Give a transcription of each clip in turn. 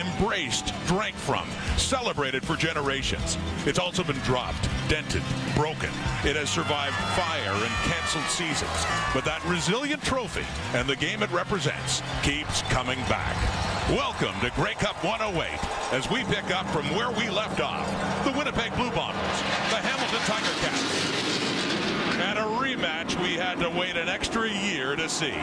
embraced, drank from, celebrated for generations. It's also been dropped, dented, broken. It has survived fire and canceled seasons. But that resilient trophy and the game it represents keeps coming back. Welcome to Grey Cup 108 as we pick up from where we left off. The Winnipeg Blue Bombers, the Hamilton Tiger Cats, and a rematch we had to wait an extra year to see.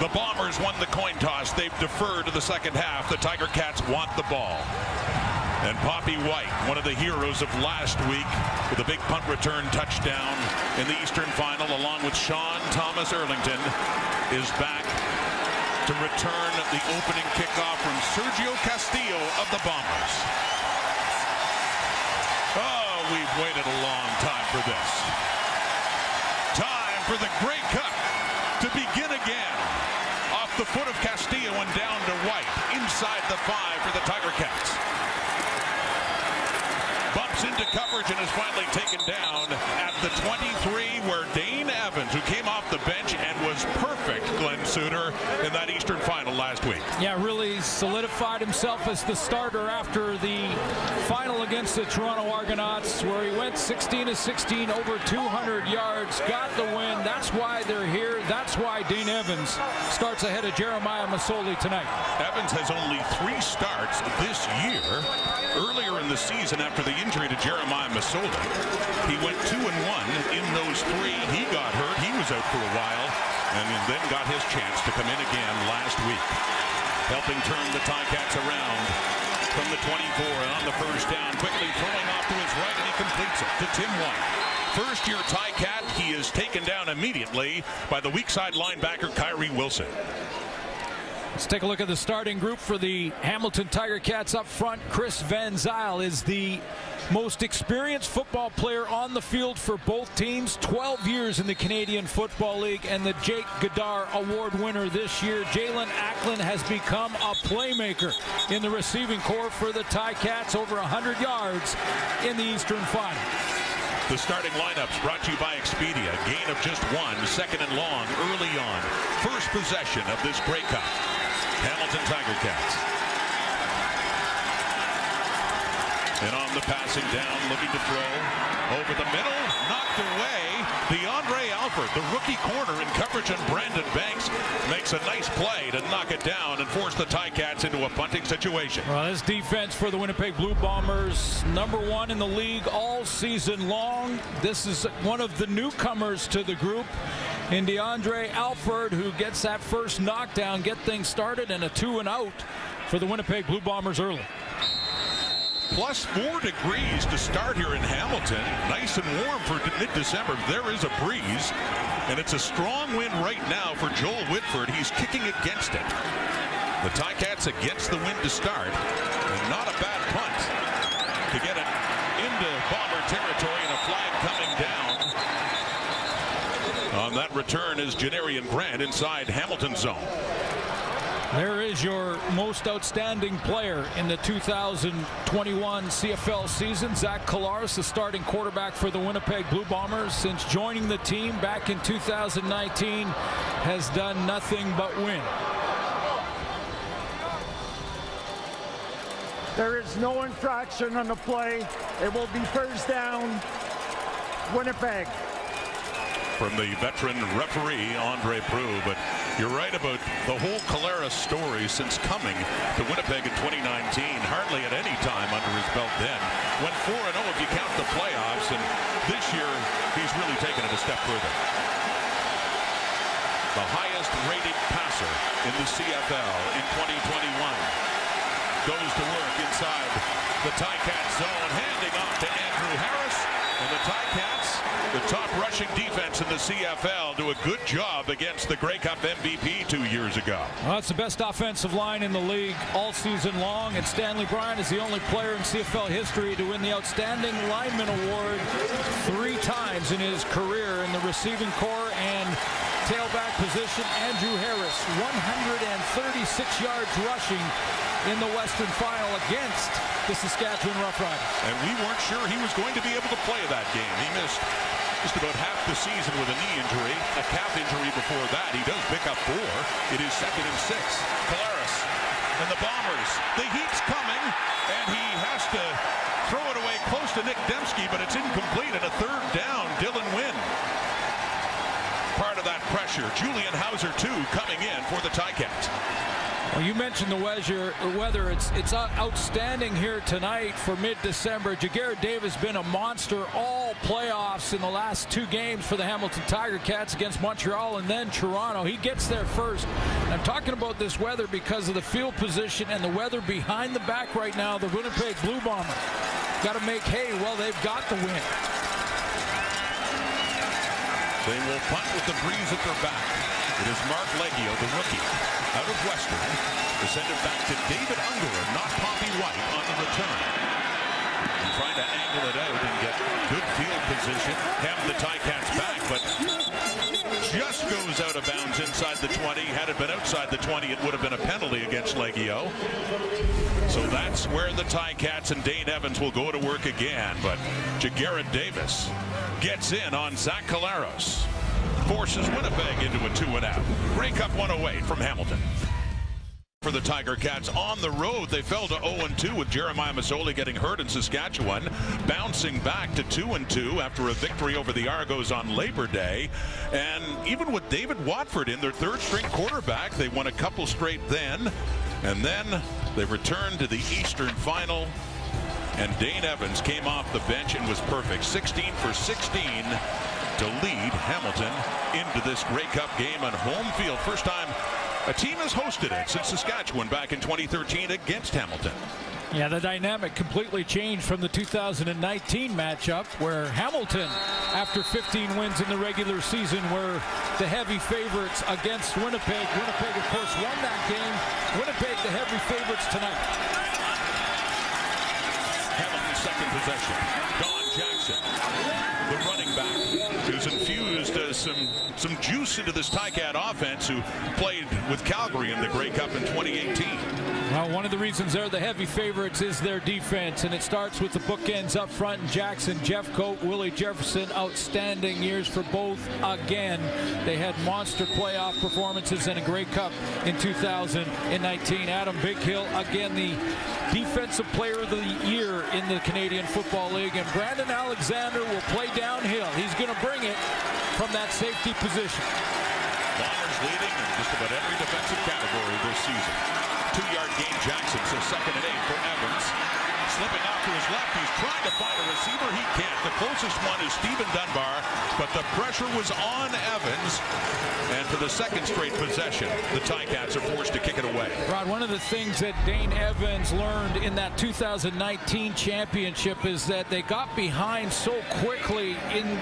The Bombers won the coin toss. They've deferred to the second half. The Tiger Cats want the ball. And Papi White, one of the heroes of last week, with a big punt return touchdown in the Eastern Final, along with Sean Thomas Erlington, is back to return the opening kickoff from Sergio Castillo of the Bombers. Oh, we've waited a long time for this. Time for the Grey Cup to begin again the foot of Castillo and down to White. Inside the five for the Tiger Cats. Bumps into coverage and is finally taken down at the 23 where Dane Evans, who came off the bench and was perfect, Glenn Suitor, in that Eastern final last week. Yeah, really solidified himself as the starter after the final against the Toronto Argonauts where he went 16 to 16 over 200 yards, got the win. That's why they're here. That's why Dean Evans starts ahead of Jeremiah Masoli tonight. Evans has only three starts this year. Earlier in the season after the injury to Jeremiah Masoli, he went two and one in those three. He got hurt. He was out for a while and then got his chance to come in again last week. Helping turn the Ticats around from the 24 and on the first down, quickly throwing off to his right, and he completes it to Tim White. First year Ticat, he is taken down immediately by the weak side linebacker Kyrie Wilson. Let's take a look at the starting group for the Hamilton Tiger Cats up front. Chris Van Zyl is the most experienced football player on the field for both teams. 12 years in the Canadian Football League and the Jake Gaudaur Award winner this year. Jaelon Acklin has become a playmaker in the receiving corps for the Ticats. Over 100 yards in the Eastern Final. The starting lineups brought to you by Expedia. Gain of just one, second and long, early on. First possession of this Grey Cup. Hamilton Tiger Cats. And on the passing down, looking to throw. Over the middle, knocked away. DeAndre Alford, the rookie corner in coverage, and Brandon Banks makes a nice play to knock it down and force the Ticats into a punting situation. Well, this defense for the Winnipeg Blue Bombers, number one in the league all season long. This is one of the newcomers to the group in DeAndre Alford, who gets that first knockdown, get things started, and a two and out for the Winnipeg Blue Bombers early. Plus four degrees to start here in Hamilton. Nice and warm for mid-December. There is a breeze, and it's a strong wind right now for Joel Whitford. He's kicking against it. The Ticats against the wind to start, and not a bad punt to get it into Bomber territory and a flag coming down. On that return is Janarion Grant inside Hamilton zone. There is your most outstanding player in the 2021 CFL season. Zach Collaros, the starting quarterback for the Winnipeg Blue Bombers since joining the team back in 2019, has done nothing but win. There is no infraction on the play. It will be first down, Winnipeg from the veteran referee, Andre Proulx. But you're right about the whole Collaros story since coming to Winnipeg in 2019. Hardly at any time under his belt then. Went 4-0 if you count the playoffs. And this year, he's really taken it a step further. The highest rated passer in the CFL in 2021 goes to work inside the Ticat zone, handing off to Andrew Harris, and the Ticats the top rushing defense in the CFL do a good job against the Grey Cup MVP two years ago. Well, that's the best offensive line in the league all season long, and Stanley Bryant is the only player in CFL history to win the Outstanding Lineman Award three times in his career in the receiving corps and tailback position. Andrew Harris, 136 yards rushing in the Western Final against the Saskatchewan Roughriders. And we weren't sure he was going to be able to play that game. He missed Just about half the season with a knee injury, a calf injury before that. He does pick up four. It is second and six. Collaros and the Bombers. The heat's coming, and he has to throw it away close to Nick Demski, but it's incomplete. And a third down, Dylan Wynn. Part of that pressure. Julian Howsare, too, coming in for the Ticats. Well, you mentioned the weather. weather. It's it's outstanding here tonight for mid-December. Ja'Gared Davis been a monster all playoffs in the last two games for the Hamilton Tiger Cats against Montreal and then Toronto. He gets there first. I'm talking about this weather because of the field position and the weather behind the back right now. The Winnipeg Blue Bomber got to make hay. Well, they've got the win. They will punt with the breeze at their back. It is Marc Liegghio, the rookie out of Western to send it back to David Ungerer, not Papi White on the return. Trying to angle it out and get good field position. Have the Ticats back, but just goes out of bounds inside the 20. Had it been outside the 20, it would have been a penalty against Liegghio. So that's where the Ticats and Dane Evans will go to work again. But Ja'Gared Davis gets in on Zach Collaros forces Winnipeg into a two and out. Grey Cup 108 from Hamilton. For the Tiger Cats on the road, they fell to 0-2 with Jeremiah Masoli getting hurt in Saskatchewan, bouncing back to 2-2 after a victory over the Argos on Labor Day. And even with David Watford in their third-string quarterback, they won a couple straight then. And then they returned to the Eastern Final. And Dane Evans came off the bench and was perfect. 16 for 16 to lead Hamilton into this Grey Cup game on home field. First time a team has hosted it since Saskatchewan back in 2013 against Hamilton. Yeah, the dynamic completely changed from the 2019 matchup where Hamilton, after 15 wins in the regular season, were the heavy favorites against Winnipeg. Winnipeg, of course, won that game. Winnipeg, the heavy favorites tonight. Hamilton's second possession. Don Jackson the running back, who's infused uh, some some juice into this Ticat offense, who played with Calgary in the Grey Cup in 2018. Well, one of the reasons they're the heavy favorites is their defense, and it starts with the bookends up front. Jackson, Jeffcoat, Willie Jefferson, outstanding years for both. Again, they had monster playoff performances and a Grey Cup in 2019. Adam Bighill, again, the defensive player of the year in the Canadian Football League, and Brandon Alexander will play downhill. He's going to bring it from that safety position. Bombers leading in just about every defensive category this season. Jackson, so second and eight for Evans. Slipping out to his left, he's trying to find a receiver. He can't. The closest one is Stephen Dunbar, but the pressure was on Evans. And for the second straight possession, the Ticats are forced to kick it away. Rod, one of the things that Dane Evans learned in that 2019 championship is that they got behind so quickly in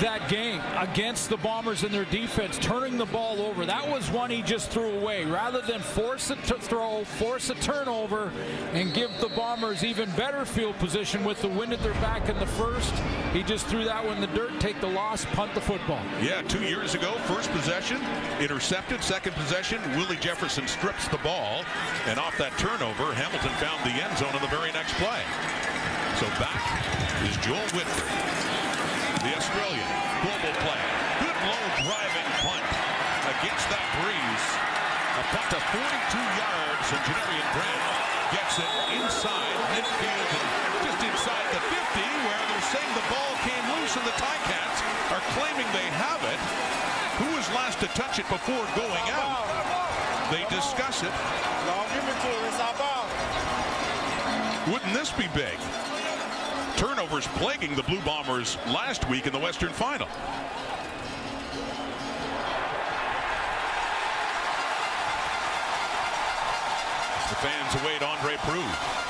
that game against the Bombers and their defense, turning the ball over. That was one he just threw away. Rather than force to throw, force a turnover, and give the Bombers even better field position with the wind at their back in the first, he just threw that one in the dirt, take the loss, punt the football. Yeah, two years ago, first possession, intercepted. Second possession, Willie Jefferson strips the ball, and off that turnover, Hamilton found the end zone on the very next play. So back is Joel Whitford the Australian. Global play. Good low driving punt against that breeze. A punt of 42 yards, and Janarion Grant gets it inside midfield and just inside the 50, where they're saying the ball came loose, and the Ticats are claiming they have it. Who was last to touch it before going out? They discuss it. Wouldn't this be big? turnovers plaguing the Blue Bombers last week in the Western Final. The fans await Andre Proulx.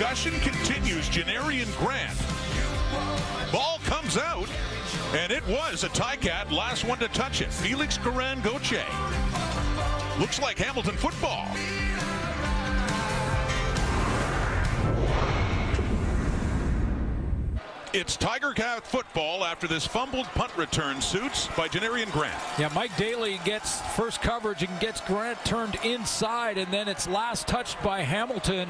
discussion continues. Janarion Grant. Ball comes out, and it was a Ticat. Last one to touch it. Felix Coran Goche. Looks like Hamilton football. It's Tiger Cat football after this fumbled punt return suits by Janarion Grant. Yeah, Mike Daly gets first coverage and gets Grant turned inside, and then it's last touched by Hamilton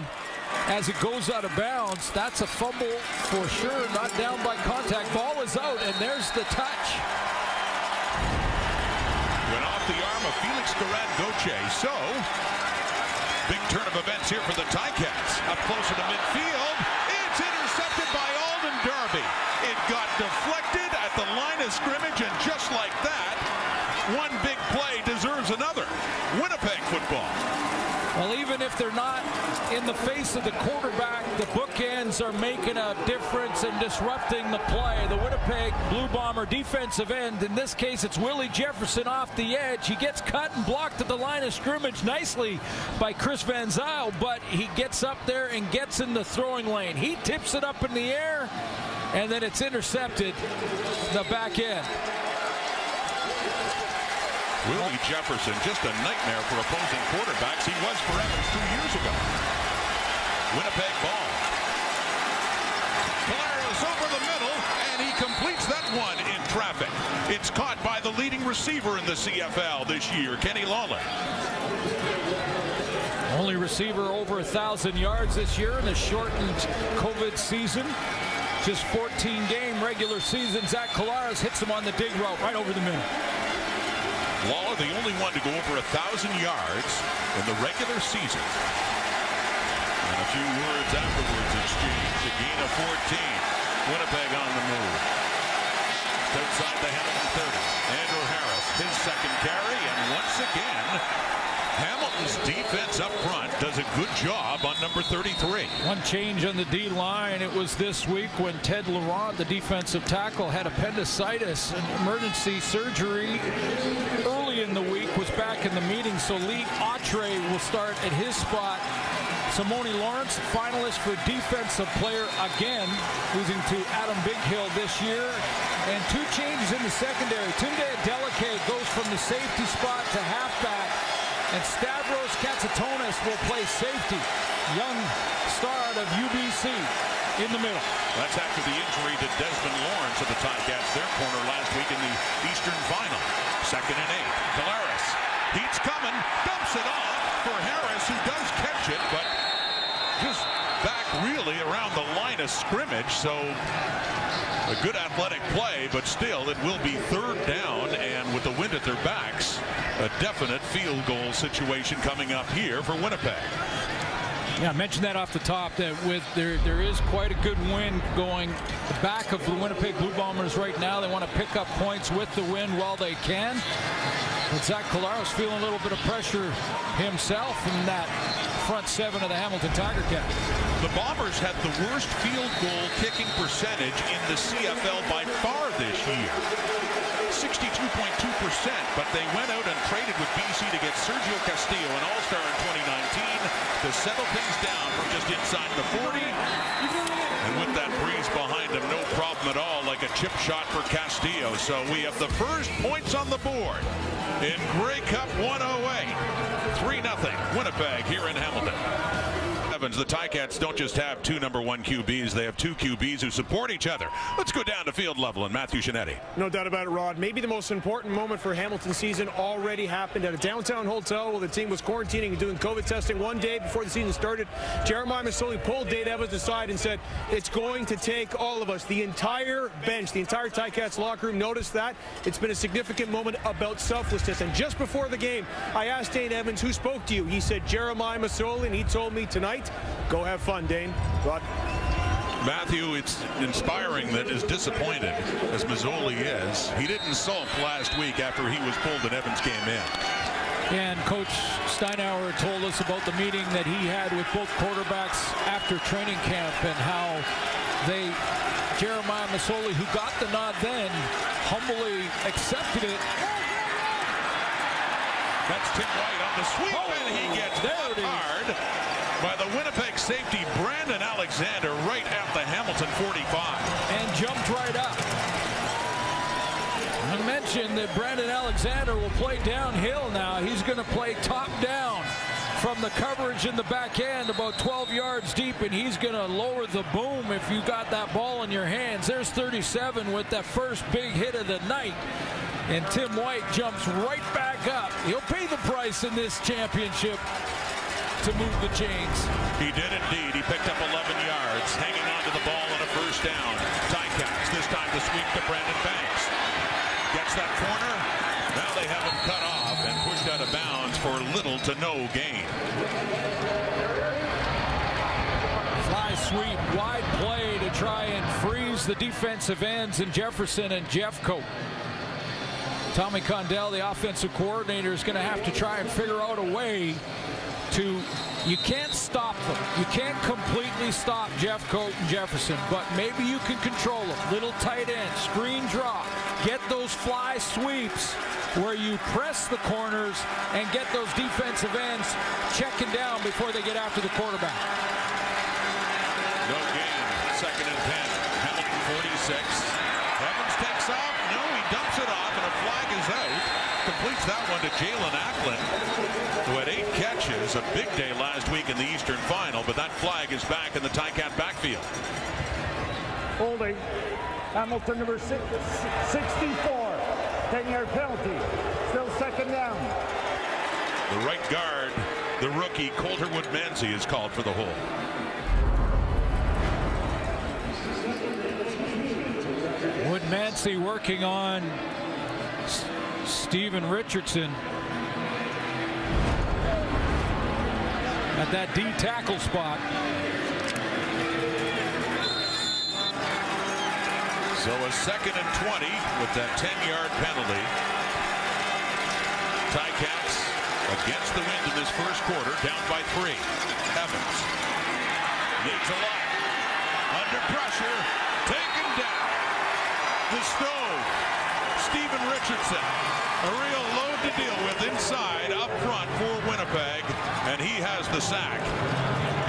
as it goes out of bounds. That's a fumble for sure, not down by contact. Ball is out, and there's the touch. Went off the arm of Felix Garad Goche. So, big turn of events here for the Ticats. Up closer to midfield. It got deflected at the line of scrimmage, and just like that, one big play deserves another. Winnipeg football. Well, even if they're not in the face of the quarterback, the bookends are making a difference and disrupting the play. The Winnipeg Blue Bomber defensive end, in this case, it's Willie Jefferson off the edge. He gets cut and blocked at the line of scrimmage nicely by Chris Van Zyl, but he gets up there and gets in the throwing lane. He tips it up in the air, and then it's intercepted the back end. Willie Jefferson, just a nightmare for opposing quarterbacks. He was for Evans two years ago. Winnipeg ball. Collaros over the middle, and he completes that one in traffic. It's caught by the leading receiver in the CFL this year, Kenny Lawler. Only receiver over a thousand yards this year in a shortened COVID season. Just 14 game regular season. Zach Collaros hits him on the dig route right over the middle. Lawler, the only one to go over a thousand yards in the regular season. And a few words afterwards exchanged. A gain of 14. Winnipeg on the move. Outside the Hamilton 30. Andrew Harris, his second carry, and once again, Hamilton's defense up front does a good job on number 33. One change on the D line. It was this week when Ted Laurent, the defensive tackle, had appendicitis and emergency surgery early in the week, was back in the meeting. So Lee Autre will start at his spot. Simoni Lawrence, finalist for Defensive Player again, losing to Adam Big Hill this year. And two changes in the secondary. Tunde Adeleke goes from the safety spot to halfback. And Stavros Katsantonis will play safety. Young star out of UBC in the middle. That's after the injury to Desmond Lawrence of the Ticats, their corner last week in the Eastern Final. Second and eight. Collaros. Heat's coming. Dumps it off for Harris, who does catch it, but just back really around the line of scrimmage. So a good athletic play, but still it will be third down with the wind at their backs, a definite field goal situation coming up here for Winnipeg. Yeah, I mentioned that off the top that with there there is quite a good wind going the back of the Winnipeg Blue Bombers right now. They want to pick up points with the wind while they can. But Zach Collaros feeling a little bit of pressure himself from that front seven of the Hamilton Tiger Cats. The Bombers had the worst field goal kicking percentage in the CFL by far this year. 62.2%, but they went out and traded with BC to get Sergio Castillo, an All-Star in 2019, to settle things down from just inside the 40. And with that breeze behind him, no problem at all, like a chip shot for Castillo. So we have the first points on the board in Grey Cup 108. 3-0 Winnipeg here in Hamilton. Evans, the Ticats don't just have two number one QBs, they have two QBs who support each other. Let's go down to field level and Matthew Scianitti. No doubt about it, Rod. Maybe the most important moment for Hamilton season already happened at a downtown hotel while the team was quarantining and doing COVID testing one day before the season started. Jeremiah Masoli pulled Dave Evans aside and said, it's going to take all of us, the entire bench, the entire Ticats locker room noticed that. It's been a significant moment about selflessness. And just before the game, I asked Dane Evans, who spoke to you? He said, Jeremiah Masoli, and he told me tonight, Go have fun, Dane. Rod. Matthew, it's inspiring that as disappointed as Masoli is, he didn't sulk last week after he was pulled and Evans came in. And Coach Steinauer told us about the meeting that he had with both quarterbacks after training camp and how they, Jeremiah Masoli, who got the nod then, humbly accepted it. That's Tim White on the sweep, oh, and he gets there hard by the Winnipeg safety, Brandon Alexander, right at the Hamilton 45. And jumped right up. I mentioned that Brandon Alexander will play downhill now. He's going to play top down from the coverage in the back end about 12 yards deep, and he's going to lower the boom if you got that ball in your hands. There's 37 with that first big hit of the night. And Tim White jumps right back up. He'll pay the price in this championship to move the chains. He did indeed. He picked up 11 yards, hanging on to the ball on a first down. Ticats, this time the sweep to Brandon Banks. Gets that corner. Now they have him cut off and pushed out of bounds for little to no gain. Fly sweep, wide play to try and freeze the defensive ends in Jefferson and Jeffcoat. Tommy Condell, the offensive coordinator, is going to have to try and figure out a way to you can't stop them. You can't completely stop Jeffcoat and Jefferson, but maybe you can control them. Little tight end, screen drop, get those fly sweeps where you press the corners and get those defensive ends checking down before they get after the quarterback. No gain. Second and 10. Hamilton 46. Evans takes off. No, he dumps it off, and a flag is out. Completes that one to Jaelon Acklin, who had eight catches. A big day last week in the Eastern Final, but that flag is back in the Ticat backfield. Holding. Hamilton number six, 64. 10-yard penalty. Still second down. The right guard, the rookie Coulter Woodmansey, is called for the hold. Woodmansey working on S Steven Richardson at that D tackle spot. So a second and 20 with that 10-yard penalty. Ticats against the wind in this first quarter, down by three. Evans needs a lot. Under pressure, taken down. The stove, Steven Richardson. A real load to deal with inside, up front for Winnipeg, and he has the sack.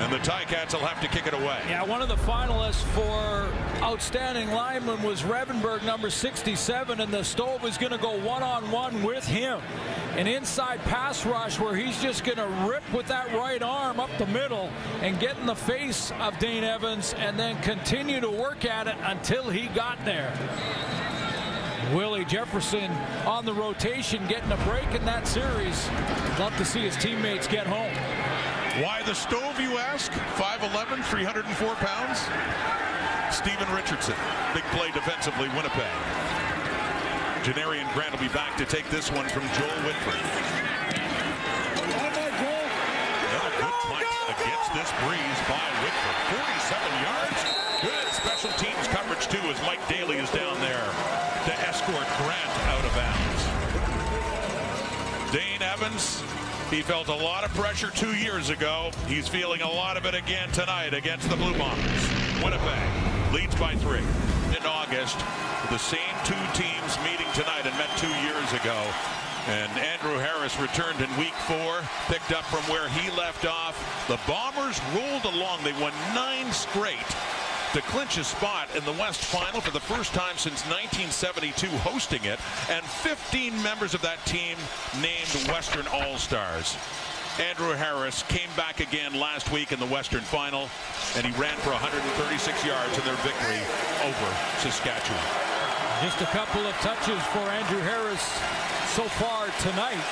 And the Ticats will have to kick it away. Yeah, one of the finalists for outstanding lineman was Revenberg, number 67, and the Stove is going to go one-on-one -on -one with him. An inside pass rush where he's just going to rip with that right arm up the middle and get in the face of Dane Evans and then continue to work at it until he got there. Willie Jefferson on the rotation, getting a break in that series. Love to see his teammates get home. Why the stove, you ask? 5'11", 304 pounds? Steven Richardson. Big play defensively, Winnipeg. Janarion Grant will be back to take this one from Joel Whitford. Another good punt against this breeze by Whitford. 47 yards. Good special teams coverage, too, as Mike Daly is down there He felt a lot of pressure two years ago. He's feeling a lot of it again tonight against the Blue Bombers. Winnipeg leads by three in August. The same two teams meeting tonight and met two years ago. And Andrew Harris returned in week four, picked up from where he left off. The Bombers rolled along. They won nine straight to clinch a spot in the West Final for the first time since 1972 hosting it, and 15 members of that team named Western All-Stars. Andrew Harris came back again last week in the Western Final, and he ran for 136 yards in their victory over Saskatchewan. Just a couple of touches for Andrew Harris so far tonight.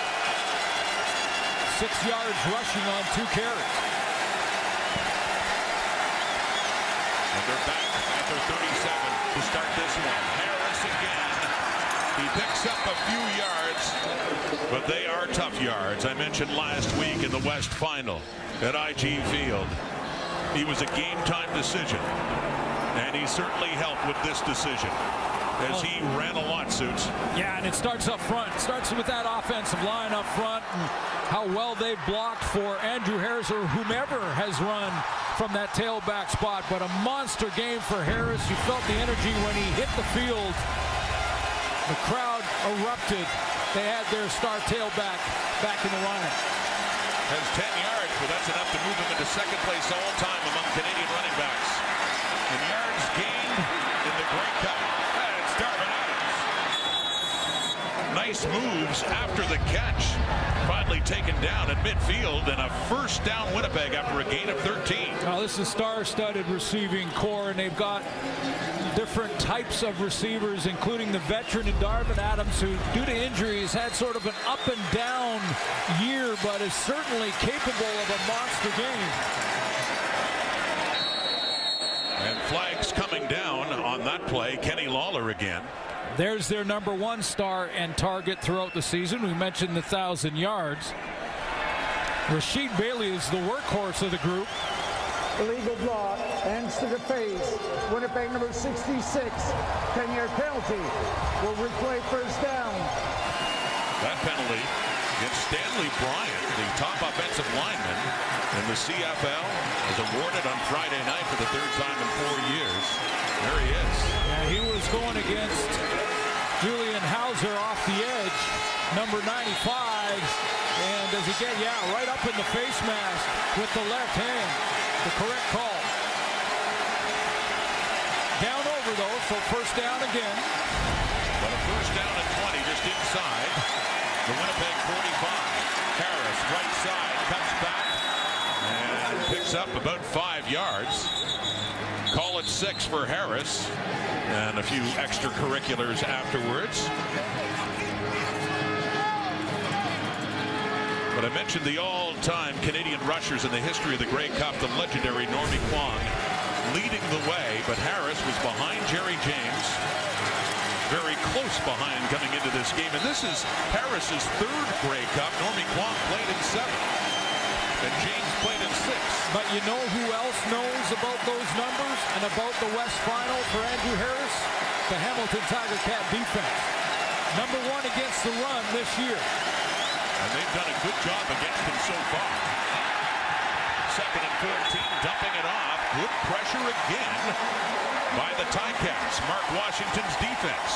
Six yards rushing on two carries. And they're back at their 37 to start this one. Harris again. He picks up a few yards, but they are tough yards. I mentioned last week in the West Final at IG Field. He was a game-time decision, and he certainly helped with this decision as he ran a lot, Suits. Yeah, and it starts up front. It starts with that offensive line up front and how well they've blocked for Andrew Harris or whomever has run from that tailback spot. But a monster game for Harris. You felt the energy when he hit the field. The crowd erupted. They had their star tailback back in the lineup. Has 10 yards, but that's enough to move him into second place all time among Canadian running backs. And yards gained in the Grey Cup. Nice moves after the catch. Finally taken down at midfield and a first down Winnipeg after a gain of 13. Well, this is star-studded receiving core, and they've got different types of receivers, including the veteran and Darvin Adams, who, due to injuries had sort of an up and down year, but is certainly capable of a monster game. And flags coming down on that play. Kenny Lawler again. There's their number one star and target throughout the season. We mentioned the thousand yards. Rasheed Bailey is the workhorse of the group. Illegal block, ends to the face. Winnipeg number 66, 10-yard penalty. Will replay first down. That penalty against Stanley Bryant, the top offensive lineman in the CFL, was awarded on Friday night for the third time in four years. There he is. Yeah, he was going against Julian Howsare off the edge, number 95. And does he get, yeah, right up in the face mask with the left hand. The correct call. Down over, though, so first down again. But a first down at 20 just inside the Winnipeg 45. Harris, right side, cuts back and picks up about five yards. Call it six for Harris and a few extracurriculars afterwards. But I mentioned the all-time Canadian rushers in the history of the Grey Cup, the legendary Normie Kwong leading the way, but Harris was behind Gerry James, very close behind coming into this game. And this is Harris's third Grey Cup. Normie Kwong played in seven, and James played in six. But you know who else knows about those numbers and about the West Final for Andrew Harris? The Hamilton Tiger Cat defense. Number one against the run this year. And they've done a good job against him so far. Second and 14, dumping it off. Good pressure again by the Ticats. Mark Washington's defense.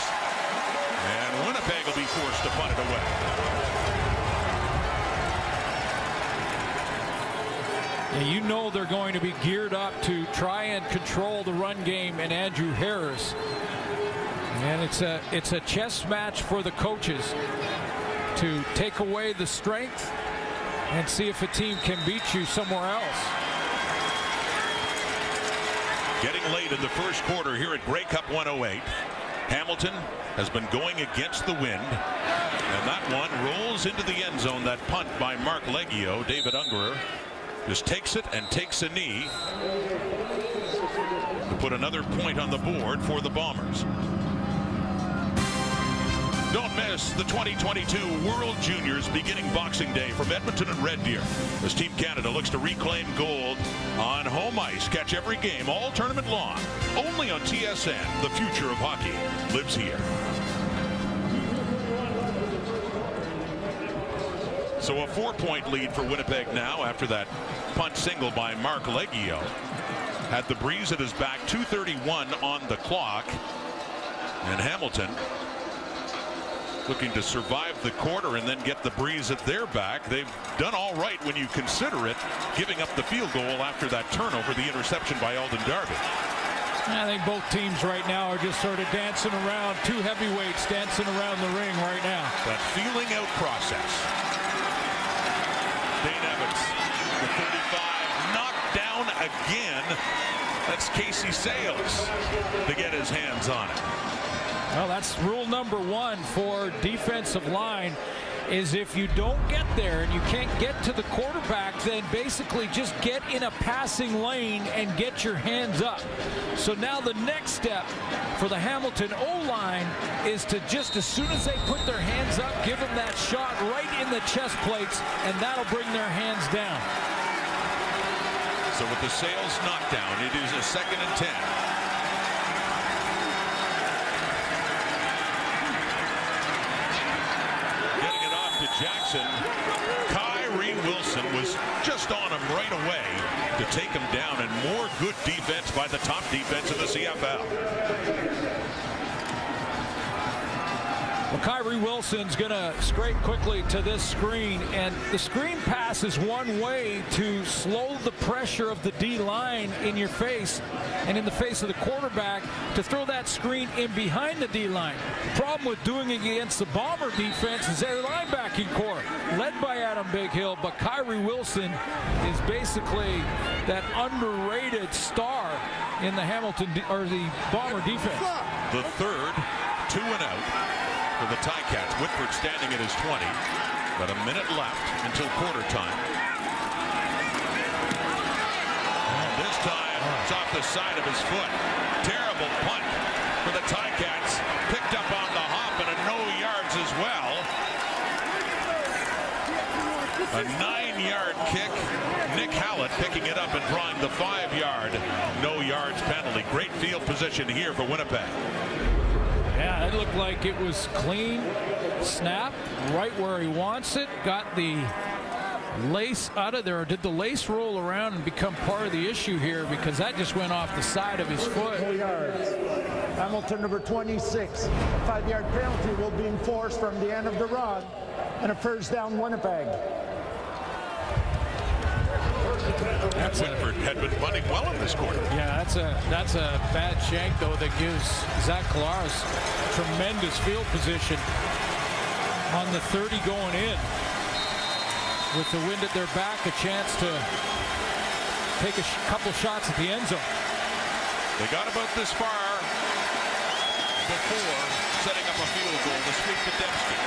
And Winnipeg will be forced to punt it away. And you know they're going to be geared up to try and control the run game and Andrew Harris. And it's a it's a chess match for the coaches to take away the strength and see if a team can beat you somewhere else. Getting late in the first quarter here at Grey Cup 108. Hamilton has been going against the wind. And that one rolls into the end zone. That punt by Marc Liegghio. David Ungerer just takes it and takes a knee to put another point on the board for the Bombers. Don't miss the 2022 World Juniors beginning Boxing Day from Edmonton and Red Deer as Team Canada looks to reclaim gold on home ice. Catch every game all tournament long. Only on TSN. The future of hockey lives here. So a four-point lead for Winnipeg now after that punt single by Marc Liegghio. Had the breeze at his back, 231 on the clock. And Hamilton looking to survive the quarter and then get the breeze at their back. They've done all right when you consider it, giving up the field goal after that turnover, the interception by Alden Darby. I think both teams right now are just sort of dancing around, two heavyweights dancing around the ring right now. That feeling out process. The 35, knocked down again. That's Casey Sayles to get his hands on it. Well, that's rule number one for defensive line is if you don't get there and you can't get to the quarterback, then basically just get in a passing lane and get your hands up. So now the next step for the Hamilton O-line is to just as soon as they put their hands up, give them that shot right in the chest plates, and that'll bring their hands down. So with the Sayles knockdown, it is a second and 10. Jackson. Kyrie Wilson was just on him right away to take him down and more good defense by the top defense in the CFL. Well, Kyrie Wilson's going to scrape quickly to this screen, and the screen pass is one way to slow the pressure of the D line in your face and in the face of the quarterback to throw that screen in behind the D line. Problem with doing it against the Bomber defense is their linebacking core, led by Adam Bighill, but Kyrie Wilson is basically that underrated star in the Hamilton or the Bomber defense. The third, two and out for the Ticats. Whitford standing at his 20. But a minute left until quarter time. And this time, it's off the side of his foot. Terrible punt for the Ticats. Picked up on the hop and a no yards as well. A nine-yard kick. Nick Hallett picking it up and drawing the five-yard no yards penalty. Great field position here for Winnipeg. Yeah, it looked like it was clean, snap, right where he wants it. Got the lace out of there. Did the lace roll around and become part of the issue here? Because that just went off the side of his foot. Yards. Hamilton number 26. A five-yard penalty will be enforced from the end of the run. And a first down Winnipeg. That's Whitford had been punting well in this quarter. Yeah, that's a that's a bad shank though that gives Zach Collaros tremendous field position on the 30 going in. With the wind at their back, a chance to take a sh couple shots at the end zone. They got about this far before setting up a field goal to sweep Potemski.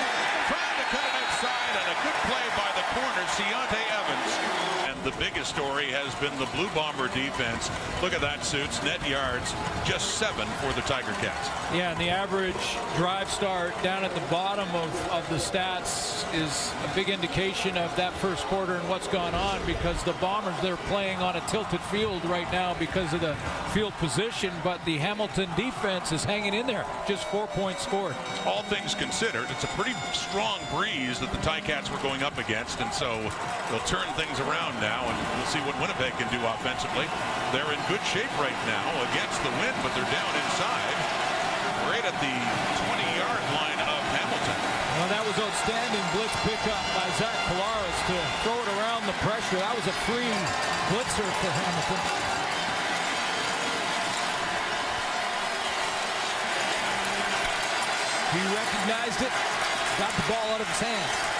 Trying to cut it outside and a good play by the corner, Ciante Evans the biggest story has been the Blue Bomber defense. Look at that, Suits. Net yards, just seven for the Tiger Cats. Yeah, and the average drive start down at the bottom of, of the stats is a big indication of that first quarter and what's gone on because the Bombers, they're playing on a tilted field right now because of the field position, but the Hamilton defense is hanging in there. Just four points scored. All things considered, it's a pretty strong breeze that the Ticats were going up against, and so they'll turn things around now now, and we'll see what Winnipeg can do offensively. They're in good shape right now against the wind, but they're down inside, right at the 20-yard line of Hamilton. Well, that was outstanding blitz pickup by Zach Collaros to throw it around the pressure. That was a free blitzer for Hamilton. He recognized it, got the ball out of his hands.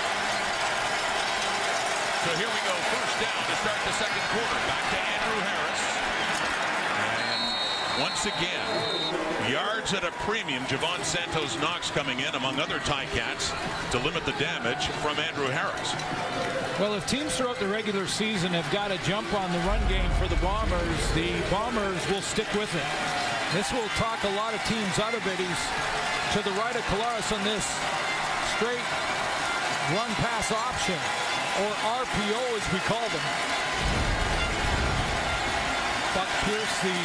So here we go, first down to start the second quarter. Back to Andrew Harris. And once again, yards at a premium. Jovan Santos Knox coming in, among other tie cats, to limit the damage from Andrew Harris. Well, if teams throughout the regular season have got to jump on the run game for the Bombers, the Bombers will stick with it. This will talk a lot of teams out of it. He's to the right of Collaros on this straight run pass option or RPO as we call them. Buck Pierce, the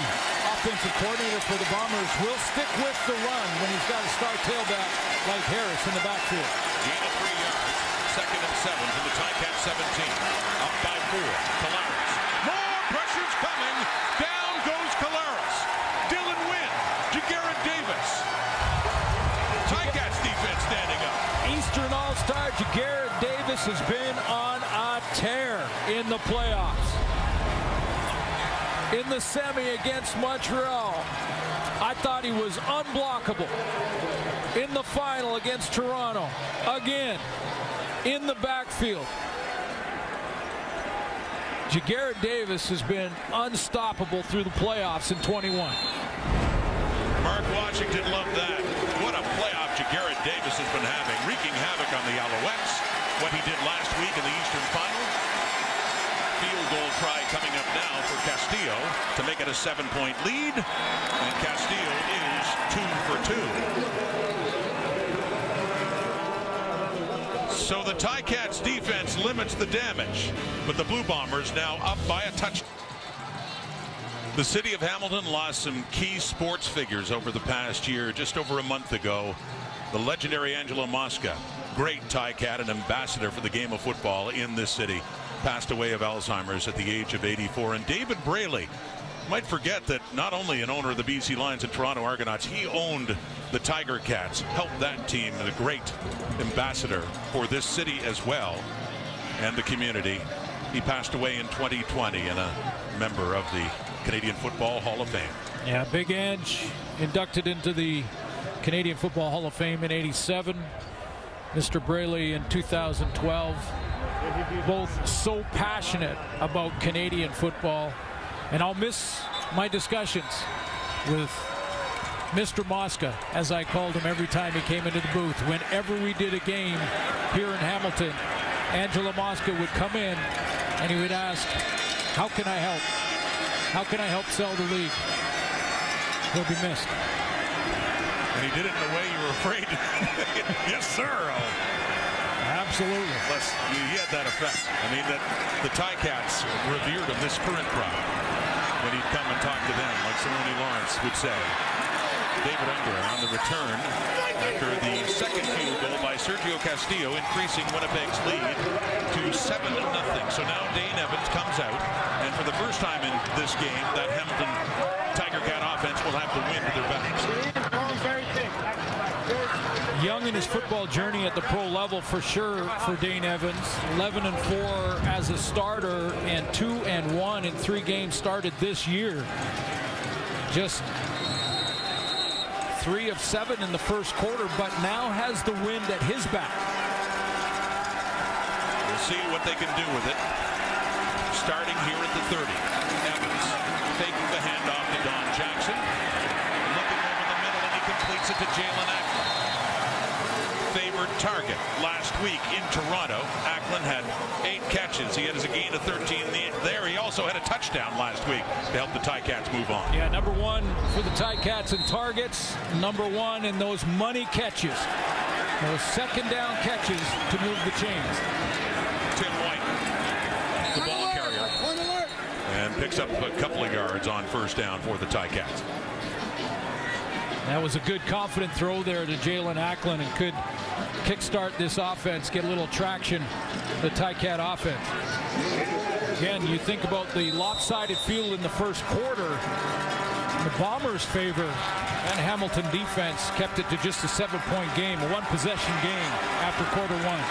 offensive coordinator for the Bombers, will stick with the run when he's got a star tailback like Harris in the backfield. Gain of three yards, second and seven to the Ticat 17. Up by four, Collaros. More pressure's coming. Down goes Collaros. Dylan Wynn, Ja'Gared Davis. Ticats defense standing up. Eastern All-Star Ja'Gared Davis has been on a tear in the playoffs. In the semi against Montreal, I thought he was unblockable. In the final against Toronto, again, in the backfield. Ja'Gared Davis has been unstoppable through the playoffs in 21. Mark Washington loved that. What a playoff Ja'Gared Davis has been having, wreaking havoc on the Alouettes what he did last week in the Eastern Final. Field goal try coming up now for Castillo to make it a seven-point lead. And Castillo is two for two. So the Ticats defense limits the damage, but the Blue Bombers now up by a touch. The city of Hamilton lost some key sports figures over the past year. Just over a month ago, the legendary Angelo Mosca great Ticat, an ambassador for the game of football in this city, passed away of Alzheimer's at the age of 84. And David Braley, might forget that not only an owner of the BC Lions and Toronto Argonauts, he owned the Tiger Cats, helped that team, and a great ambassador for this city as well and the community. He passed away in 2020 and a member of the Canadian Football Hall of Fame. Yeah, Big Ange inducted into the Canadian Football Hall of Fame in 87. Mr. Braley in 2012. Both so passionate about Canadian football. And I'll miss my discussions with Mr. Mosca, as I called him every time he came into the booth. Whenever we did a game here in Hamilton, Angelo Mosca would come in and he would ask, how can I help? How can I help sell the league? He'll be missed. And he did it in a way you were afraid. yes, sir. Absolutely. Plus, he had that effect. I mean, that the Ticats revered him, this current crowd, when he'd come and talk to them, like Simoni Lawrence would say. David Unger on the return after the second field goal by Sergio Castillo, increasing Winnipeg's lead to 7 to nothing. So now Dane Evans comes out, and for the first time in this game, that Hamilton Tiger Cat offense will have the win at their backs. Young in his football journey at the pro level for sure for Dane Evans. 11 and 4 as a starter and 2 and 1 in three games started this year. Just three of seven in the first quarter, but now has the wind at his back. We'll see what they can do with it. Starting here at the 30. Evans taking the handoff to Don Jackson. Looking over the middle, and he completes it to Jaelon Acklin. Favored target last week in Toronto. Acklin had eight catches. He had a gain of 13 there. He also had a touchdown last week to help the Ticats move on. Yeah, number one for the Ticats in targets. Number one in those money catches. Those second down catches to move the chains. Tim White, the ball carrier, and picks up a couple of yards on first down for the Ticats. That was a good confident throw there to Jaelon Acklin and could kickstart this offense, get a little traction, the Ticat offense. Again, you think about the lopsided field in the first quarter. The Bombers' favor and Hamilton defense kept it to just a seven-point game, a one-possession game after quarter one.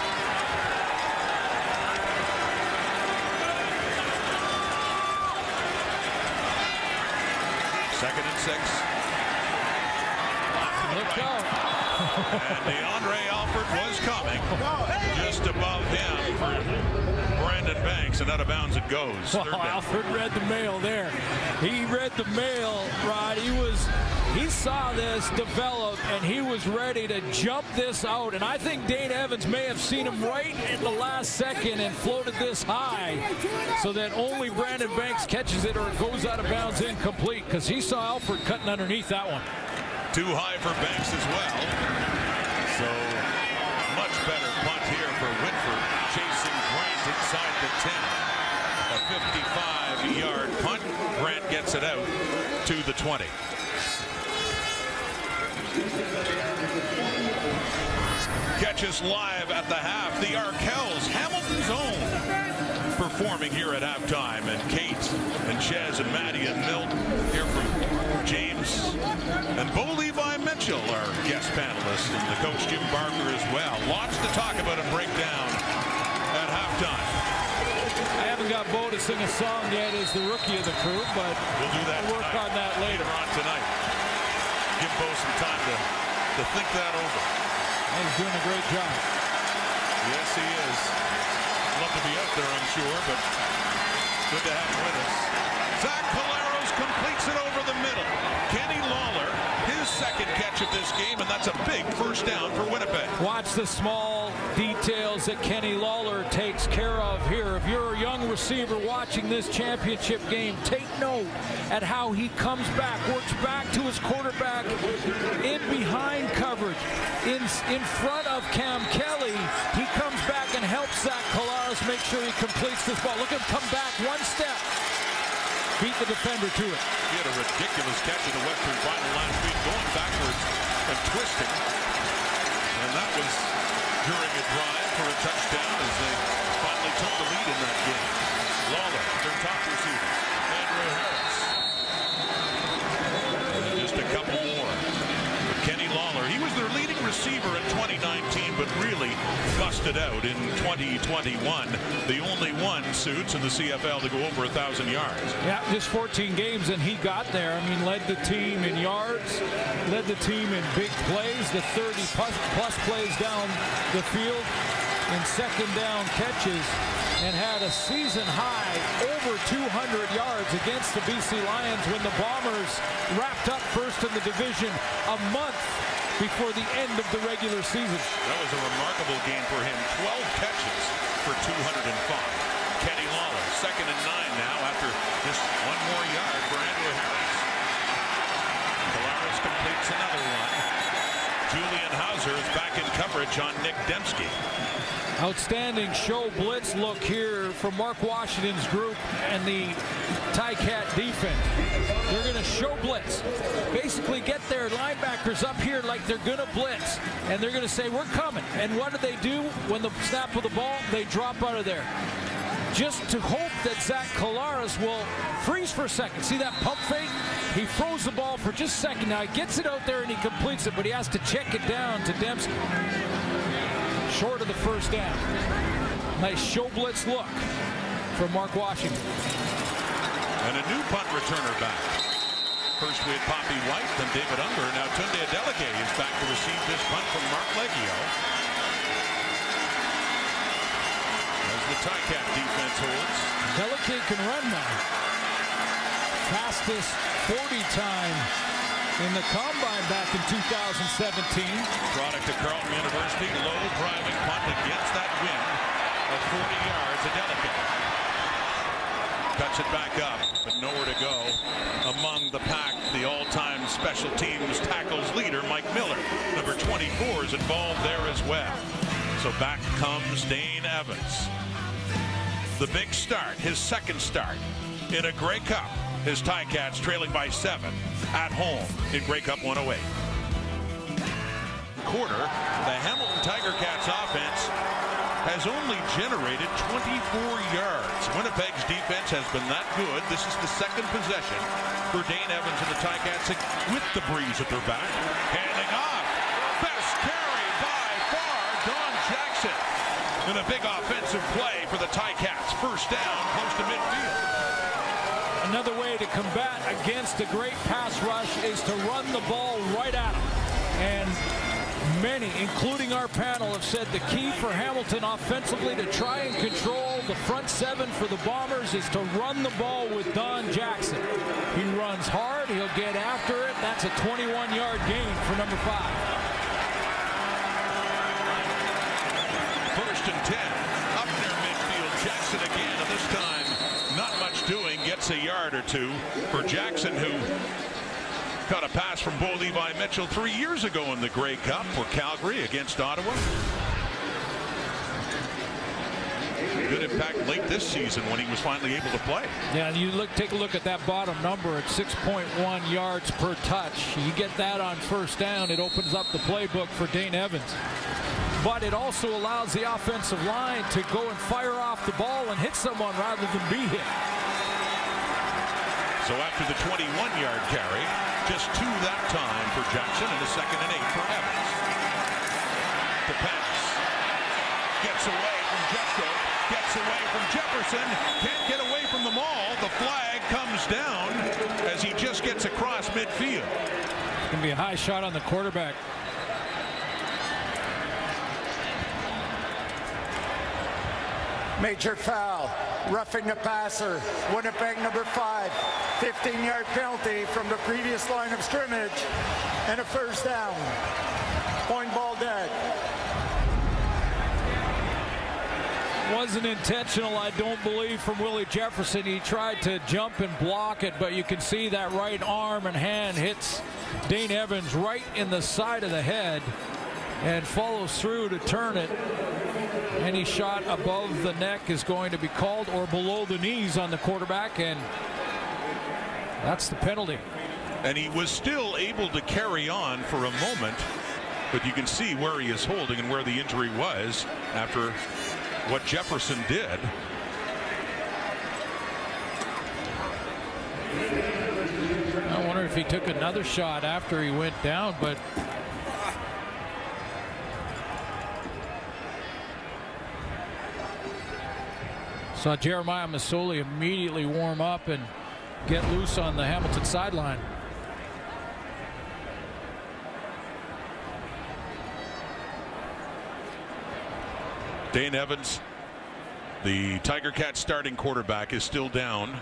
Second and six. Look out. And DeAndre Alford was coming just above him for Brandon Banks, and out of bounds it goes. Oh, Alford read the mail there. He read the mail, Rod. He was he saw this develop and he was ready to jump this out. And I think Dane Evans may have seen him right in the last second and floated this high so that only Brandon Banks catches it or it goes out of bounds incomplete because he saw Alford cutting underneath that one. Too high for Banks as well. So much better punt here for Whitford, chasing Grant inside the 10. A 55-yard punt. Grant gets it out to the 20. Catch us live at the half. The Arkells, Hamilton's own, performing here at halftime. And and Bo Levi Mitchell, our guest panelists, and the coach Jim Barker as well. Lots to talk about and break down at halftime. I haven't got Bo to sing a song yet as the rookie of the crew, but we'll do that. We'll work tonight. on that later. later on tonight. Give Bo some time to, to think that over. He's doing a great job. Yes, he is. Love to be out there, I'm sure, but good to have him with us. Zach Collaros completes it over the middle. His second catch of this game, and that's a big first down for Winnipeg. Watch the small details that Kenny Lawler takes care of here. If you're a young receiver watching this championship game, take note at how he comes back, works back to his quarterback in behind coverage, in, in front of Cam Kelly. He comes back and helps Zach Collaros make sure he completes this ball. Look at him come back one step beat the defender to it. He had a ridiculous catch in the Western Final last week, going backwards and twisting. And that was during a drive for a touchdown as they out in 2021. The only one suits in the CFL to go over a thousand yards. Yeah, just 14 games and he got there. I mean, led the team in yards, led the team in big plays, the 30 plus, plus plays down the field in second down catches and had a season high over 200 yards against the BC Lions when the Bombers wrapped up first in the division a month before the end of the regular season. That was a remarkable game for him. 12 catches for 205. Kenny Lawler, second and nine now after just one more yard for Andrew Harris. Collaros completes another one. Julian Howsare is back in coverage on Nick Demski. Outstanding show blitz look here from Mark Washington's group and the Ticat defense. They're going to show blitz. Basically get their linebackers up here like they're going to blitz. And they're going to say, we're coming. And what do they do when the snap of the ball? They drop out of there. Just to hope that Zach Collaros will freeze for a second. See that pump fake? He froze the ball for just a second. Now he gets it out there and he completes it, but he has to check it down to Demski short of the first down. Nice show blitz look from Mark Washington. And a new punt returner back. First we had Papi White, then David Unger. Now Tunde Adeleke is back to receive this punt from Marc Liegghio. As the Ticat defense holds. Adeleke can run now. Fastest 40 time in the combine back in 2017. Product of Carleton University, low driving punt against that wind of 40 yards. Adeleke cuts it back up, but nowhere to go. Among the pack, the all-time special teams tackles leader, Mike Miller. Number 24 is involved there as well. So back comes Dane Evans. The big start, his second start in a Grey Cup. His Ticats trailing by seven at home in Grey Cup 108. Quarter, the Hamilton Tiger Cats offense has only generated 24 yards. Winnipeg's defense has been that good. This is the second possession for Dane Evans and the Ticats with the breeze at their back. Handing off. Best carry by far, Don Jackson. And a big offensive play for the Ticats. First down, close to midfield. Another way to combat against a great pass rush is to run the ball right at them. And many, including our panel, have said the key for Hamilton offensively to try and control the front seven for the Bombers is to run the ball with Don Jackson. He runs hard. He'll get after it. That's a 21-yard gain for number five. First and 10. Up near midfield. Jackson again, and this time not much doing. Gets a yard or two for Jackson, who caught a pass from Bo Levi Mitchell three years ago in the Grey Cup for Calgary against Ottawa. Good impact late this season when he was finally able to play. Yeah, you look, take a look at that bottom number at 6.1 yards per touch. You get that on first down, it opens up the playbook for Dane Evans. But it also allows the offensive line to go and fire off the ball and hit someone rather than be hit. So after the 21-yard carry, just two that time for Jackson and a second and eight for Evans. The pass. Gets away from Jeffco. Gets away from Jefferson. Can't get away from them all. The flag comes down as he just gets across midfield. It's going to be a high shot on the quarterback. Major foul, roughing the passer, Winnipeg number five, 15-yard penalty from the previous line of scrimmage, and a first down. Point ball dead. Wasn't intentional, I don't believe, from Willie Jefferson. He tried to jump and block it, but you can see that right arm and hand hits Dane Evans right in the side of the head and follows through to turn it. Any shot above the neck is going to be called or below the knees on the quarterback, and that's the penalty. And he was still able to carry on for a moment, but you can see where he is holding and where the injury was after what Jefferson did. I wonder if he took another shot after he went down, but saw Jeremiah Masoli immediately warm up and get loose on the Hamilton sideline. Dane Evans, the Tiger Cat starting quarterback, is still down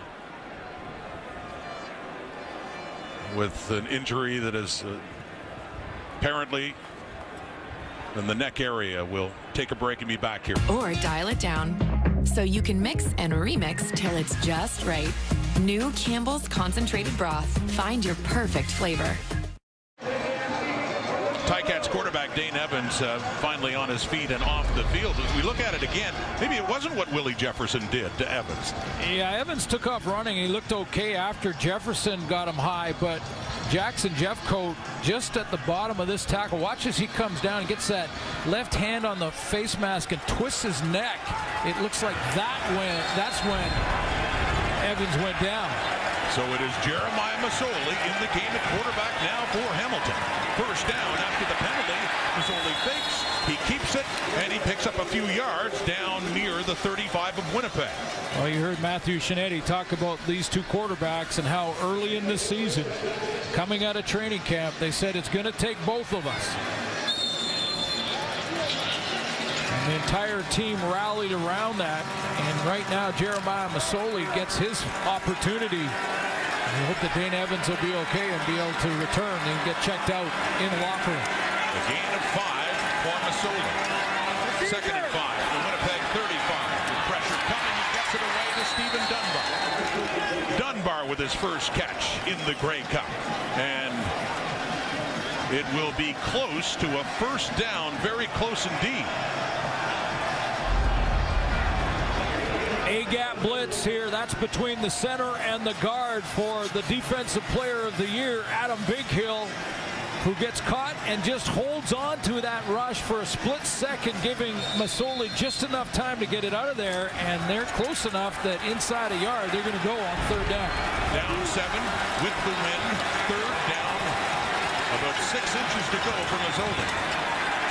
with an injury that is uh, apparently in the neck area. We'll take a break and be back here. Or dial it down so you can mix and remix till it's just right. New Campbell's Concentrated Broth. Find your perfect flavor. Ticats quarterback Dane Evans uh, finally on his feet and off the field. As we look at it again, maybe it wasn't what Willie Jefferson did to Evans. Yeah, Evans took off running. He looked okay after Jefferson got him high, but Jackson Jeffcoat just at the bottom of this tackle. Watch as he comes down and gets that left hand on the face mask and twists his neck. It looks like that when that's when Evans went down. So it is Jeremiah Masoli in the game at quarterback now for Hamilton. First down after the penalty. Masoli fakes. He keeps it, and he picks up a few yards down near the 35 of Winnipeg. Well, you heard Matthew Scianitti talk about these two quarterbacks and how early in the season, coming out of training camp, they said it's going to take both of us. And the entire team rallied around that. And right now, Jeremiah Masoli gets his opportunity. We hope that Dane Evans will be okay and be able to return and get checked out in the locker room. A Masoli. Second and five. The Winnipeg 35. With pressure coming, he gets it away to Stephen Dunbar. Dunbar with his first catch in the Grey Cup. And it will be close to a first down, very close indeed. A-gap blitz here. That's between the center and the guard for the defensive player of the year, Adam Bighill, who gets caught and just holds on to that rush for a split second, giving Masoli just enough time to get it out of there. And they're close enough that inside a yard, they're going to go on third down. Down seven with the win. Third down. About six inches to go for Masoli.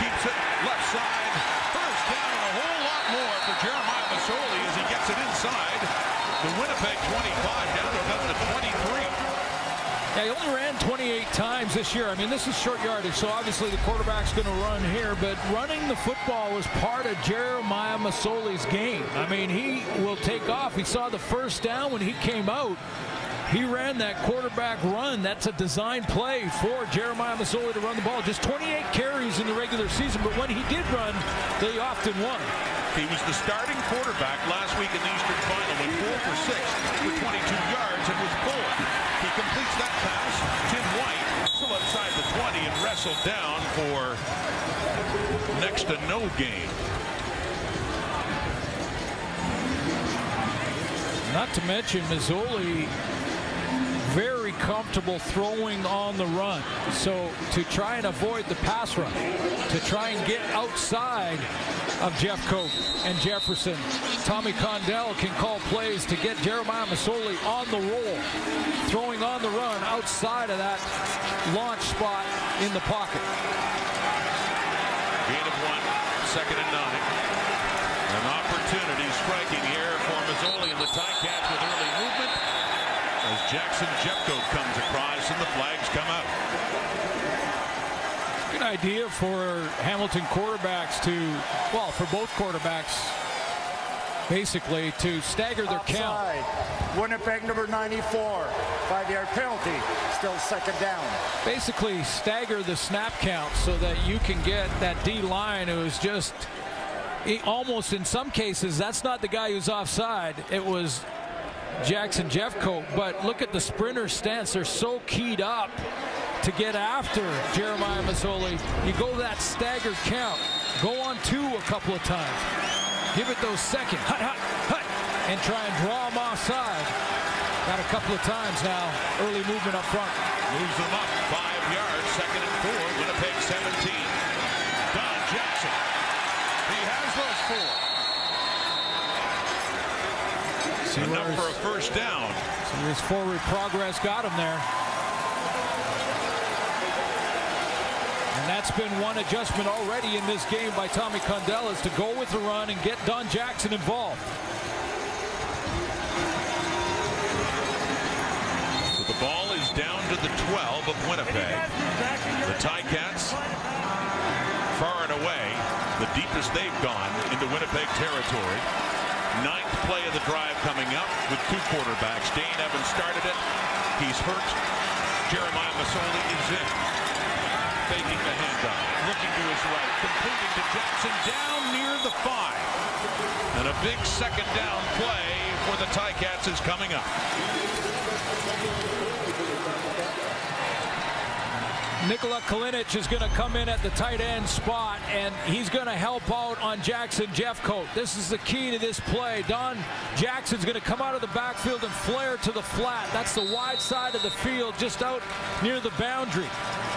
Keeps it left side. First down and a whole lot more for Jeremiah Masoli as he gets it inside the Winnipeg 25 down to about the 23. Yeah, he only ran 28 times this year. I mean, this is short yardage, so obviously the quarterback's going to run here, but running the football was part of Jeremiah Masoli's game. I mean, he will take off. He saw the first down when he came out. He ran that quarterback run. That's a design play for Jeremiah Masoli to run the ball. Just 28 carries in the regular season, but when he did run, they often won. He was the starting quarterback last week in the Eastern Final, went four for six for 22 yards and was pulled. He completes that pass. Tim White still outside the 20 and wrestled down for next to no game. Not to mention Masoli very comfortable throwing on the run. So to try and avoid the pass rush, to try and get outside of Jeff Jeffcoat and Jefferson, Tommy Condell can call plays to get Jeremiah Masoli on the roll, throwing on the run outside of that launch spot in the pocket. Gain of one, second and nine. An opportunity striking here for Masoli and the Ticats with early movement as Jackson Jeffcoat comes across and the flags come out. Good idea for Hamilton quarterbacks to, well, for both quarterbacks, basically, to stagger their count. Winnipeg number 94. Five-yard penalty. Still second down. Basically, stagger the snap count so that you can get that D line who is just almost in some cases, that's not the guy who's offside. It was Jackson Jeffcoat. But look at the sprinter stance. They're so keyed up to get after Jeremiah Masoli. You go that staggered count. Go on two a couple of times. Give it those seconds. Hut, hut, hut. And try and draw them offside. Got a couple of times now. Early movement up front. Moves them up five yards, second and four, Winnipeg 17. Don Jackson. He has those four. See Enough his, for a first down. see his forward progress got him there. And that's been one adjustment already in this game by Tommy Condell is to go with the run and get Don Jackson involved. So the ball is down to the 12 of Winnipeg. The Ticats far and away the deepest they've gone into Winnipeg territory. Ninth play of the drive coming up with two quarterbacks. Dane Evans started it. He's hurt. Jeremiah Masoli is in. Faking the handoff. Looking to his right. Completing to Jackson down near the five. And a big second down play for the Ticats is coming up. Nikola Kalinic is going to come in at the tight end spot, and he's going to help out on Jackson Jeffcoat. This is the key to this play. Don Jackson's going to come out of the backfield and flare to the flat. That's the wide side of the field, just out near the boundary.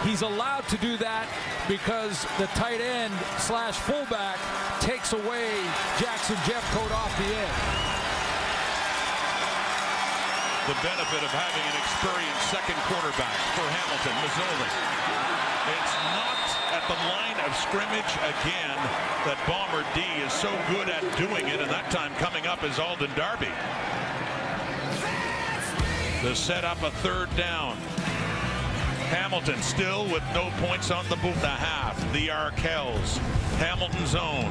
He's allowed to do that because the tight end slash fullback takes away Jackson Jeffcoat off the end the benefit of having an experienced second quarterback for Hamilton, Masoli. It's not at the line of scrimmage again that Bomber D is so good at doing it, and that time coming up is Alden Darby. The set up a third down. Hamilton still with no points on the boot. The half. The Arkells. Hamilton zone.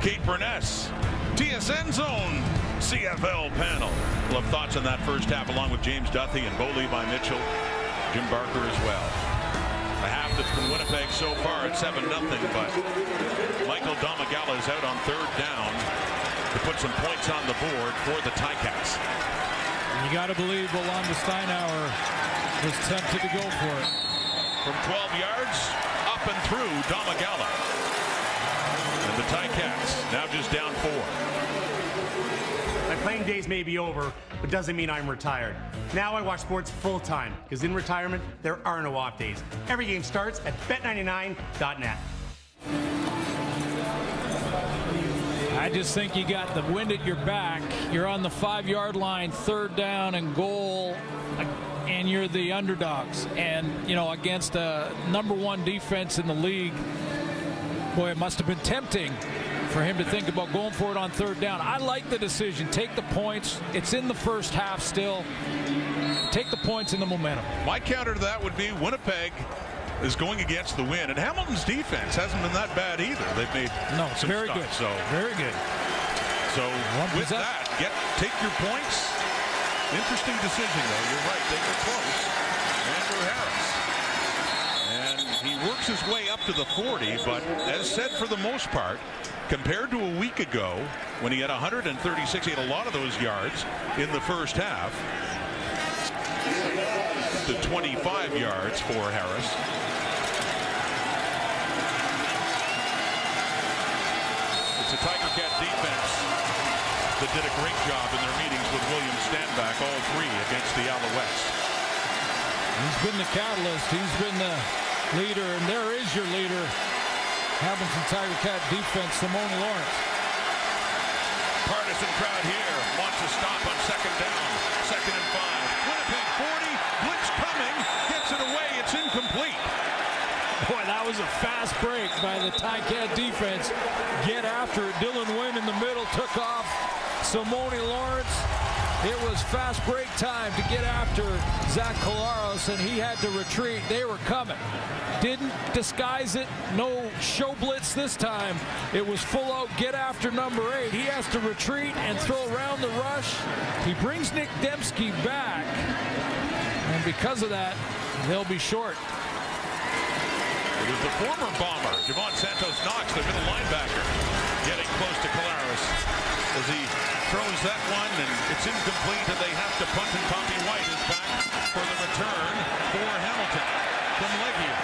Kate Beirness. TSN zone. CFL panel. We'll have thoughts on that first half along with James Duthie and Bo Levi Mitchell, Jim Barker as well. A half that's been Winnipeg so far at 7 nothing, but Michael Domagala is out on third down to put some points on the board for the Ticats. You got to believe Orlondo Steinauer was tempted to go for it. From 12 yards, up and through Domagala. And the Ticats now just down four. My playing days may be over, but doesn't mean I'm retired. Now I watch sports full time, because in retirement, there are no off days. Every game starts at bet99.net. I just think you got the wind at your back. You're on the five yard line, third down and goal, and you're the underdogs. And, you know, against a number one defense in the league, boy, it must have been tempting for him to think about going for it on third down. I like the decision. Take the points. It's in the first half still. Take the points and the momentum. My counter to that would be Winnipeg is going against the wind, and Hamilton's defense hasn't been that bad either. They've made no, some very good. So very good. So with that, get take your points. Interesting decision though. You're right. They were close. Andrew Harris. And he works his way up to the 40, but as said for the most part, compared to a week ago when he had 136. He had a lot of those yards in the first half. To 25 yards for Harris. It's a Tiger Cat defense that did a great job in their meetings with William Stanback, all three against the Alouettes. He's been the catalyst. He's been the leader, and there is your leader Hamilton Tiger Cat defense, Simoni Lawrence. Partisan crowd here wants to stop on second down. Second and five. Winnipeg 40. Blitz coming. Gets it away. It's incomplete. Boy, that was a fast break by the Ticat defense. Get after it. Dylan Wynn in the middle took off. Simoni Lawrence it was fast break time to get after Zach Collaros, and he had to retreat. They were coming. Didn't disguise it. No show blitz this time. It was full out get after number eight. He has to retreat and throw around the rush. He brings Nick Demski back. And because of that, they'll be short. It was the former bomber, Jovan Santos Knox, the middle linebacker, getting close to Collaros as he throws that one, and it's incomplete, and they have to punt, and Tommy White is back for the return for Hamilton from Liegghio.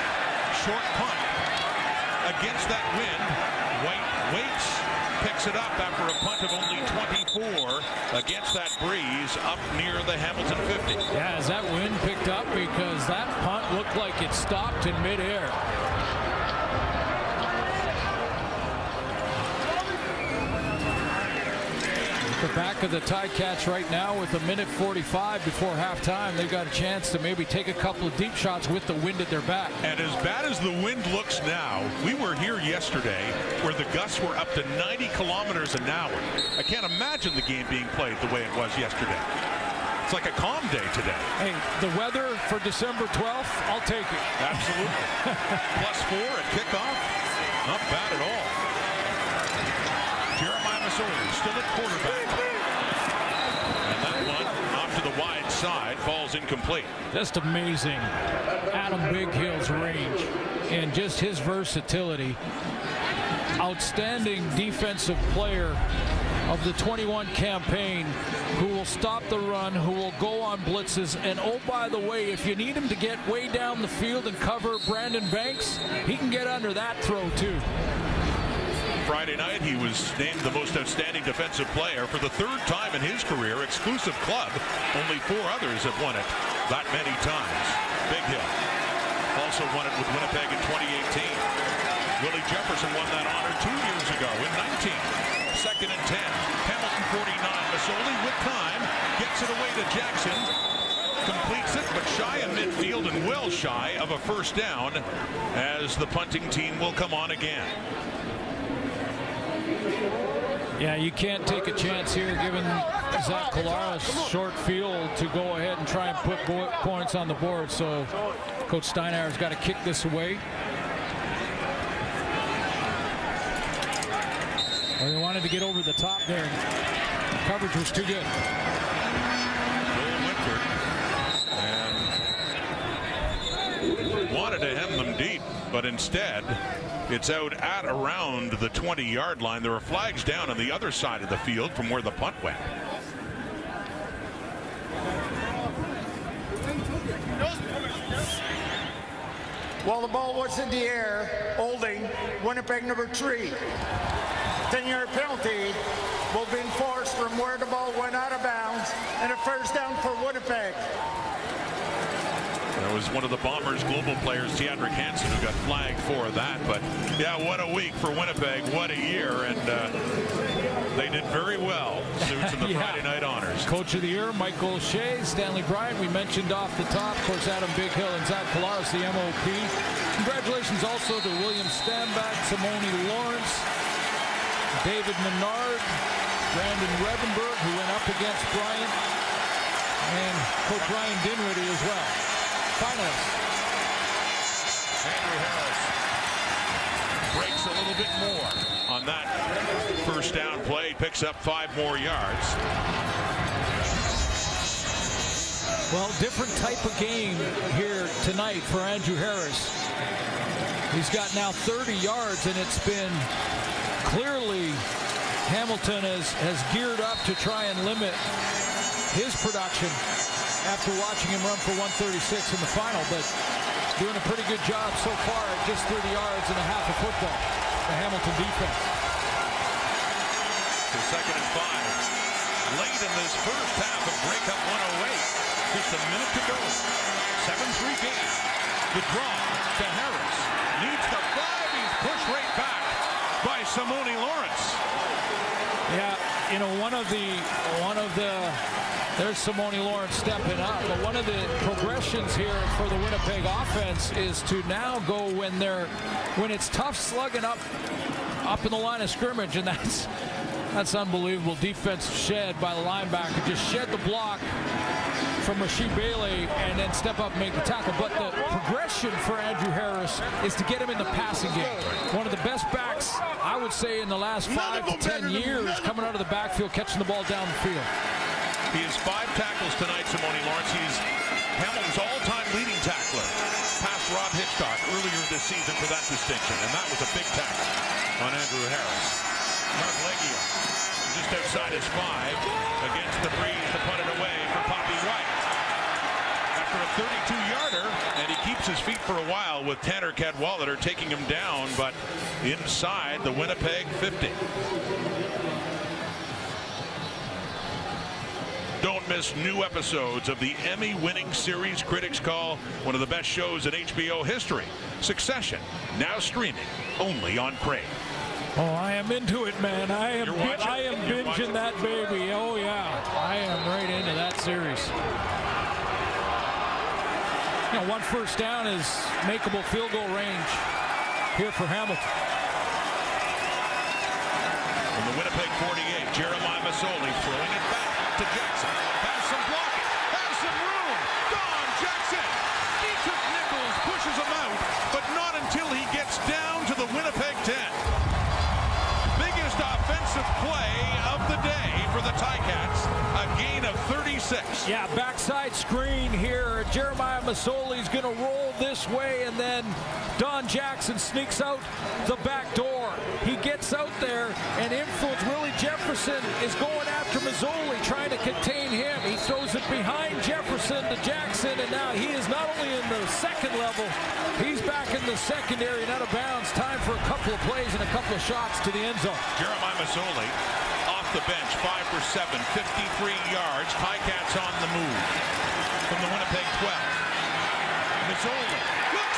Short punt against that wind. White waits, picks it up after a punt of only 24 against that breeze up near the Hamilton 50. Yeah, as that wind picked up because that punt looked like it stopped in midair. Back of the Ticats right now with a minute 45 before halftime. They've got a chance to maybe take a couple of deep shots with the wind at their back. And as bad as the wind looks now, we were here yesterday where the gusts were up to 90 kilometers an hour. I can't imagine the game being played the way it was yesterday. It's like a calm day today. Hey, the weather for December 12th, I'll take it. Absolutely. Plus four at kickoff. Not bad at all. Jeremiah Masoli still at quarterback. And that one off to the wide side falls incomplete. Just amazing. Adam Bighill's range and just his versatility. Outstanding defensive player of the 21 campaign who will stop the run, who will go on blitzes. And oh, by the way, if you need him to get way down the field and cover Brandon Banks, he can get under that throw too. Friday night, he was named the most outstanding defensive player for the third time in his career. Exclusive club. Only four others have won it that many times. Bighill also won it with Winnipeg in 2018. Willie Jefferson won that honor two years ago in 19. Second and 10. Hamilton 49. Masoli with time gets it away to Jackson. Completes it, but shy of midfield and well shy of a first down as the punting team will come on again. Yeah, you can't take a chance here given Zach Collaros' short field to go ahead and try and put points on the board. So Coach Steinauer's got to kick this away. Well, they wanted to get over the top there. Coverage was too good. wanted to hem them deep, but instead it's out at around the 20-yard line. There are flags down on the other side of the field from where the punt went. While the ball was in the air, holding Winnipeg number three. 10-yard penalty will be enforced from where the ball went out of bounds and a first down for Winnipeg. Was one of the Bombers' global players, Teodric Hansen, who got flagged for that. But yeah, what a week for Winnipeg. What a year. And uh, they did very well. Suits in the yeah. Friday night honors. Coach of the year, Mike O'Shea, Stanley Bryant. We mentioned off the top, of course, Adam Bighill and Zach Collaros, the MOP. Congratulations also to William Stanback, Simoni Lawrence, David Menard, Brandon Revenberg, who went up against Bryant, and Coach Ryan Dinwiddie as well finalist. Andrew Harris breaks a little bit more on that first down play, picks up five more yards. Well, different type of game here tonight for Andrew Harris. He's got now 30 yards, and it's been clearly Hamilton has, has geared up to try and limit his production after watching him run for 136 in the final, but doing a pretty good job so far at just 30 yards and a half of football, the Hamilton defense. So second and five. Late in this first half of Grey Cup 108. Just a minute to go. 7-3 game. The draw to Harris. Needs the five. He's pushed right back by Simoni Lawrence. You know, one of the one of the there's Simoni Lawrence stepping up. But one of the progressions here for the Winnipeg offense is to now go when they're when it's tough slugging up up in the line of scrimmage, and that's that's unbelievable defensive shed by the linebacker. Just shed the block from Rasheed Bailey and then step up and make the tackle. But the progression for Andrew Harris is to get him in the passing game. One of the best backs, I would say, in the last five to ten years, coming out of the backfield, catching the ball down the field. He has five tackles tonight, Simoni Lawrence. He's Hamilton's all-time leading tackler. Past Rob Hitchcock earlier this season for that distinction, and that was a big tackle on Andrew Harris. Marc Liegghio just outside his five against the breeze to put it away for Papi White. After a 32-yarder, and he keeps his feet for a while with Tanner Cadwallender taking him down, but inside the Winnipeg 50. Don't miss new episodes of the Emmy-winning series critics call one of the best shows in HBO history, Succession, now streaming only on Crave. Oh, I am into it, man. I am I am binging that baby. Oh yeah, I am right into that series. You know, one first down is makeable field goal range here for Hamilton. From the Winnipeg 48, Jeremiah Masoli 36. Yeah, backside screen here. Jeremiah Masoli's going to roll this way, and then Don Jackson sneaks out the back door. He gets out there and influence. Willie Jefferson is going after Masoli, trying to contain him. He throws it behind Jefferson to Jackson, and now he is not only in the second level, he's back in the secondary and out of bounds. Time for a couple of plays and a couple of shots to the end zone. Jeremiah Masoli the bench, 5 for 7, 53 yards. Ticats on the move from the Winnipeg 12. Masoli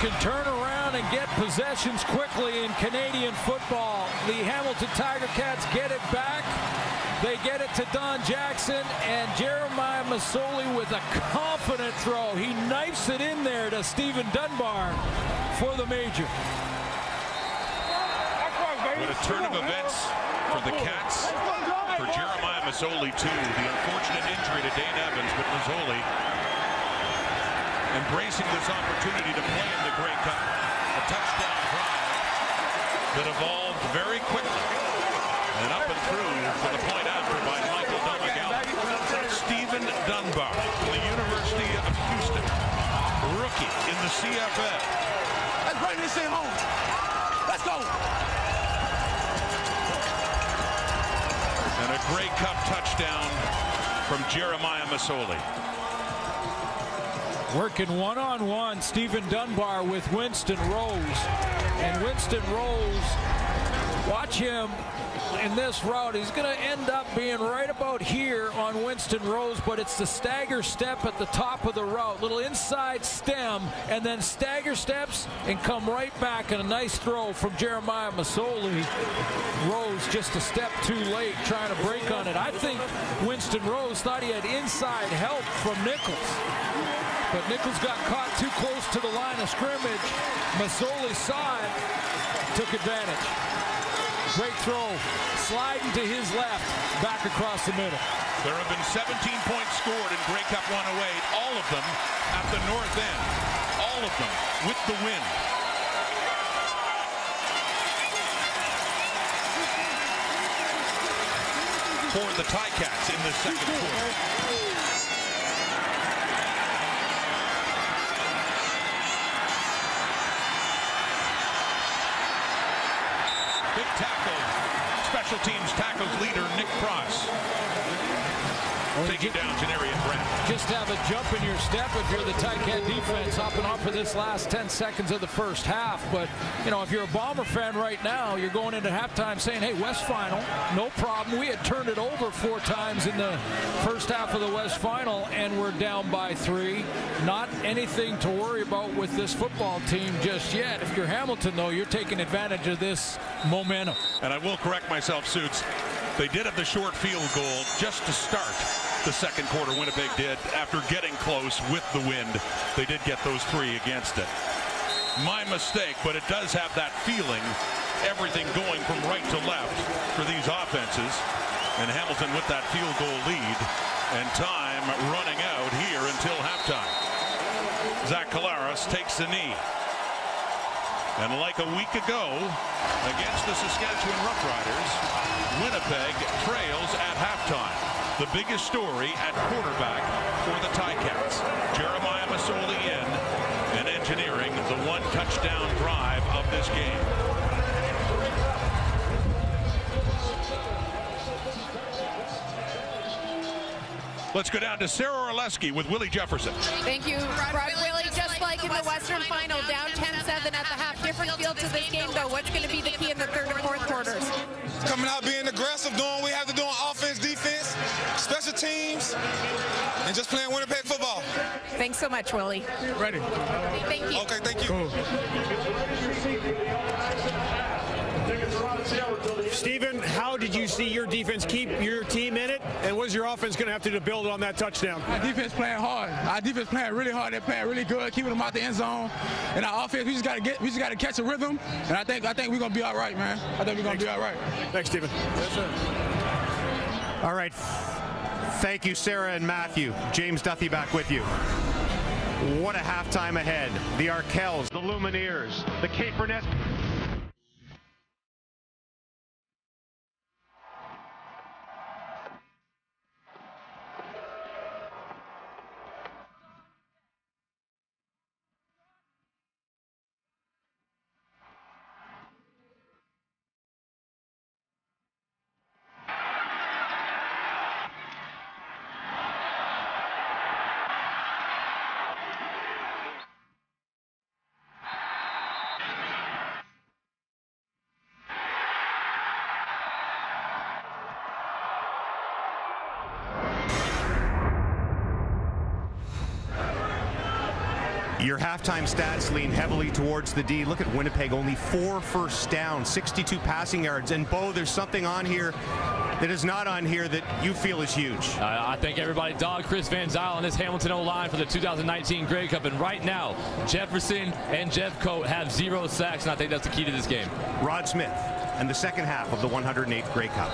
can turn around and get possessions quickly in Canadian football. The Hamilton Tiger Cats get it back. They get it to Don Jackson and Jeremiah Masoli with a confident throw. He knifes it in there to Stephen Dunbar for the major. What a turn of events for the Cats. For Jeremiah Masoli, too. The unfortunate injury to Dane Evans, but Masoli embracing this opportunity to play in the Grey Cup. A touchdown drive that evolved very quickly. And up and through for the point after by Michael Domagala. Stephen Dunbar from the University of Houston. Rookie in the CFL. Let's bring this thing home. Let's go. And a Grey Cup touchdown from Jeremiah Masoli. Working one-on-one, Stephen Dunbar with Winston Rose. And Winston Rose, watch him in this route. He's going to end up being right about here on Winston Rose, but it's the stagger step at the top of the route. Little inside stem, and then stagger steps and come right back. And a nice throw from Jeremiah Masoli. Rose just a step too late trying to break on it. I think Winston Rose thought he had inside help from Nichols. But Nichols got caught too close to the line of scrimmage. Masoli saw it, took advantage. Great throw, sliding to his left, back across the middle. There have been 17 points scored in Grey Cup 108, all of them at the north end. All of them with the win. For the Ticats in the second quarter. Big. Special teams tackles leader Nick Cross. Taking down Just have a jump in your step if you're the Ticat defense hopping off for this last 10 seconds of the first half. But, you know, if you're a Bomber fan right now, you're going into halftime saying, hey, West Final, no problem. We had turned it over four times in the first half of the West Final, and we're down by three. Not anything to worry about with this football team just yet. If you're Hamilton, though, you're taking advantage of this momentum. And I will correct myself, Suits. They did have the short field goal just to start the second quarter. Winnipeg did after getting close with the wind. They did get those three against it. My mistake, but it does have that feeling. Everything going from right to left for these offenses. And Hamilton with that field goal lead. And time running out here until halftime. Zach Collaros takes the knee. And like a week ago against the Saskatchewan Roughriders, Winnipeg trails at halftime. The biggest story at quarterback for the Ticats. Jeremiah Masoli in and engineering the one touchdown drive of this game. Let's go down to Sara Orlesky with Willie Jefferson. Thank you, Rod Willie. Just like in the Western Final, down 10-7 at the half. Different feel to this game, though. What's going to be the key in the third and fourth quarters? Coming out, being aggressive, doing what we have to do on offense, defense, special teams, and just playing Winnipeg football. Thanks so much, Willie. Ready. Thank you. Okay, thank you. Steven, how did you see your defense keep your team in it? And what is your offense going to have to do to build on that touchdown? Our defense playing hard. Our defense playing really hard. They're playing really good, keeping them out the end zone. And our offense, we just got to get, we just got to catch a rhythm. And I think, I think we're gonna be all right, man. I think we're gonna be all right. Thanks, Steven. All right. Thank you, Sarah and Matthew. James Duthie back with you. What a halftime ahead. The Arkells, the Lumineers, the Cape Your halftime stats lean heavily towards the D. Look at Winnipeg, only four first down, 62 passing yards. And Bo, there's something on here that is not on here that you feel is huge. Uh, I think everybody dog Chris Van Zyl and this Hamilton O-line for the 2019 Grey Cup. And right now, Jefferson and Jeffcoat have zero sacks, and I think that's the key to this game. Rod Smith and the second half of the 108th Grey Cup.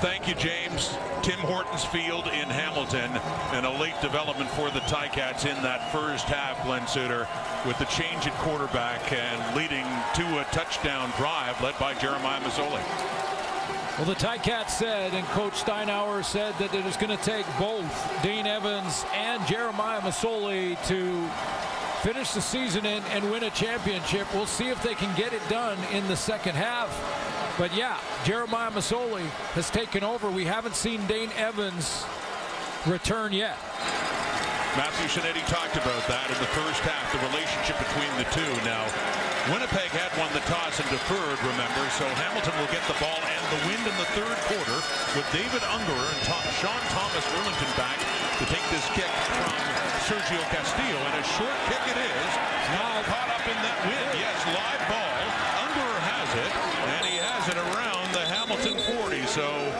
Thank you, James. Tim Hortons Field in Hamilton, and a late development for the Ticats in that first half, Glen Suitor, with the change at quarterback and leading to a touchdown drive led by Jeremiah Masoli. Well, the Ticats said, and Coach Steinauer said that it is going to take both Dane Evans and Jeremiah Masoli to finish the season and win a championship. We'll see if they can get it done in the second half. But yeah, Jeremiah Masoli has taken over. We haven't seen Dane Evans return yet. Matthew Scianitti talked about that in the first half, the relationship between the two. Now, Winnipeg had won the toss and deferred, remember, so Hamilton will get the ball and the wind in the third quarter with David Ungerer and Tom, Sean Thomas Erlington back to take this kick from Sergio Castillo. And a short kick it is. Now caught up in that wind. Yes, live ball. Ungerer has it, and he has it around the 40. So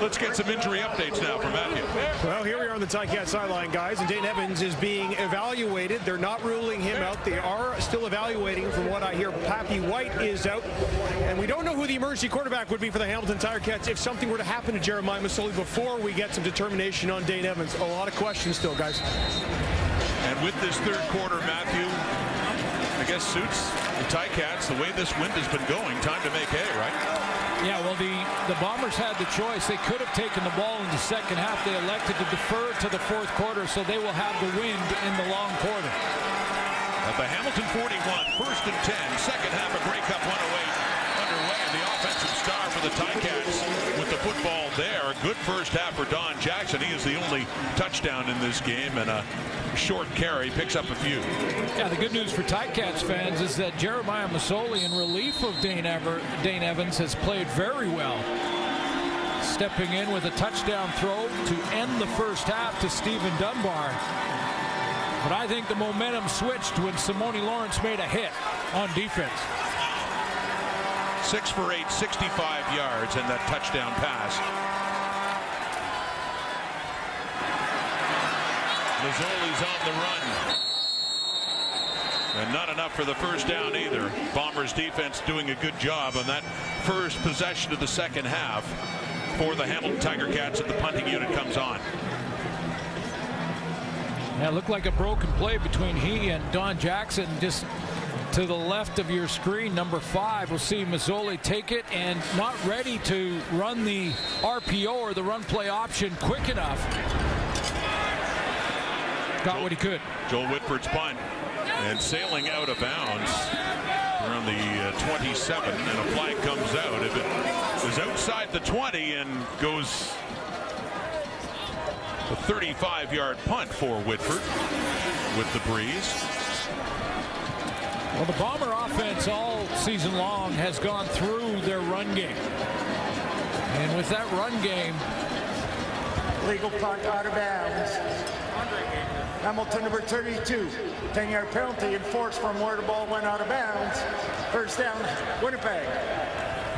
let's get some injury updates now from Matthew. Well, here we are on the Ticat sideline, guys, and Dane Evans is being evaluated. They're not ruling him out. They are still evaluating, from what I hear. Papi White is out, and we don't know who the emergency quarterback would be for the Hamilton Tiger Cats if something were to happen to Jeremiah Masoli before we get some determination on Dane Evans. A lot of questions still, guys. And with this third quarter, Matthew, I guess suits Ticats the way this wind has been going. Time to make hay, right? Yeah, well, the, the Bombers had the choice. They could have taken the ball in the second half. They elected to defer to the fourth quarter, so they will have the wind in the long quarter. At the Hamilton 41, first and 10, second half of Grey Cup 108 underway. And the offensive star for the Ticats with the football there. Good first half for Don Jackson. He is the only touchdown in this game and a short carry picks up a few. Yeah, the good news for Ticats fans is that Jeremiah Masoli in relief of Dane, Ever, Dane Evans has played very well. Stepping in with a touchdown throw to end the first half to Stephen Dunbar. But I think the momentum switched when Simoni Lawrence made a hit on defense. Six for eight, 65 yards, and that touchdown pass. Masoli's on the run. And not enough for the first down either. Bombers defense doing a good job on that first possession of the second half for the Hamilton Tiger Cats and the punting unit comes on. Yeah, looked like a broken play between he and Don Jackson just to the left of your screen, number five. We'll see Masoli take it and not ready to run the RPO or the run play option quick enough. Got Joel, what he could. Joel Whitford's punt and sailing out of bounds around the uh, 27 and a flag comes out. If it is outside the 20 and goes A 35 yard punt for Whitford with the breeze. Well, the Bomber offense all season long has gone through their run game. And with that run game, Legal punt out of bounds. Hamilton number 32. 10 yard penalty enforced from where the ball went out of bounds. First down, Winnipeg.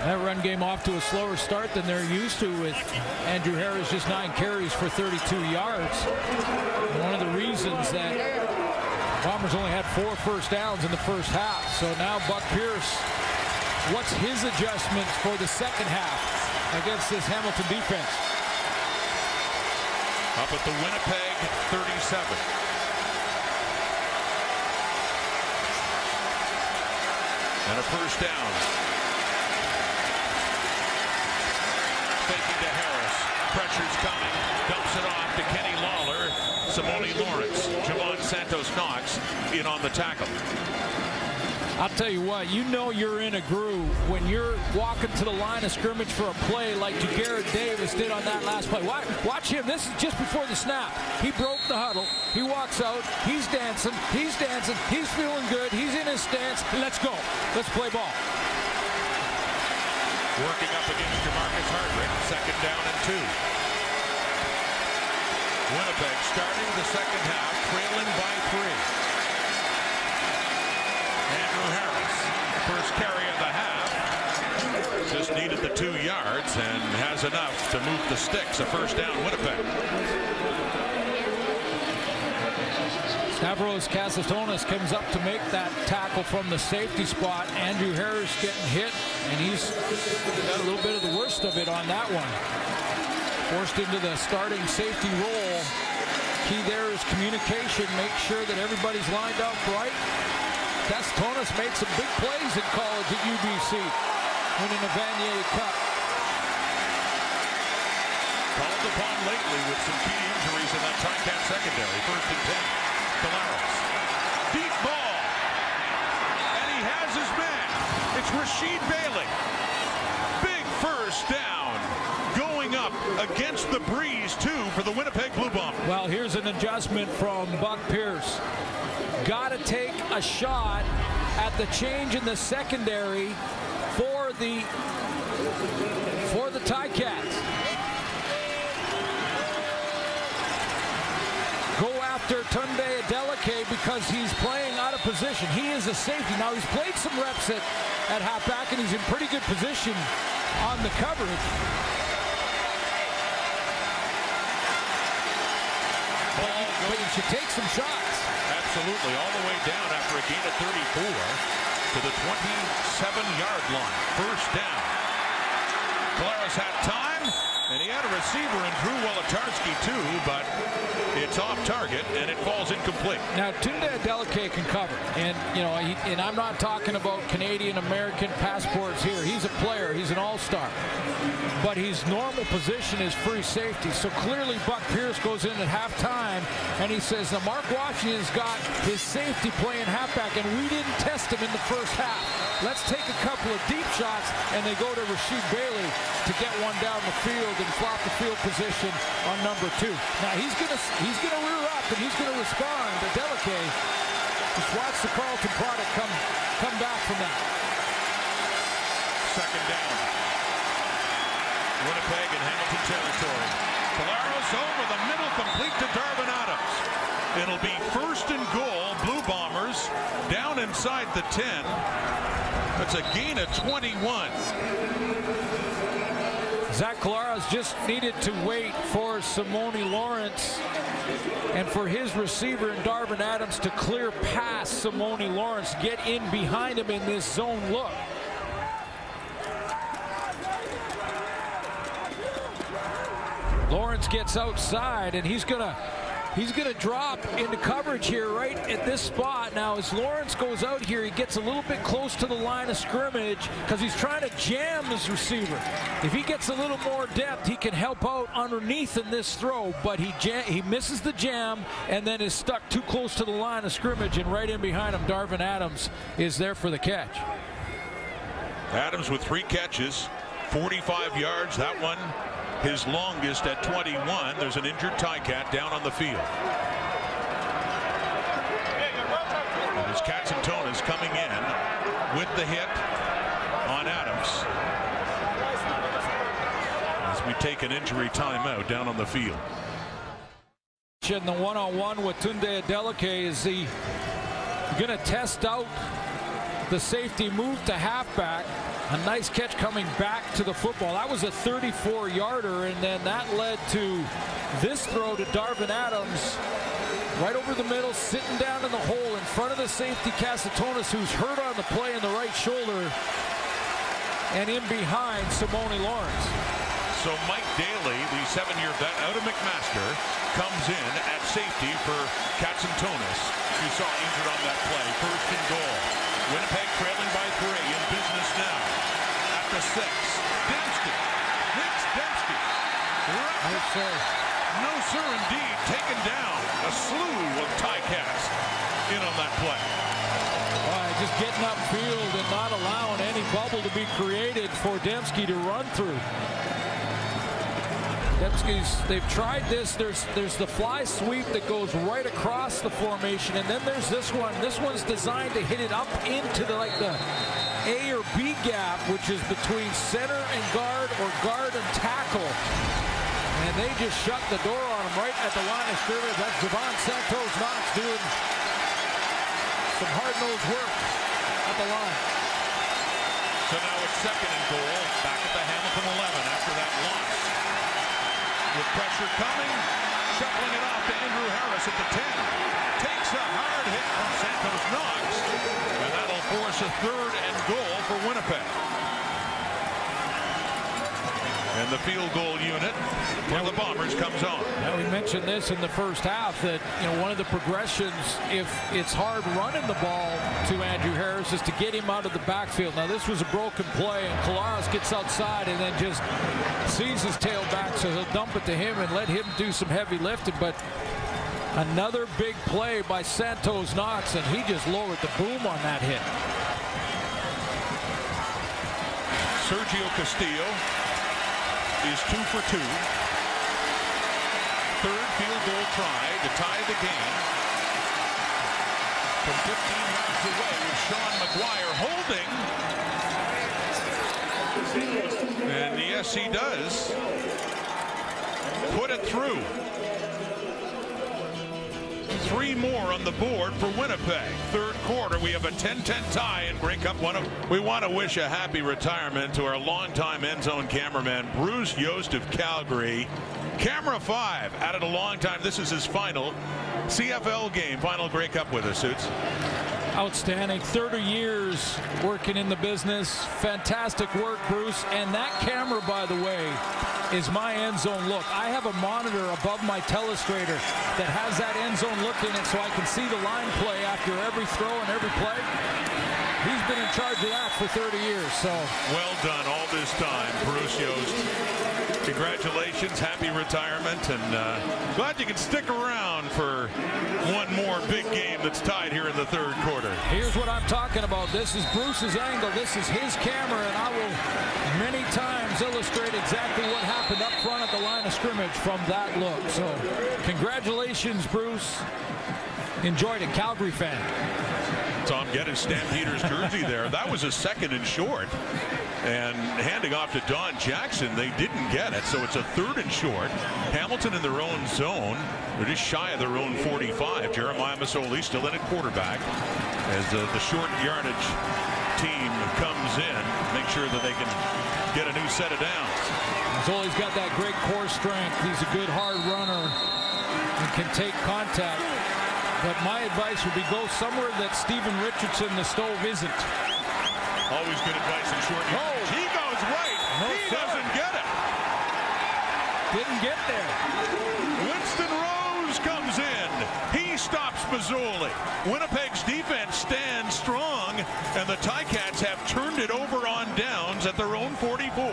that run game off to a slower start than they're used to with Andrew Harris just nine carries for 32 yards. One of the reasons that Bombers only had four first downs in the first half. So now Buck Pierce, what's his adjustments for the second half against this Hamilton defense? Up at the Winnipeg 37. And a first down. Faking to Harris. Pressure's coming. Dumps it off to Kenny Lawler. Simoni Lawrence. Jovan Santos Knox in on the tackle. I'll tell you what, you know you're in a groove when you're walking to the line of scrimmage for a play like Ja'Gared Davis did on that last play. Watch, watch him. This is just before the snap. He broke the huddle. He walks out. He's dancing. He's dancing. He's feeling good. He's in his stance. Let's go. Let's play ball. Working up against Jermarcus Hardrick. Second down and two. Winnipeg starting the second half, trailing by three. Andrew Harris, first carry of the half. Just needed the two yards and has enough to move the sticks. A first down, Winnipeg. Stavros Katsantonis comes up to make that tackle from the safety spot. Andrew Harris getting hit, and he's got a little bit of the worst of it on that one. Forced into the starting safety role. Key there is communication. Make sure that everybody's lined up right. Katsantonis made some big plays in college at UBC, winning the Vanier Cup. Called upon lately with some key injuries in that Ticat secondary. First and 10. Collaros. Deep ball. And he has his man. It's Rasheed Bailey. Big first down. Up against the breeze, too, for the Winnipeg Blue Bombers. Well, here's an adjustment from Buck Pierce got to take a shot at the change in the secondary for the for the Ticats. Go after Tunde Adeleke because he's playing out of position. He is a safety. Now he's played some reps at, at halfback and he's in pretty good position on the coverage. But you, should take some shots. Absolutely, all the way down after a gain of 34 to the 27-yard line. First down. Collaros had time, and he had a receiver in Drew Wolitarsky too, but it's off target and it falls incomplete. Now Tunde Adeleke can cover, and you know, he, and I'm not talking about Canadian American passports here. He's a player. He's an all-star, but his normal position is free safety. So clearly, Buck Pierce goes in at halftime, and he says, "Now Mark Washington's got his safety playing halfback, and we didn't test him in the first half. Let's take a couple of deep shots." And they go to Rasheed Bailey to get one down the field and flop the field position on number two. Now he's gonna he's gonna rear up and he's gonna respond. to Adeleke, just watch the Carleton product come come back from that. Second down. Winnipeg and Hamilton territory. Collaros over the middle, complete to Darvin Adams. It'll be first and goal. Blue Bombers down inside the 10. That's a gain of 21. Zach Collaros just needed to wait for Simoni Lawrence and for his receiver and Darvin Adams to clear past Simoni Lawrence, get in behind him in this zone look. Lawrence gets outside and he's gonna He's going to drop into coverage here right at this spot. Now, as Lawrence goes out here, he gets a little bit close to the line of scrimmage because he's trying to jam his receiver. If he gets a little more depth, he can help out underneath in this throw, but he he misses the jam and then is stuck too close to the line of scrimmage, and right in behind him, Darvin Adams is there for the catch. Adams with three catches, 45 yards. That one his longest at 21. There's an injured Ticat down on the field. And As Katsantonis coming in with the hit on Adams. As we take an injury timeout down on the field. In the one-on-one with Tunde Adeleke is he going to test out the safety move to halfback. A nice catch coming back to the football. That was a 34 yarder and then that led to this throw to Darvin Adams right over the middle sitting down in the hole in front of the safety Katsantonis who's hurt on the play in the right shoulder and in behind Simoni Lawrence. So Mike Daly, the seven-year vet out of McMaster, comes in at safety for Katsantonis. You saw injured on that play. First and goal. Winnipeg trailing by three in business now. After six. Demski. Nick Demski. No, sir. No, sir, indeed. Taken down. A slew of Ticats in on that play. Right, just getting upfield and not allowing any bubble to be created for Demski to run through. Demski's, they've tried this. There's there's the fly sweep that goes right across the formation, and then there's this one. This one's designed to hit it up into the like the A or B gap, which is between center and guard or guard and tackle. And they just shut the door on him right at the line of scrimmage. That's Jovan Santos Knox doing some hard-nosed work at the line. So now it's second and goal. Back at the Hamilton 11 after that loss. With pressure coming, shuffling it off to Andrew Harris at the 10. Takes a hard hit from Santos Knox, and that'll force a third and goal for Winnipeg. And the field goal unit for the Bombers comes on. Now we mentioned this in the first half that you know one of the progressions, if it's hard running the ball to Andrew Harris, is to get him out of the backfield. Now this was a broken play, and Collaros gets outside and then just sees his tail back, so he'll dump it to him and let him do some heavy lifting. But another big play by Santos Knox, and he just lowered the boom on that hit. Sergio Castillo is two for two. Third field goal try to tie the game. From 15 yards away with Sean McGuire holding. And yes, he does. Put it through. Three more on the board for Winnipeg. Third quarter, we have a 10-10 tie in Cup. One of, we want to wish a happy retirement to our longtime end zone cameraman, Bruce Yost of Calgary. Camera 5, added a long time. This is his final CFL game, final Grey Cup with us, Suits. Outstanding. 30 years working in the business. Fantastic work, Bruce. And that camera, by the way, is my end zone look. I have a monitor above my telestrator that has that end zone look in it so I can see the line play after every throw and every play. He's been in charge of that for 30 years. So well done all this time, Bruce Yost. Congratulations, happy retirement, and uh, glad you can stick around for one more big game that's tied here in the third quarter. Here's what I'm talking about. This is Bruce's angle. This is his camera, and I will many times illustrate exactly what happened up front at the line of scrimmage from that look. So congratulations, Bruce. Enjoyed it, Calgary fan. Tom get his Stampeders jersey there. That was a second and short. And handing off to Don Jackson, they didn't get it. So it's a third and short. Hamilton in their own zone. They're just shy of their own 45. Jeremiah Masoli still in at quarterback as uh, the short yardage team comes in. Make sure that they can get a new set of downs. Masoli's got that great core strength. He's a good hard runner and can take contact. But my advice would be go somewhere that Steven Richardson, the stove, isn't. Always good advice in short Oh. He goes right. No, he sir. doesn't get it. Didn't get there. Winston Rose comes in. He stops Masoli. Winnipeg's defense stands strong, and the Ticats have turned it over on downs at their own 44.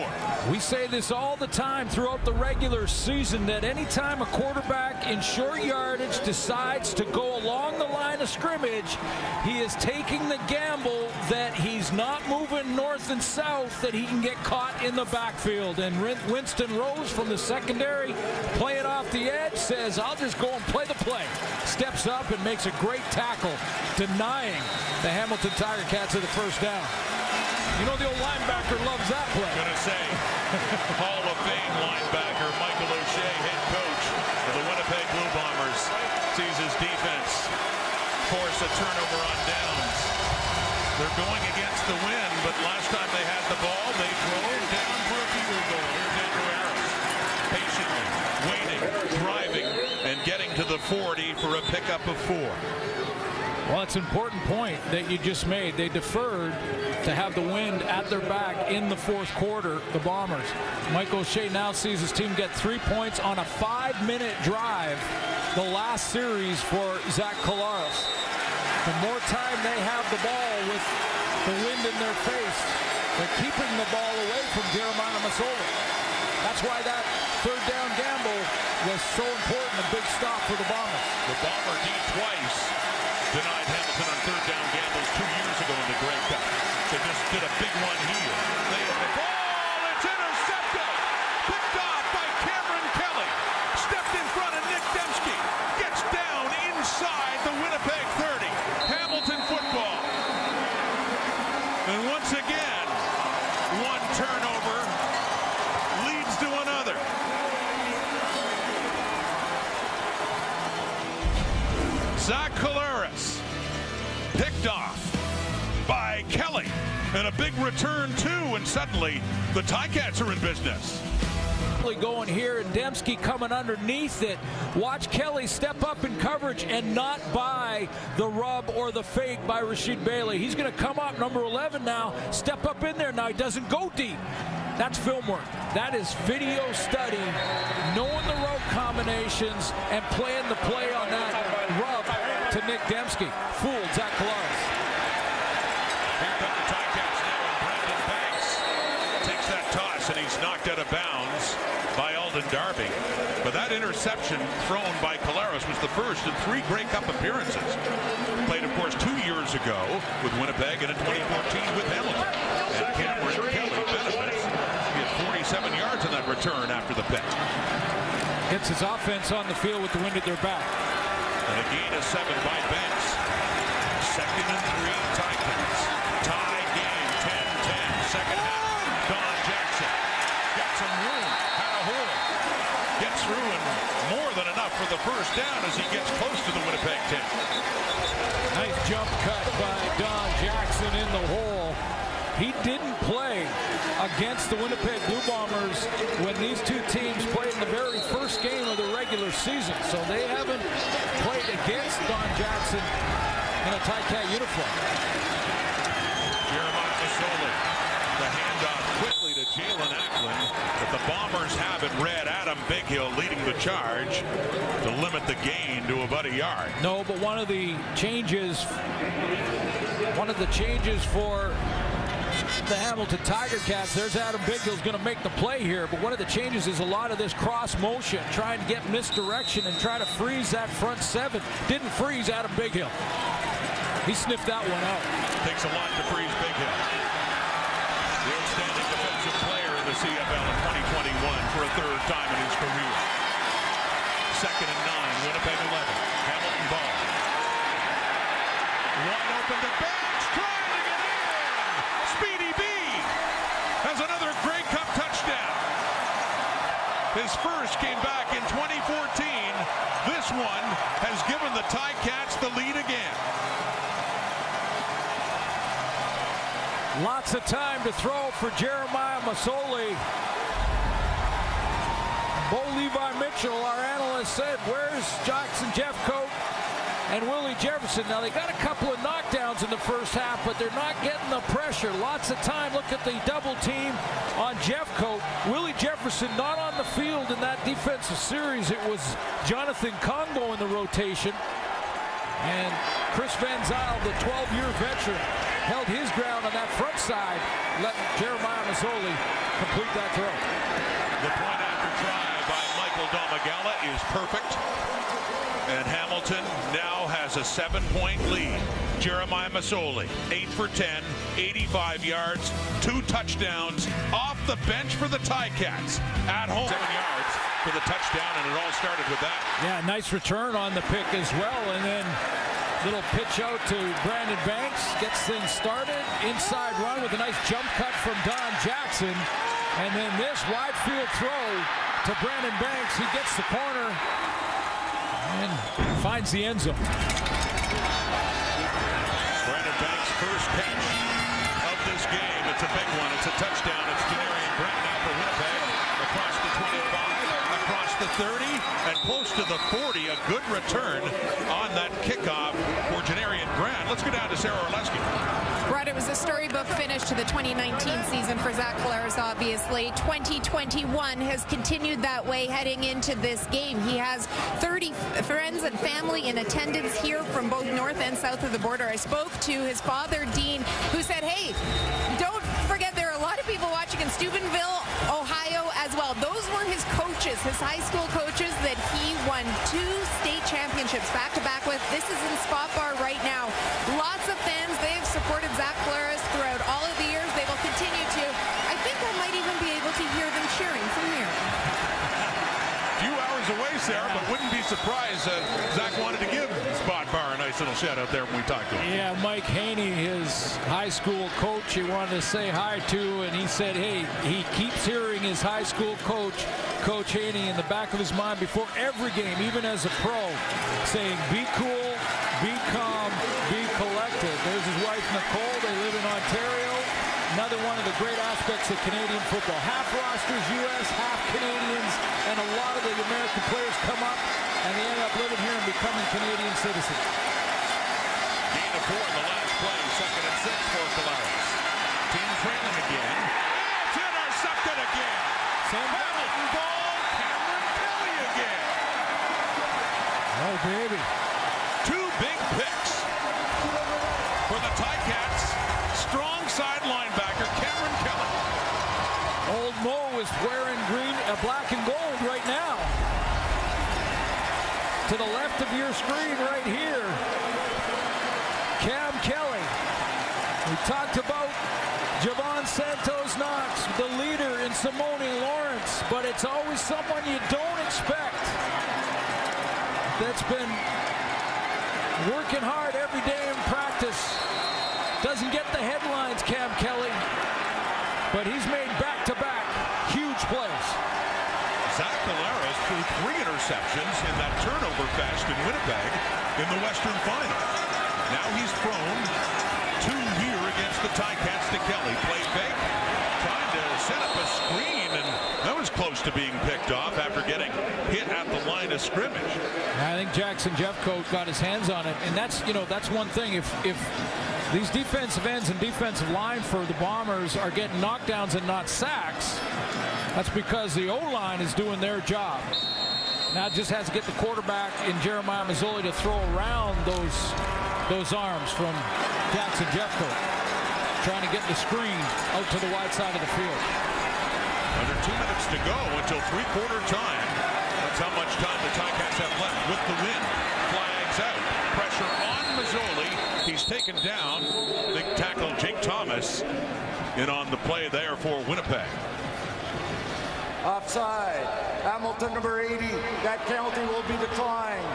We say this all the time throughout the regular season that anytime a quarterback in short yardage decides to go along the line of scrimmage, he is taking the gamble that he's not moving north and south that he can get caught in the backfield. And Winston Rose from the secondary, playing off the edge, says, I'll just go and play the play. Steps up and makes a great tackle, denying the Hamilton Tiger Cats of the first down. You know the old linebacker loves that play. Gonna say, Hall of Fame linebacker Michael O'Shea, head coach of the Winnipeg Blue Bombers, sees his defense force a turnover on downs. They're going against the wind, but last time they had the ball, they drove down for a field goal. Here's Andrew Harris, patiently waiting, driving, and getting to the 40 for a pickup of four. Well, it's an important point that you just made. They deferred to have the wind at their back in the fourth quarter, the Bombers. Michael O'Shea now sees his team get three points on a five-minute drive, the last series for Zach Collaros. The more time they have the ball with the wind in their face, they're keeping the ball away from Jeremiah Masoli. That's why that third down gamble was so important, a big stop for the Bombers. The Bomber D twice denied Hamilton on third down gambles two years ago in the Grey Cup. They just did a big one here. Return, too, and suddenly the Ticats are in business. Kelly going here and Demski coming underneath it. Watch Kelly step up in coverage and not by the rub or the fake by Rasheed Bailey. He's going to come up, number 11 now, step up in there. Now he doesn't go deep. That's film work. That is video study, knowing the rope combinations and playing the play on that rub to Nick Demski. Fooled Zach Collaros. Here come the Ticats now, and Brandon Banks takes that toss, and he's knocked out of bounds by Alden Darby. But that interception thrown by Collaros was the first in three Grey Cup appearances. Played, of course, two years ago with Winnipeg and in 2014 with Hamilton. And Cameron Kelly benefits. He had 47 yards on that return after the pick. Gets his offense on the field with the wind at their back. And a gain of seven by Banks. Second and three, Ticats. Tie game, 10-10. Second half, Don Jackson. Got some room, had a hole. Gets through and more than enough for the first down as he gets close to the Winnipeg 10. Nice jump cut by Don Jackson in the hole. He didn't play against the Winnipeg Blue Bombers when these two teams played in the very first game of the regular season. So they haven't played against Don Jackson in a Ticat uniform. Jeremiah Masoli. The handoff quickly to Jaelon Acklin. But the Bombers have it red. Adam Bighill leading the charge to limit the gain to about a yard. No, but one of the changes, one of the changes for the Hamilton Tiger Cats. There's Adam Bighill's going to make the play here, but one of the changes is a lot of this cross motion, trying to get misdirection and try to freeze that front seven. Didn't freeze Adam Bighill. He sniffed that one out. Takes a lot to freeze Bighill. The outstanding defensive player in the CFL in 2021 for a third time in his career. Second and nine, Winnipeg 11. Hamilton ball. Wide open to Banks, trying to get in. Speedy B has another Grey Cup touchdown. His first came back in 2014. This one has given the Ticats the lead again. Lots of time to throw for Jeremiah Masoli. Bo Levi Mitchell, our analyst, said, where's Jackson Jeffcoat and Willie Jefferson? Now, they got a couple of knockdowns in the first half, but they're not getting the pressure. Lots of time. Look at the double team on Jeffcoat. Willie Jefferson not on the field in that defensive series. It was Jonathan Kongbo in the rotation. And Chris Van Zyl, the 12-year veteran, held his ground on that front side, letting Jeremiah Masoli complete that throw. Michael Domagala is perfect. And Hamilton now has a seven-point lead. Jeremiah Masoli, 8 for 10, 85 yards, two touchdowns off the bench for the Ticats. At home, seven yards for the touchdown, and it all started with that. Yeah, nice return on the pick as well. And then little pitch out to Brandon Banks. Gets things started. Inside run with a nice jump cut from Don Jackson. And then this wide field throw to Brandon Banks. He gets the corner and finds the end zone. Brandon Banks' first catch of this game. It's a big one. It's a touchdown. It's Janarion Grant now for Winnipeg. Across the 25, across the 30, and close to the 40. A good return on that kickoff for Janarion Grant. Let's go down to Sara Orlesky. Brett, it was a storybook finish to the 2019 season for Zach Collaros, obviously. 2021 has continued that way heading into this game. He has 30 friends and family in attendance here from both north and south of the border. I spoke to his father, Dean, who said, hey, don't forget there are a lot of people watching in Steubenville, Ohio as well. Those were his coaches, his high school coaches that he won two state championships back to back with. This is in Spot Bar right now. Surprised uh, Zach wanted to give Spot Bar a nice little shout out there when we talked to him. Yeah, Mike Haney, his high school coach, he wanted to say hi to, and he said, hey, he keeps hearing his high school coach, Coach Haney, in the back of his mind before every game, even as a pro, saying, be cool, be calm, be collected. There's his wife, Nicole. They live in Ontario. Another one of the great aspects of Canadian football. Half rosters U.S., half Canadians, and a lot of the American players come up and they end up living here and becoming Canadian citizens. Gain of four in the last play, second and six for Collaros. Team trailing again. It's intercepted again. Same Hamilton ball, Cameron Kelly again. Oh, baby. Two big picks for the Ticats. Strong side linebacker, Cameron Kelly. Old Mo is wearing green, uh, black and To the left of your screen right here, Cam Kelly. We talked about Jovan Santos Knox, the leader in Simoni Lawrence, but it's always someone you don't expect that's been working hard every day in practice. Doesn't get the headlines, Cam Kelly, but he's made back-to-back huge plays. Zach Collaros threw three interceptions in that turnover fest in Winnipeg in the Western Final. Now he's thrown two here against the Ticats to Kelly. Play fake, trying to set up a screen, and that was close to being picked off after getting hit at the line of scrimmage. I think Jackson Jeffcoat got his hands on it, and that's you know that's one thing. If if these defensive ends and defensive line for the Bombers are getting knockdowns and not sacks, that's because the O-line is doing their job. Now it just has to get the quarterback in Jeremiah Masoli to throw around those those arms from Jackson Jeffcoat, trying to get the screen out to the wide side of the field. Under two minutes to go until three-quarter time. That's how much time the Ticats have left with the win. Flags out. Pressure on Masoli. He's taken down. Big tackle Jake Thomas in on the play there for Winnipeg. Offside. Hamilton number 80. That penalty will be declined.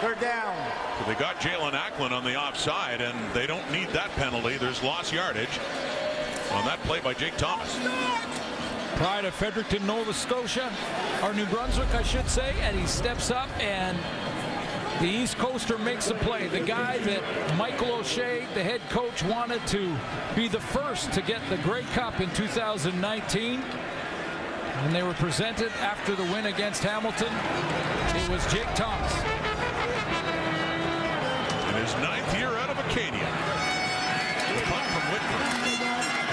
They're down. So they got Jaelon Acklin on the offside, and they don't need that penalty. There's lost yardage on that play by Jake Thomas. Pride of Fredericton, Nova Scotia, or New Brunswick, I should say, and he steps up and the East Coaster makes a play. The guy that Michael O'Shea, the head coach, wanted to be the first to get the Grey Cup in 2019. And they were presented after the win against Hamilton. It was Jake Thomas. In his ninth year out of Acadia. The punt from Whitford.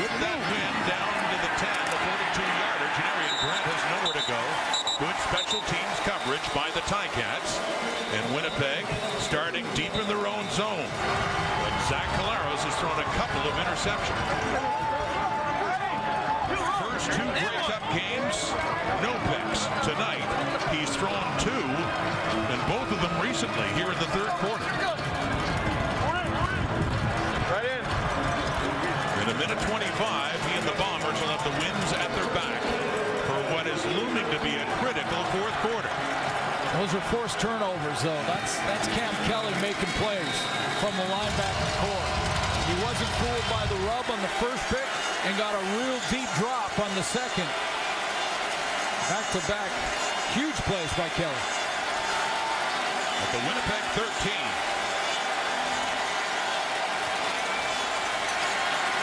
With that win down to the 10, the 42-yarder, Janarion Grant has nowhere to go. Good special teams coverage by the Ticats. Forced turnovers, though. That's that's Cam Kelly making plays from the linebacker core. He wasn't fooled by the rub on the first pick and got a real deep drop on the second. Back to back, huge plays by Kelly. At the Winnipeg 13.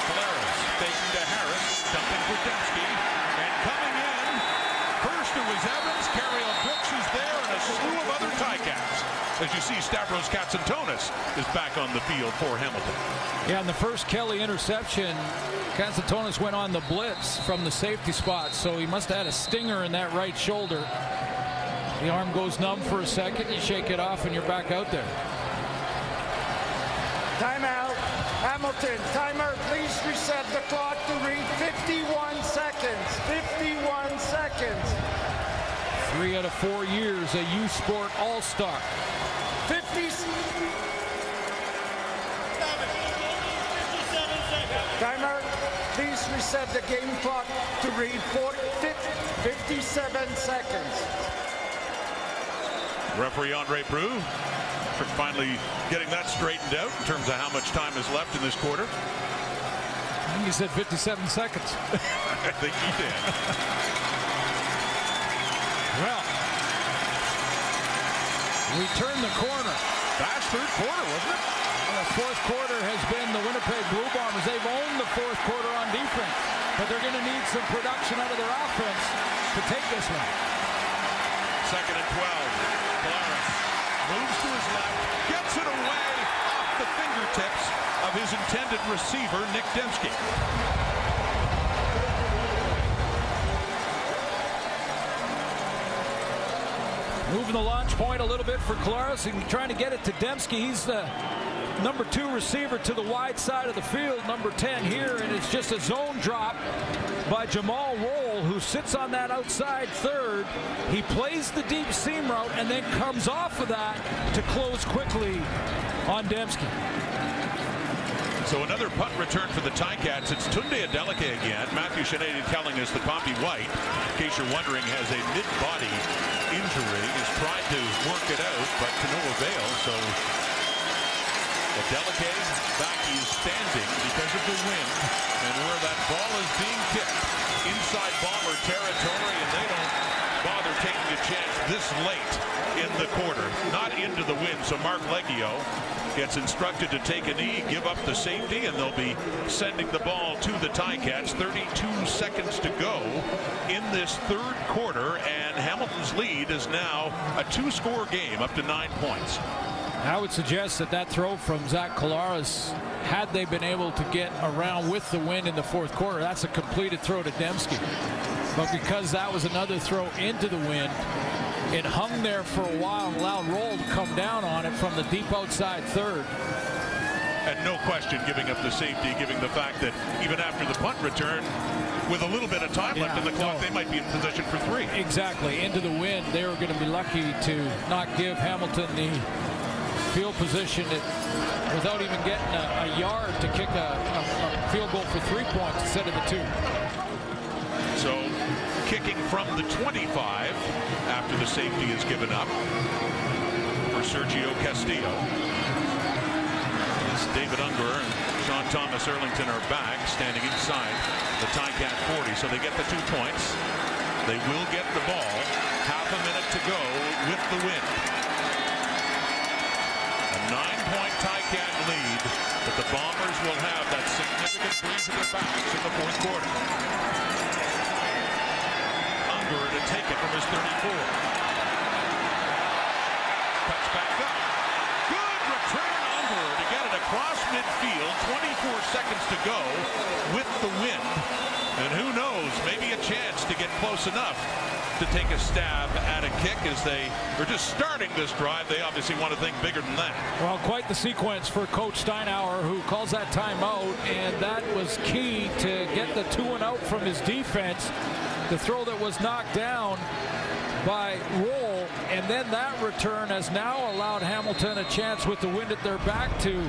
Collaros faking to Harris, dumping for Demski, and coming in. First it was Evans, Cariel Brooks is there, and a slew of other Ticats. As you see, Stavros Katsantonis is back on the field for Hamilton. Yeah, in the first Kelly interception, Katsantonis went on the blitz from the safety spot, so he must have had a stinger in that right shoulder. The arm goes numb for a second, you shake it off, and you're back out there. Timeout. Hamilton, timer, please reset the clock to read 51 seconds. 51 seconds. Three out of four years, a U Sport All-Star. 50. Timer, please reset the game clock to read 57 seconds. Referee Andre Proulx finally getting that straightened out in terms of how much time is left in this quarter. I think he said 57 seconds. I think he did. well, we turned the corner. Fast third quarter, wasn't it? the fourth quarter has been the Winnipeg Blue Bombers. They've owned the fourth quarter on defense, but they're going to need some production out of their offense to take this one. Second and 12. Collaros moves to his left, gets it away off the fingertips of his intended receiver, Nick Demski. Moving the launch point a little bit for Collaros and trying to get it to Demski. He's the number two receiver to the wide side of the field, number 10 here, and it's just a zone drop by Jumal Rolle, who sits on that outside third. He plays the deep seam route and then comes off of that to close quickly on Demski. So another punt return for the Ticats. It's Tunde Adeleke again. Matthew Scianitti telling us that Papi White, in case you're wondering, has a mid-body injury. Has tried to work it out, but to no avail. So the Adeleke back is standing because of the wind and where that ball is being kicked inside bomber territory and they don't bother taking a chance this late in the quarter. Not into the wind, so Marc Liegghio gets instructed to take a knee, give up the safety, and they'll be sending the ball to the Ticats. 32 seconds to go in this third quarter, and Hamilton's lead is now a two-score game up to nine points. I would suggest that that throw from Zach Collaros, had they been able to get around with the wind in the fourth quarter, that's a completed throw to Demski. But because that was another throw into the wind, it hung there for a while and allowed Rolle to come down on it from the deep outside third. And no question giving up the safety, giving the fact that even after the punt return, with a little bit of time yeah, left in the clock, no. they might be in position for three. Exactly. Into the wind, they were going to be lucky to not give Hamilton the field position without even getting a, a yard to kick a, a, a, field goal for three points instead of the two. So kicking from the 25 after the safety is given up for Sergio Castillo. As David Ungerer and Sean Thomas Erlington are back standing inside the Ticat 40. So they get the two points. They will get the ball. Half a minute to go with the win A nine-point Ticat lead, but the Bombers will have that significant breeze in their backs in the fourth quarter. Take it from his 34. Cuts back up. Good return Ungerer to get it across midfield. 24 seconds to go with the wind. And who knows, maybe a chance to get close enough to take a stab at a kick as they are just starting this drive. They obviously want to think bigger than that. Well, quite the sequence for Coach Steinauer, who calls that timeout, and that was key to get the two and out from his defense. The throw that was knocked down by Rolle, and then that return has now allowed Hamilton a chance with the wind at their back to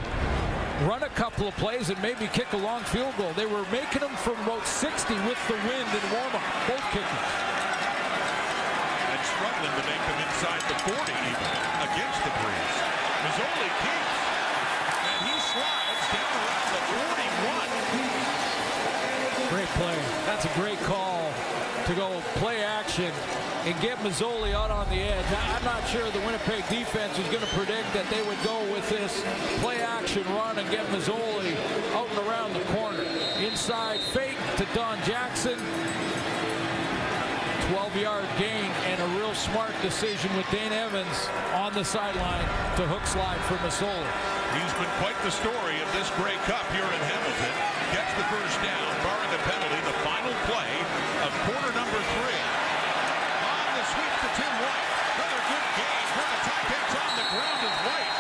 run a couple of plays and maybe kick a long field goal. They were making them from about 60 with the wind in warm-up, both kickers. And struggling to make them inside the 40 even against the breeze. Masoli keeps, and he slides down around the 41. Great play. That's a great call to go and get Masoli out on the edge. I'm not sure the Winnipeg defense was going to predict that they would go with this play action run and get Masoli out and around the corner. Inside fake to Don Jackson. 12-yard gain and a real smart decision with Dane Evans on the sideline to hook slide for Mazzoli. He's been quite the story of this Grey Cup here in Hamilton. Gets the first down, barring a penalty, the final play of quarter number three. On the sweep to Tim White. Another good game for the Ticats on the ground as White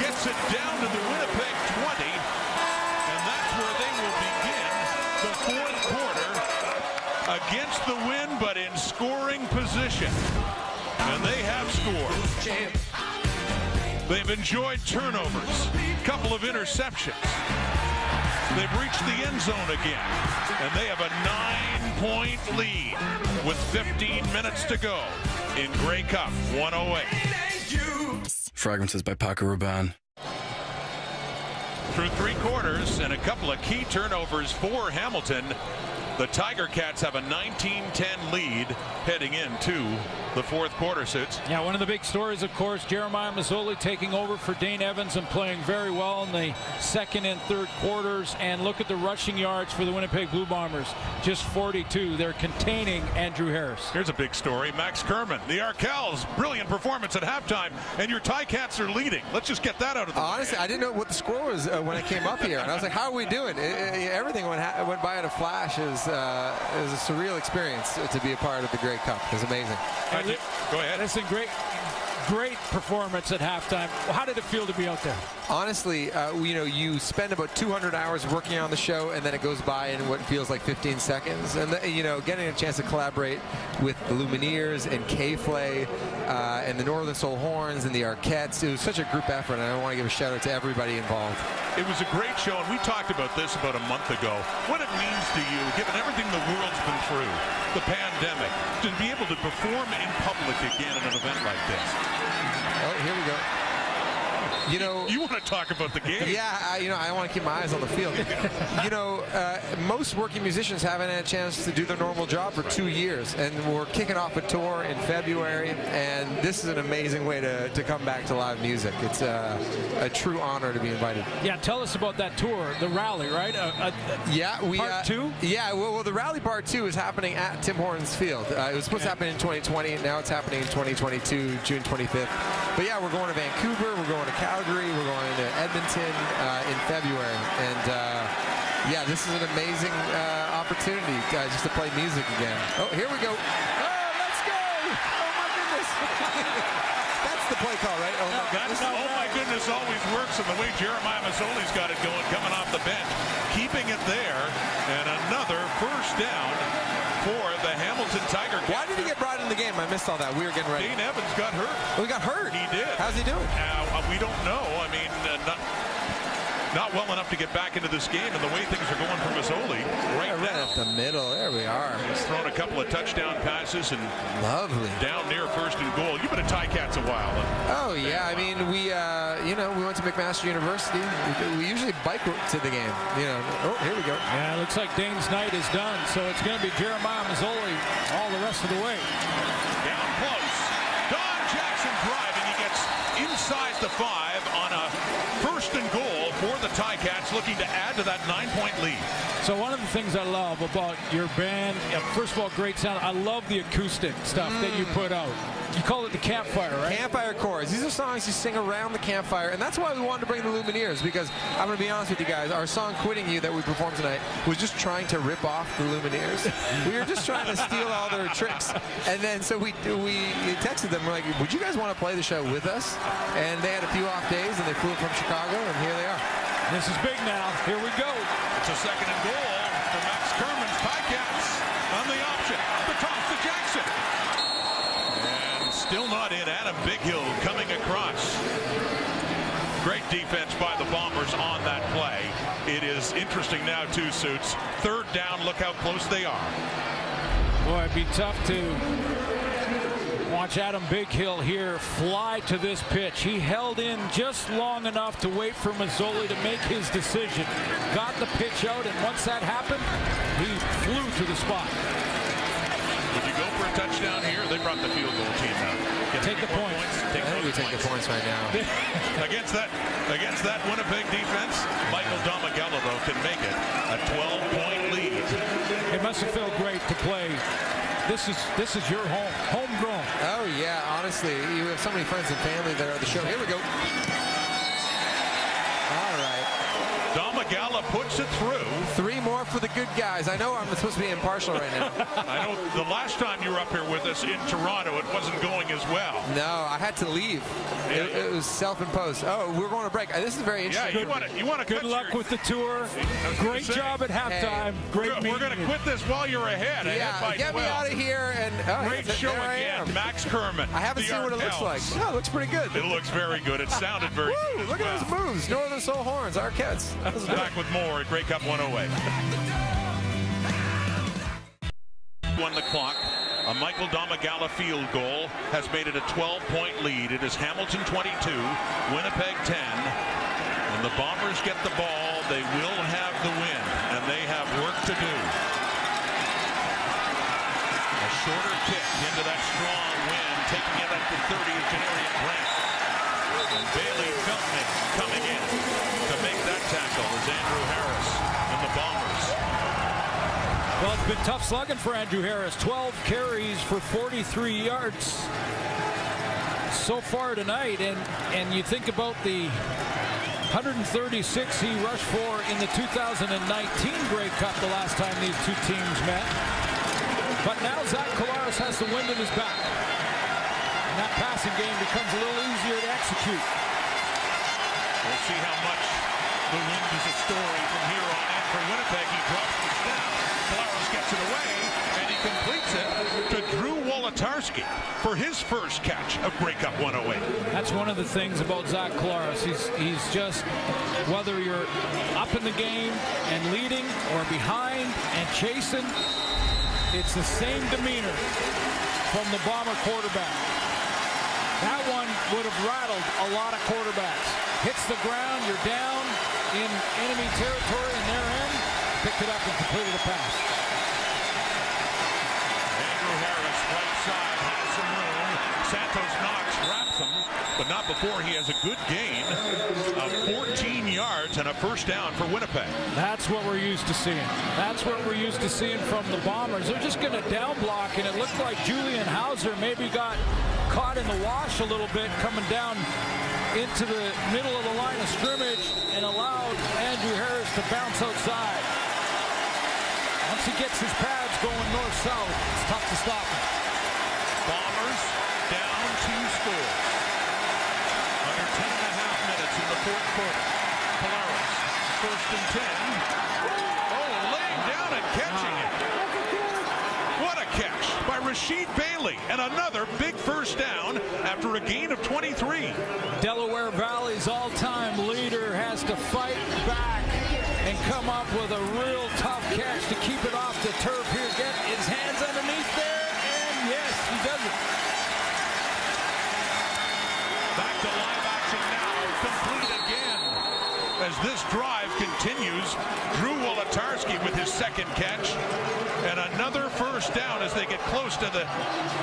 gets it down to the Winnipeg 20, and that's where they will begin the fourth quarter against the wind, but in scoring position. And they have scored. They've enjoyed turnovers, a couple of interceptions. They've reached the end zone again, and they have a nine-point lead with 15 minutes to go in Grey Cup 108. Fragrances by Paco Rabanne. Through three quarters and a couple of key turnovers for Hamilton, the Tiger Cats have a 19-10 lead heading into the fourth quarter, Suits. Yeah, one of the big stories, of course, Jeremiah Masoli taking over for Dane Evans and playing very well in the second and third quarters. And look at the rushing yards for the Winnipeg Blue Bombers, just 42. They're containing Andrew Harris. Here's a big story. Max Kerman, the Arkells, brilliant performance at halftime, and your Ticats are leading. Let's just get that out of the way. Honestly, I didn't know what the score was uh, when I came up here. And I was like, how are we doing? It, it, everything went, went by in a flash. It was, uh, it was a surreal experience to be a part of the Grey Cup. It was amazing. Go ahead. Listen, great, great performance at halftime. How did it feel to be out there? Honestly, uh, you know, you spend about 200 hours working on the show, and then it goes by in what feels like 15 seconds. And the, you know, getting a chance to collaborate with the Lumineers and K-Flay uh, and the Northern Soul Horns and the Arquettes, it was such a group effort, and I want to give a shout out to everybody involved. It was a great show, and we talked about this about a month ago. What it means to you, given everything the world's been through, the pandemic, to be able to perform in public again at an event like this. Oh, here we go. You know, you want to talk about the game? Yeah, I, you know, I want to keep my eyes on the field. you know, uh, most working musicians haven't had a chance to do their normal job for two years, and we're kicking off a tour in February, and this is an amazing way to, to come back to live music. It's uh, a true honor to be invited. Yeah, tell us about that tour, the rally, right? Uh, yeah, we part uh, two. Yeah, well, well, the rally part two is happening at Tim Hortons Field. Uh, it was supposed to happen in 2020. Now it's happening in 2022, June 25th. But yeah, we're going to Vancouver. We're going to Calgary. We're going to Edmonton uh, in February. And uh, yeah, this is an amazing uh, opportunity just to play music again. Oh, here we go. Oh, let's go! Oh my goodness! That's the play call, right? Oh my That's goodness! oh my goodness always works, and the way Jeremiah Masoli's got it going, coming off the bench, keeping it there, and another first down for the Hamilton Tiger Cats. Why did he get brought in the game? I missed all that. We were getting ready. Dane Evans got hurt. He got hurt. He did. How's he doing? Uh, we don't know. I mean, uh, not, not well enough to get back into this game, and the way things are going for Masoli right Yeah, right now. up the middle. There we are. He's thrown a couple of touchdown passes and Lovely. down near first and goal. You've been a at Ticats a while. Huh? Oh yeah, I mean we, uh, you know, we went to McMaster University. We, we usually bike to the game. You know. Oh, here we go. Yeah, it looks like Dane's night is done, so it's going to be Jeremiah Masoli all the rest of the way. Down close. Don Jackson driving. He gets inside the five on a first and goal for the Ticats, looking to add to that nine-point lead. So one of the things I love about your band, first of all, great sound. I love the acoustic stuff that you put out. You call it the campfire, right? Campfire chords. These are songs you sing around the campfire, and that's why we wanted to bring the Lumineers. Because I'm going to be honest with you guys, our song "Quitting You" that we performed tonight was just trying to rip off the Lumineers. we were just trying to steal all their tricks, and then so we we texted them. We're like, "Would you guys want to play the show with us?" And they had a few off days, and they flew from Chicago, and here they are. This is big now. Here we go. It's a second and goal for Max Kerman's Ticats on the option. The toss to Jackson. And still not in. Adam Bighill coming across. Great defense by the Bombers on that play. It is interesting now, two suits. Third down, look how close they are. Boy, it'd be tough to watch Adam Bighill here fly to this pitch. He held in just long enough to wait for Masoli to make his decision. Got the pitch out, and once that happened, he flew to the spot. Would you go for a touchdown here? They brought the field goal team out. Take the more points. Take I think we those take the points right now. against that against that Winnipeg defense, Michael Domagala though can make it a 12-point lead. It must have felt great to play. This is this is your home, homegrown. Oh yeah, honestly, you have so many friends and family that are at the show. Here we go. All right. Domagala puts it through. Three more for the good guys. I know I'm supposed to be impartial right now. I know the last time you were up here with us in Toronto, it wasn't going as well. No, I had to leave. It, it was self-imposed. Oh, we're going to break. Uh, This is very Yeah, interesting. you want to you want to Good luck with the tour. Great job at halftime. Great We're, going to quit this while you're ahead. ahead Yeah, by get me 12. out of here. And oh, Great show again. am. Kerman. I haven't seen what it looks like. No, it looks pretty good. It looks very good. It sounded very Woo, good. look at those moves. Northern Soul Horns, Arquettes. That was Back with more at Grey Cup 108. Won the clock. A Michael Domagala field goal has made it a 12-point lead. It is Hamilton 22, Winnipeg 10. When the Bombers get the ball, they will have the win, and they have work to do. Shorter kick into that strong wind, taking it up to 30 is Janarion Grant. And Bailey Feltmate coming in to make that tackle is Andrew Harris and the Bombers. Well, it's been tough slugging for Andrew Harris. 12 carries for 43 yards so far tonight. And, and you think about the 136 he rushed for in the 2019 Grey Cup the last time these two teams met. But now Zach Collaros has the wind in his back. And that passing game becomes a little easier to execute. We'll see how much the wind is a story from here on in for Winnipeg. He drops the snap. Flowers gets it away, and he completes it to Drew Wolitarsky for his first catch of Grey Cup 108. That's one of the things about Zach Collaros. He's he's just whether you're up in the game and leading or behind and chasing, it's the same demeanor from the bomber quarterback. That one would have rattled a lot of quarterbacks. Hits the ground, you're down in enemy territory and they're in. picked it up and completed a pass. Andrew Harris, right side, has some room. Santos Knox wraps him, but not before he has a good gain of 14 yards and a first down for Winnipeg. That's what we're used to seeing. That's what we're used to seeing from the Bombers. They're just going to down block, and it looked like Julian Howsare maybe got caught in the wash a little bit coming down into the middle of the line of scrimmage and allowed Andrew Harris to bounce outside. Once he gets his pads going north-south, it's tough to stop him. Bombers down two scores. Under 10 and a half minutes in the fourth quarter. Collaros, first and 10. Oh, laying down and catching it. What a catch by Rasheed Bailey. And another big first down after a gain of 23. Delaware Valley's all-time leader has to fight back and come up with a real tough catch to keep it off the turf here. Get his hands underneath there, and yes, he does it. Back to live action now. Complete again. As this drive continues, Drew Wolitarsky with his second catch. First down as they get close to the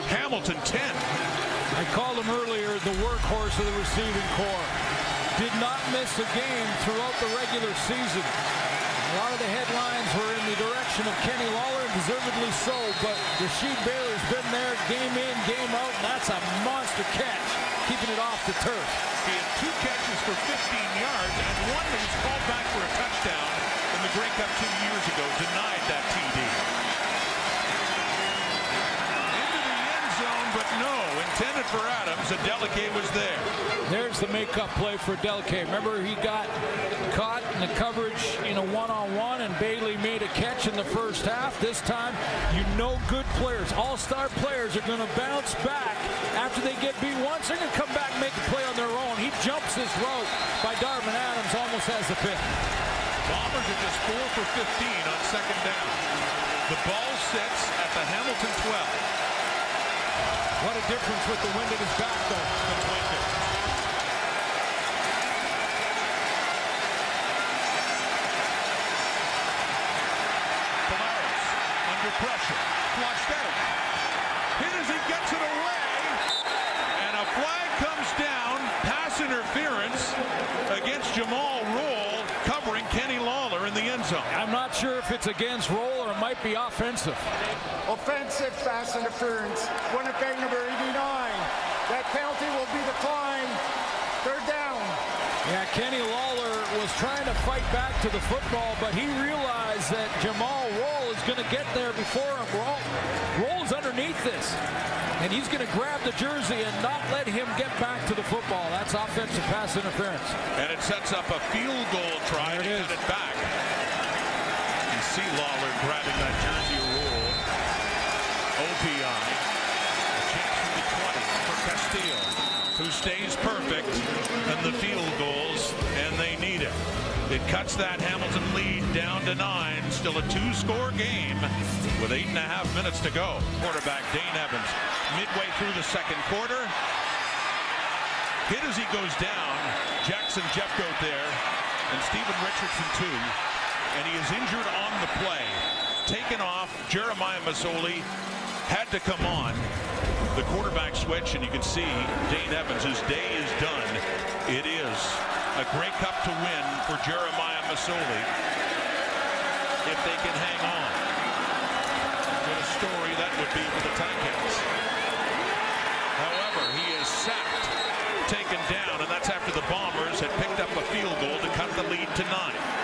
Hamilton 10. I called him earlier the workhorse of the receiving corps. Did not miss a game throughout the regular season. A lot of the headlines were in the direction of Kenny Lawler, and deservedly so, but Rasheed Bailey's been there game in, game out, and that's a monster catch, keeping it off the turf. He had two catches for 15 yards, and one that was called back for a touchdown in the Grey Cup two years ago, denied that TD. Into the end zone, but no, intended for Adams, and Adeleke was there. There's the make-up play for Adeleke. Remember, he got caught in the coverage in a one-on-one, and Bailey made a catch in the first half. This time, you know good players, all-star players are going to bounce back after they get beat once. They're going to come back and make a play on their own. He jumps this route by Darvin Adams, almost has the pick. Bombers are just 4 for 15 on second down. The ball sits at the Hamilton 12. What a difference with the wind at his back, though. Pressure. Flushed out. Hit as he gets it away. And a flag comes down. Pass interference against Jumal Rolle covering Kenny Lawler in the end zone. I'm not sure if it's against Rolle or it might be offensive. Offensive pass interference. Winnipeg number 89. That penalty will be declined. Third down. Yeah, Kenny Lawler was trying to fight back to the football, but he realized that Jumal Rolle is going to get there before him. Rolle, Rolle's underneath this, and he's going to grab the jersey and not let him get back to the football. That's offensive pass interference. And it sets up a field goal try to get it back. See Lawler grabbing that jersey rule. OPI. A chance from the 20 for Castillo, who stays perfect in the field goals, and they need it. It cuts that Hamilton lead down to nine. Still a two-score game with eight and a half minutes to go. Quarterback Dane Evans midway through the second quarter. Hit as he goes down. Jackson Jeffcoat there, and Steven Richardson too. And he is injured on the play. Taken off. Jeremiah Masoli had to come on. The quarterback switch, and you can see Dane Evans, day is done. It is a great Cup to win for Jeremiah Masoli if they can hang on. What a story that would be for the Ticats. However, he is sacked, taken down, and that's after the Bombers had picked up a field goal to cut the lead to nine.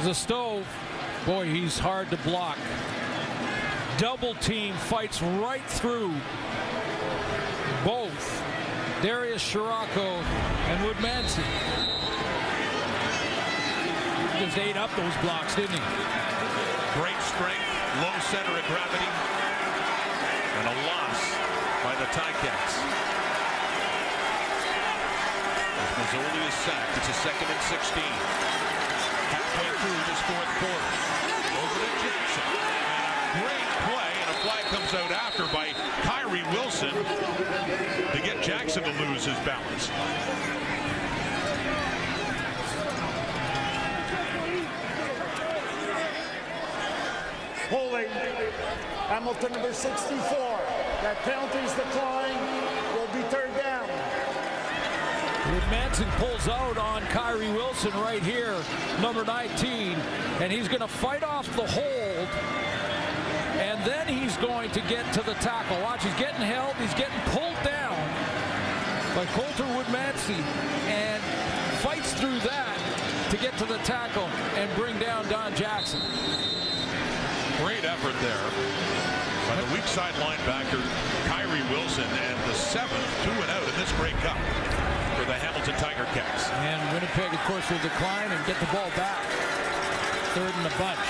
Was a stove. Boy, he's hard to block. Double team fights right through both Darius Ciraco and Woodmansey. Just ate up those blocks, didn't he? Great strength, low center of gravity, and a loss by the Ticats. As Masoli is sacked, it's a second and 16 halfway through this fourth quarter. Over to Jackson. Great play, and a flag comes out after by Kyrie Wilson to get Jackson to lose his balance. Holding Hamilton number 64. That penalty's declined. Will be third down. Pulls out on Kyrie Wilson right here, number 19, and he's going to fight off the hold, and then he's going to get to the tackle. Watch, he's getting held, he's getting pulled down by Coulter Woodmansey, and fights through that to get to the tackle and bring down Don Jackson. Great effort there by the weak side linebacker Kyrie Wilson, and the seventh two and out in this Grey Cup for the Hamilton Tiger Cats. And Winnipeg, of course, will decline and get the ball back. Third in the bunch.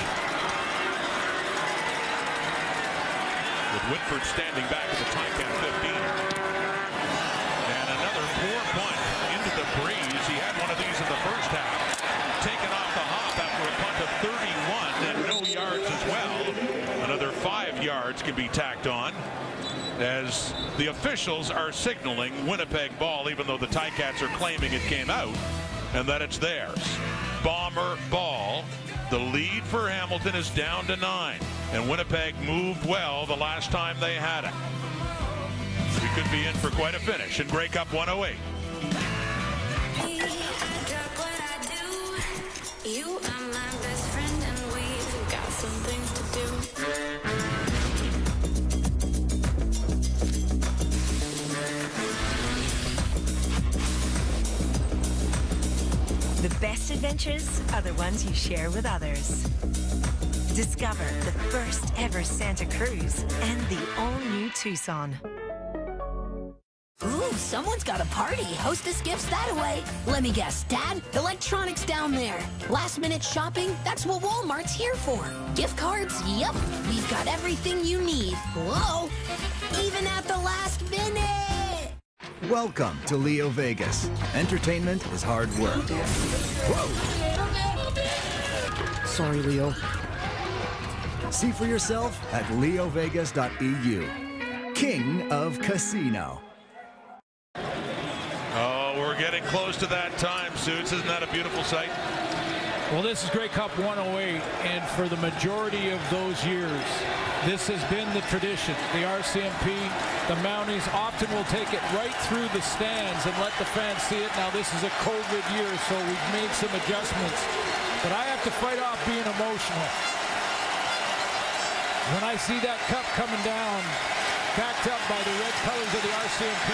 With Whitford standing back at the Ticat 15. And another poor punt into the breeze. He had one of these in the first half. Taken off the hop after a punt of 31 and no yards as well. Another five yards can be tacked on as the officials are signaling Winnipeg ball, even though the Ticats are claiming it came out and that it's theirs. Bomber ball. The lead for Hamilton is down to nine, and Winnipeg moved well the last time they had it. We could be in for quite a finish in Grey Cup 108. You are my best friend, and we've got to do. Best adventures are the ones you share with others. Discover the first ever Santa Cruz and the all new Tucson. Ooh, Ooh, someone's got a party. Hostess gifts that away. Let me guess, Dad? Electronics down there. Last minute shopping? That's what Walmart's here for. Gift cards? Yep. We've got everything you need. Whoa! Even at the last minute! Welcome to Leo Vegas. Entertainment is hard work. Sorry, Leo. See for yourself at leovegas.eu. King of Casino. Oh, we're getting close to that time, Suits. Isn't that a beautiful sight? Well, this is Grey Cup 108, and for the majority of those years, this has been the tradition. The RCMP, the Mounties often will take it right through the stands and let the fans see it. Now, this is a COVID year, so we've made some adjustments. But I have to fight off being emotional. When I see that cup coming down, backed up by the red colors of the RCMP.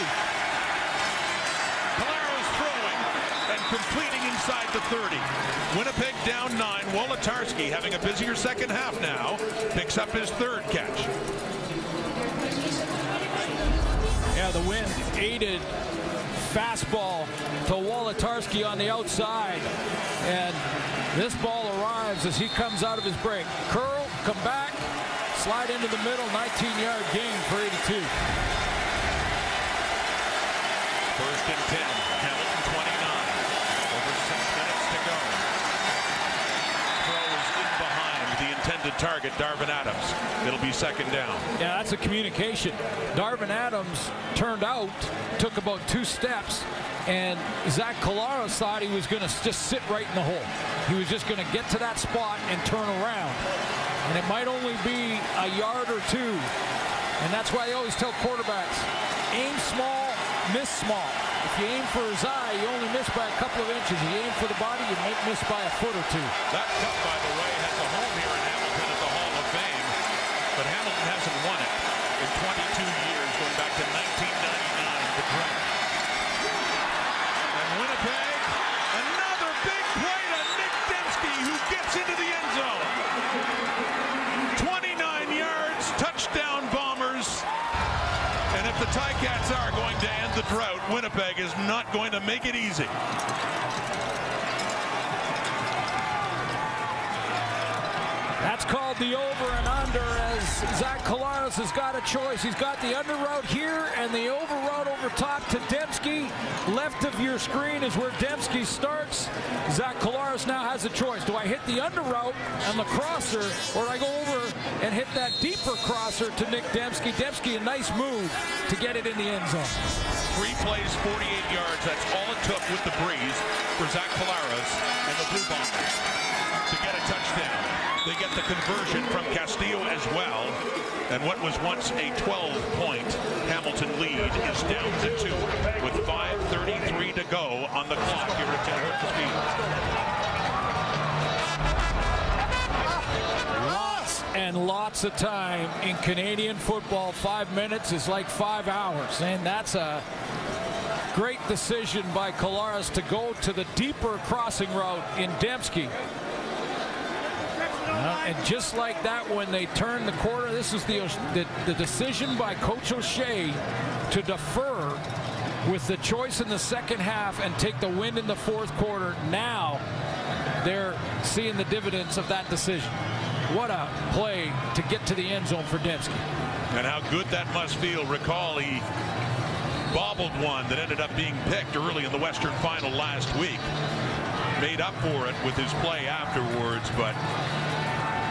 Collaros throwing and completing inside the 30. Winnipeg down nine. Wolitarsky having a busier second half now. Picks up his third catch. Yeah, the wind aided fastball to Wolitarsky on the outside. And this ball arrives as he comes out of his break. Curl, come back, slide into the middle, 19-yard gain for 82. First and 10. Hamilton 29. Over six minutes to go. Throws in behind the intended target, Darvin Adams. It'll be second down. Yeah, that's a communication. Darvin Adams turned out, took about two steps, and Zach Collaros thought he was going to just sit right in the hole. He was just going to get to that spot and turn around. And it might only be a yard or two. And that's why I always tell quarterbacks, aim small, miss small. If you aim for his eye, you only miss by a couple of inches. If you aim for the body, you might miss by a foot or two. That cup, by the way, has a home here in Hamilton at the Hall of Fame, but Hamilton hasn't won it in 22 years, going back to 1999, the drought. And Winnipeg, another big play to Nick Demski, who gets into the end zone. 29 yards, touchdown Bombers. And if the Ticats are going to end the drought, Winnipeg is not going to make it easy. Called the over and under as Zach Collaros has got a choice. He's got the under route here and the over route over top to Demski. Left of your screen is where Demski starts. Zach Collaros now has a choice. Do I hit the under route and the crosser or I go over and hit that deeper crosser to Nick Demski? Demski, a nice move to get it in the end zone. Three plays, 48 yards. That's all it took with the breeze for Zach Collaros and the Blue Bombers the conversion from Castillo as well. And what was once a 12-point Hamilton lead is down to two with 5.33 to go on the clock here at Ten Field. Lots and lots of time in Canadian football. Five minutes is like five hours, and that's a great decision by Collaros to go to the deeper crossing route in Demski. Uh, and just like that, when they turn the corner, this is the, the, the decision by Coach O'Shea to defer with the choice in the second half and take the win in the fourth quarter. Now they're seeing the dividends of that decision. What a play to get to the end zone for Demski. And how good that must feel. Recall he bobbled one that ended up being picked early in the Western Final last week. Made up for it with his play afterwards, but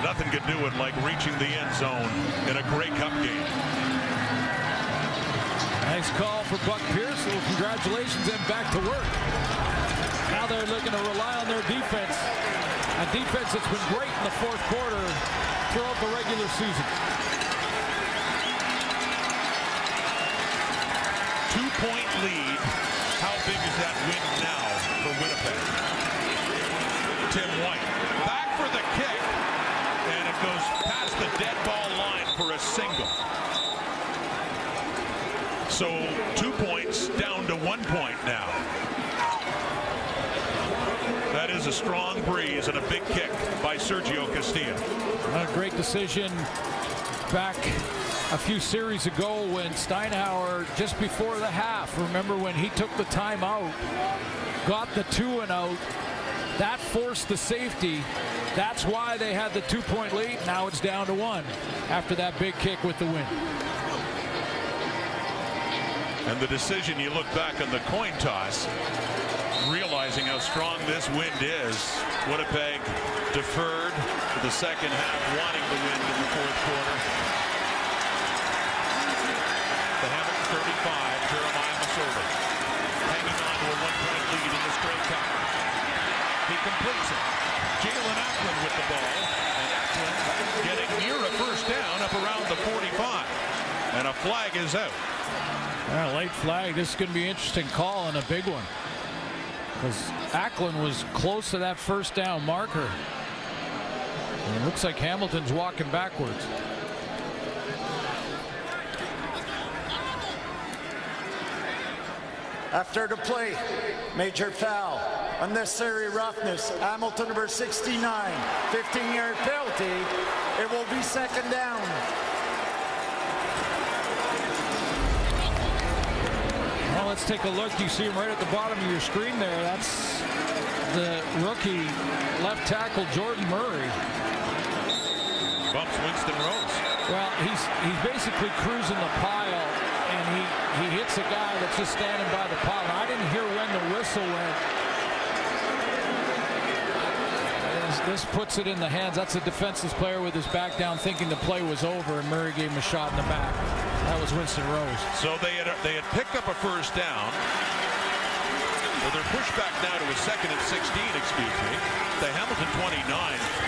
nothing could do it like reaching the end zone in a Grey Cup game. Nice call for Buck Pierce. Well, congratulations and back to work. Now they're looking to rely on their defense. A defense that's been great in the fourth quarter throughout the regular season. Two-point lead. How big is that win now for Winnipeg? Tim White back for the kick, and it goes past the dead ball line for a single. So two points down to one point now. That is a strong breeze and a big kick by Sergio Castillo. A great decision back a few series ago when Steinauer, just before the half, remember when he took the time out, got the two and out, that forced the safety. That's why they had the two-point lead. Now it's down to one after that big kick with the win. And the decision, you look back on the coin toss, realizing how strong this wind is. Winnipeg deferred for the second half, wanting the wind in the fourth quarter. The Hamilton 35, Jeremiah Masoli, hanging on to a one-point lead in this Grey Cup. He completes it. Jaelon Acklin with the ball, and Acklin getting near a first down up around the 45. And a flag is out. Yeah, late flag. This is going to be an interesting call and a big one. Because Acklin was close to that first down marker. And it looks like Hamilton's walking backwards. After the play, major foul, unnecessary roughness, Hamilton number 69, 15-yard penalty. It will be second down. Let's take a look. You see him right at the bottom of your screen there. That's the rookie left tackle, Jordan Murray. Bumps Winston Rose. Well, he's he's basically cruising the pile, and he, he hits a guy that's just standing by the pile. I didn't hear when the whistle went. This, this puts it in the hands. That's a defenseless player with his back down thinking the play was over, and Murray gave him a shot in the back. That was Winston Rose. So they had they had picked up a first down. So they're pushed back now to a second and 16, excuse me. The Hamilton 29,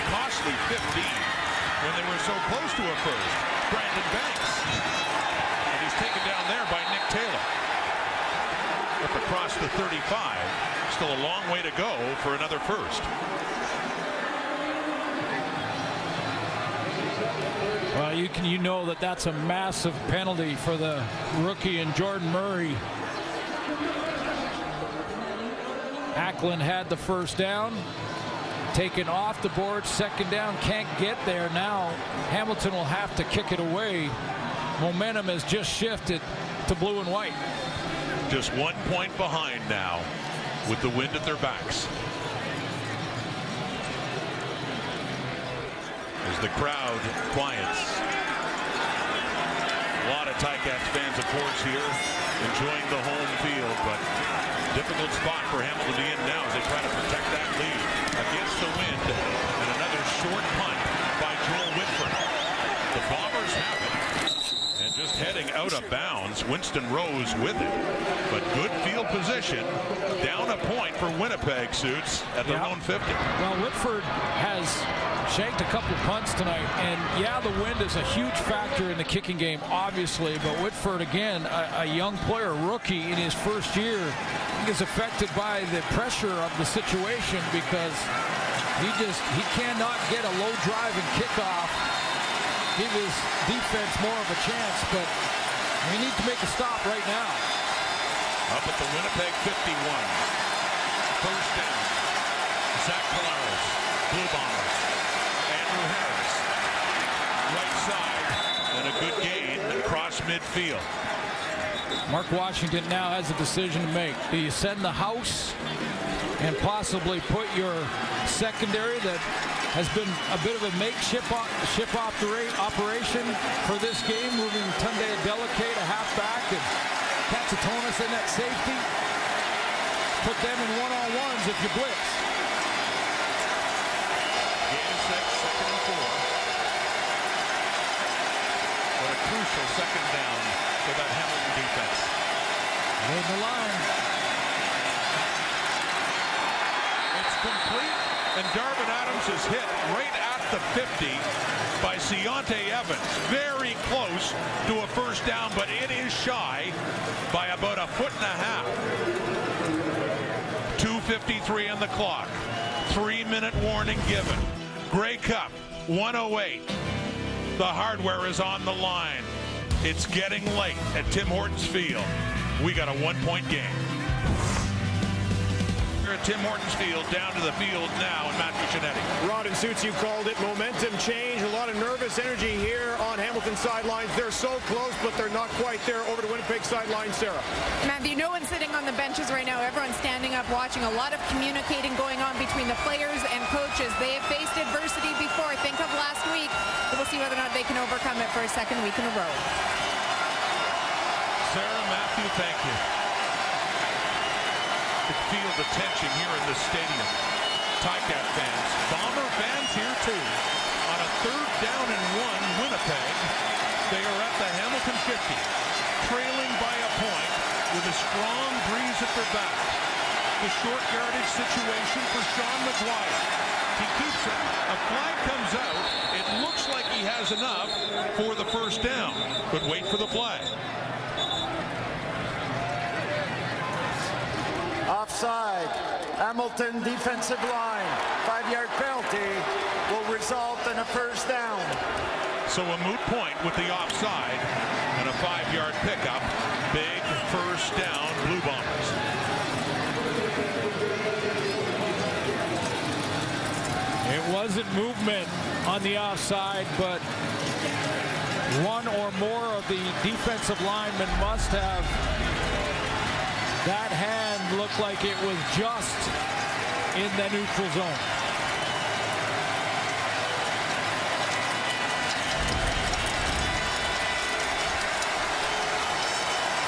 costly 15 when they were so close to a first. Brandon Banks. And he's taken down there by Nick Taylor. Up across the 35. Still a long way to go for another first. You can you know that that's a massive penalty for the rookie and Jordan Murray. Acklin had the first down, taken off the board, second down, can't get there. Now Hamilton will have to kick it away. Momentum has just shifted to blue and white. Just one point behind now with the wind at their backs. As the crowd quiets. A lot of Ticats fans, of course, here enjoying the home field, but difficult spot for Hamilton to be in now as they try to protect that lead against the wind. And another short punt by Joel Whitford. The Bombers have it. Heading out of bounds, Winston Rose with it. But good field position. Down a point for Winnipeg suits at their Yeah. own 50. Well, Whitford has shanked a couple punts tonight, and yeah, the wind is a huge factor in the kicking game, obviously. But Whitford, again, a, a young player, rookie in his first year, is affected by the pressure of the situation because he just he cannot get a low drive and kickoff. Give his defense more of a chance, but we need to make a stop right now. Up at the Winnipeg 51. First down. Zach Collaros. Blue Bombers. Andrew Harris. Right side. And a good gain across midfield. Mark Washington now has a decision to make. Do you send the house and possibly put your secondary that has been a bit of a makeshift ship opera- operation for this game, moving Tunde Adeleke, a halfback, and Katsantonis in that safety? Put them in one-on-ones if you blitz. Game set, second and four. But a crucial second down for that Hamilton defense. Leading the line. It's complete, and Darvin Adams is hit right at the 50 by Ciante Evans. Very close to a first down, but it is shy by about a foot and a half. 2.53 on the clock. Three-minute warning given. Grey Cup, 108. The hardware is on the line. It's getting late at Tim Hortons Field. We got a one-point game. Here at Tim Hortons Field, down to the field now, and Matt Scianitti. Rod and Suits, you called it momentum change. A lot of nervous energy here on Hamilton sidelines. They're so close, but they're not quite there. Over to Winnipeg sideline, Sara. Matthew, no one's sitting on the benches right now. Everyone's standing up watching. A lot of communicating going on between the players and coaches. They have faced adversity before. Think of last week. We'll see whether or not they can overcome it for a second week in a row. Sara Matthew, thank you. Can feel the tension here in the stadium. Ticat fans, Bomber fans here too. On a third down and one, Winnipeg. They are at the Hamilton 50, trailing by a point with a strong breeze at their back. The short yardage situation for Sean McGuire. He keeps it. A flag comes out. It looks like he has enough for the first down, but wait for the flag. Offside. Hamilton defensive line. Five-yard penalty will result in a first down. So a moot point with the offside and a five-yard pickup. Big first down, Blue Bombers. It wasn't movement on the offside, but one or more of the defensive linemen must have that hand looked like it was just in the neutral zone.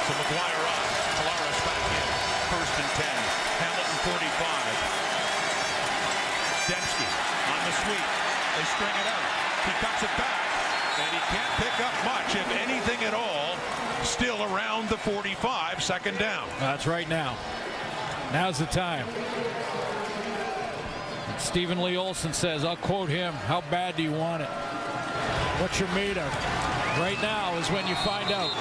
So McGuire up. Collaros back in. First and 10. Hamilton 45. Demski on the sweep. They string it out. He cuts it back. And he can't pick up much, if anything at all. Still around the 45, second down. That's right now. Now's the time. Stephen Lee Olson says, I'll quote him, how bad do you want it? What you're made of. Right now is when you find out.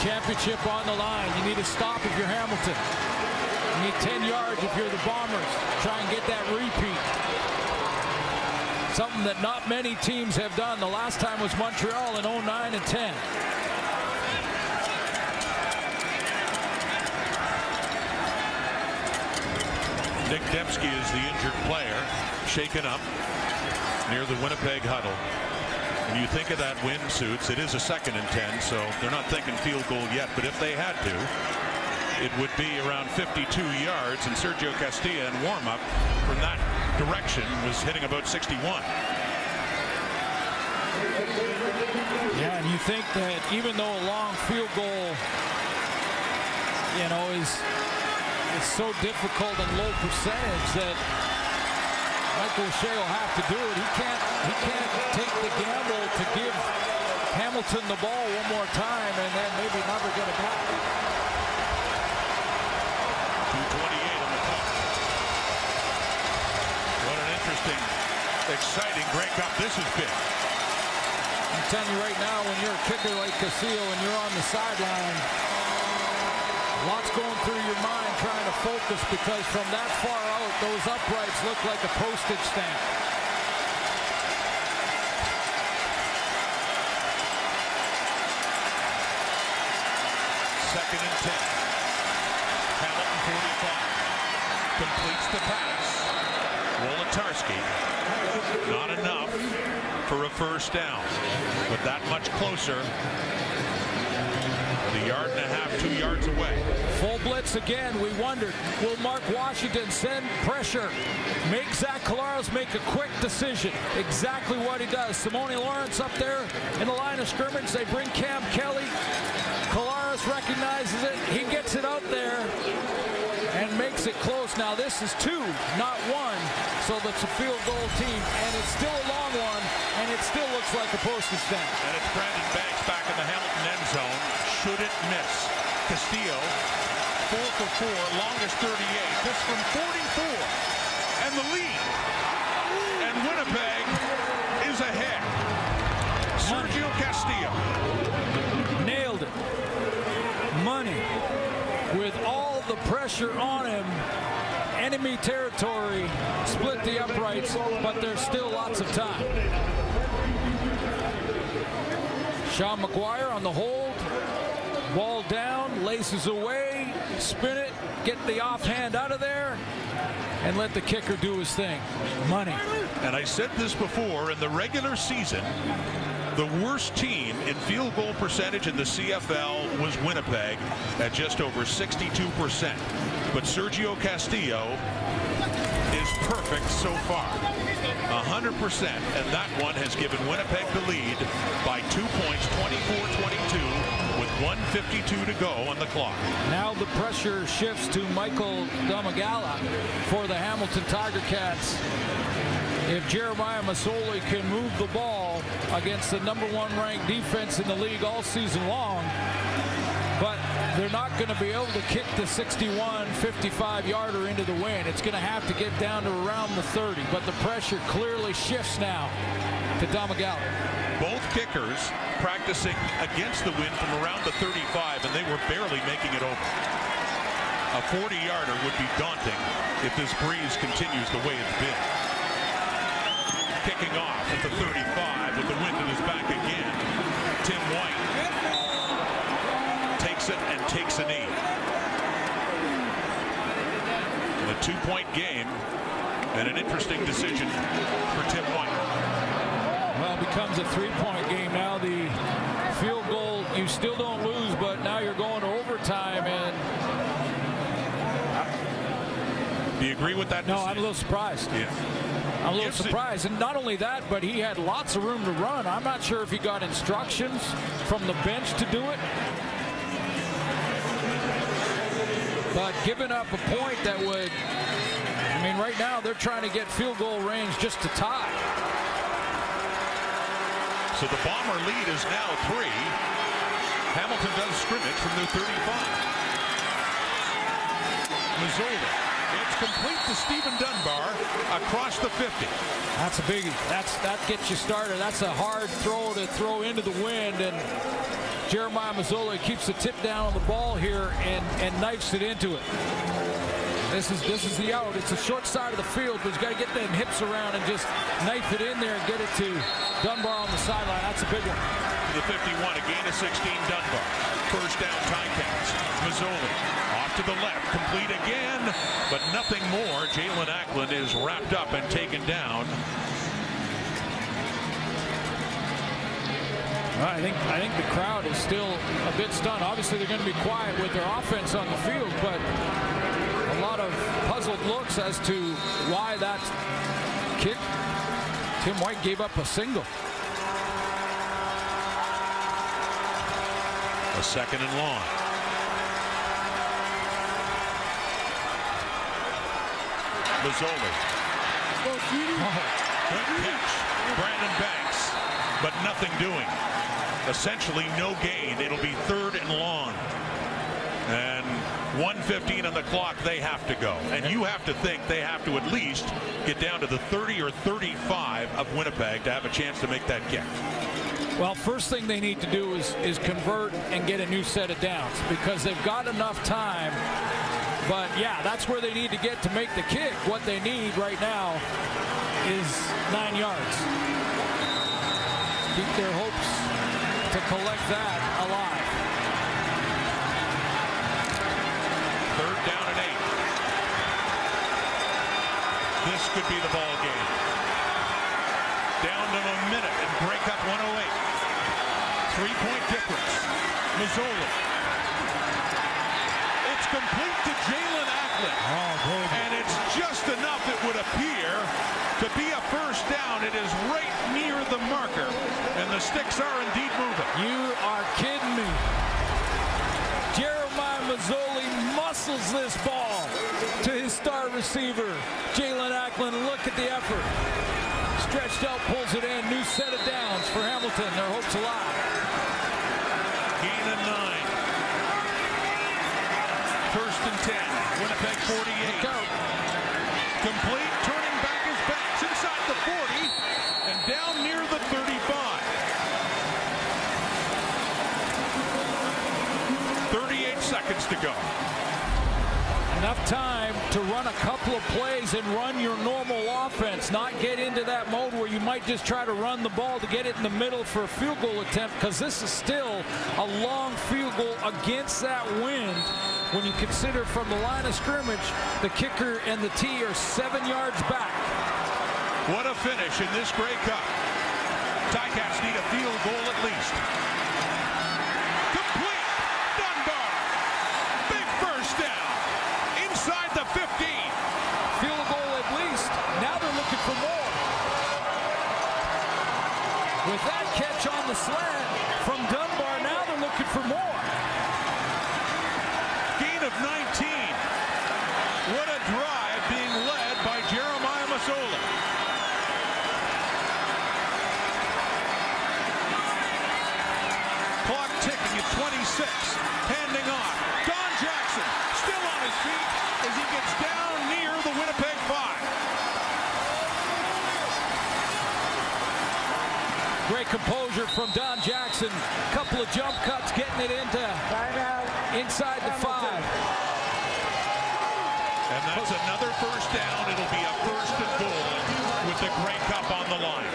Championship on the line. You need to stop if you're Hamilton. You need 10 yards if you're the Bombers. Try and get that repeat. Something that not many teams have done. The last time was Montreal in 09 and 10. Nick Demski is the injured player, shaken up near the Winnipeg huddle. When you think of that win, Suits, it is a second and 10, so they're not thinking field goal yet, but if they had to, it would be around 52 yards, and Sergio Castillo in warm-up from that direction was hitting about 61. Yeah, and you think that even though a long field goal, you know, is is so difficult and low percentage that Michael O'Shea will have to do it. He can't he can't take the gamble to give Hamilton the ball one more time and then maybe never get it back. 228 on the clock. What an interesting, exciting Grey Cup this has been. I'm telling you right now, when you're a kicker like Castillo and you're on the sideline, lots going through your mind trying to focus because from that far out, those uprights look like a postage stamp. Second and 10. Hamilton 45. Completes the pass. Wolitarsky. Not enough for a first down. But that much closer. The yard and a half, two yards away. Full blitz again. We wondered, will Mark Washington send pressure? Make Zach Collaros make a quick decision. Exactly what he does. Simoni Lawrence up there in the line of scrimmage. They bring Cam Kelly. Collaros recognizes it. He gets it out there and makes it close. Now this is two, not one. So that's a field goal team. And it's still a long one. And it still looks like a postage stamp. And it's Brandon Banks back in the Hamilton end zone. Should it miss? Castillo, four for four, longest 38. This from 44. And the lead. And Winnipeg is ahead. Sergio Castillo. Nailed it. Money. With all the pressure on him, enemy territory, split the uprights, but there's still lots of time. Sean McGuire on the hold. Ball down, laces away, spin it, get the offhand out of there and let the kicker do his thing. Money. And I said this before in the regular season, the worst team in field goal percentage in the CFL was Winnipeg at just over 62%. But Sergio Castillo is perfect so far. 100%, and that one has given Winnipeg the lead by two points, 24-22, with 152 to go on the clock. Now the pressure shifts to Michael Domagala for the Hamilton Tiger Cats. If Jeremiah Masoli can move the ball against the number one ranked defense in the league all season long, but they're not going to be able to kick the 61 55 yarder into the wind. It's going to have to get down to around the 30, but the pressure clearly shifts now to Domagala. Both kickers practicing against the wind from around the 35, and they were barely making it over. A 40-yarder would be daunting if this breeze continues the way it's been. Kicking off at the 35 with the wind at his back again. Tim White takes it and takes a knee. And a two-point game and an interesting decision for Tim White. Well, it becomes a three-point game now. The field goal, you still don't lose, but now you're going to overtime. And do you agree with that? No, I'm a little surprised. Yeah. I'm a little surprised. And not only that, but he had lots of room to run. I'm not sure if he got instructions from the bench to do it. But giving up a point that would, I mean, right now they're trying to get field goal range just to tie. So the Bomber lead is now three. Hamilton does scrimmage from their 35. Masoli. It's complete to Stephen Dunbar across the 50. That's a biggie. That's that gets you started. That's a hard throw to throw into the wind, and Jeremiah Masoli keeps the tip down on the ball here and and knifes it into it. This is this is the out. It's the short side of the field, but he's got to get them hips around and just knife it in there and get it to Dunbar on the sideline. That's a big one. To the 51, a gain of 16, Dunbar. First down, Ticats. Masoli off to the left, complete again, but nothing more. Jaelon Acklin is wrapped up and taken down. I think I think the crowd is still a bit stunned. Obviously, they're going to be quiet with their offense on the field, but lot of puzzled looks as to why that kick. Tim White gave up a single. A second and long. Masoli. Good catch. Brandon Banks, but nothing doing. Essentially no gain. It'll be third and long. And 115 on the clock, they have to go. And you have to think they have to at least get down to the 30 or 35 of Winnipeg to have a chance to make that kick. Well, first thing they need to do is is convert and get a new set of downs because they've got enough time. But yeah, that's where they need to get to make the kick. What they need right now is nine yards. Keep their hopes to collect that alive. Third down and eight. This could be the ball game. Down to a minute and break up 108. Three-point difference. Masoli. It's complete to Jaelon Acklin. Oh, and it's just enough, it would appear, to be a first down. It is right near the marker, and the sticks are indeed moving. You are kidding me. Jeremiah Masoli muscles this ball to his star receiver, Jaelon Acklin. Look at the effort. Stretched out, pulls it in. New set of downs for Hamilton. Their hopes alive. Gain of nine. First and ten. Winnipeg 48. Complete. Turning back his backs inside the 40 and down near the 35. 38 seconds to go. Enough time to run a couple of plays and run your normal offense, not get into that mode where you might just try to run the ball to get it in the middle for a field goal attempt because this is still a long field goal against that wind when you consider from the line of scrimmage, the kicker and the tee are seven yards back. What a finish in this Grey Cup. Ticats need a field goal at least. Complete. Dunbar. Big first down. Inside the 15. Field goal at least. Now they're looking for more. With that catch on the slant from Dunbar, now they're looking for more. Gain of 19. What a drive being led by Jeremiah Masoli. Clock ticking at 26. Handing off. Don Jackson still on his feet as he gets down near the Winnipeg 5. Great composure from Jackson. Couple of jump cuts getting it into inside the five. And that's another first down. It'll be a first and goal with the Grey Cup on the line.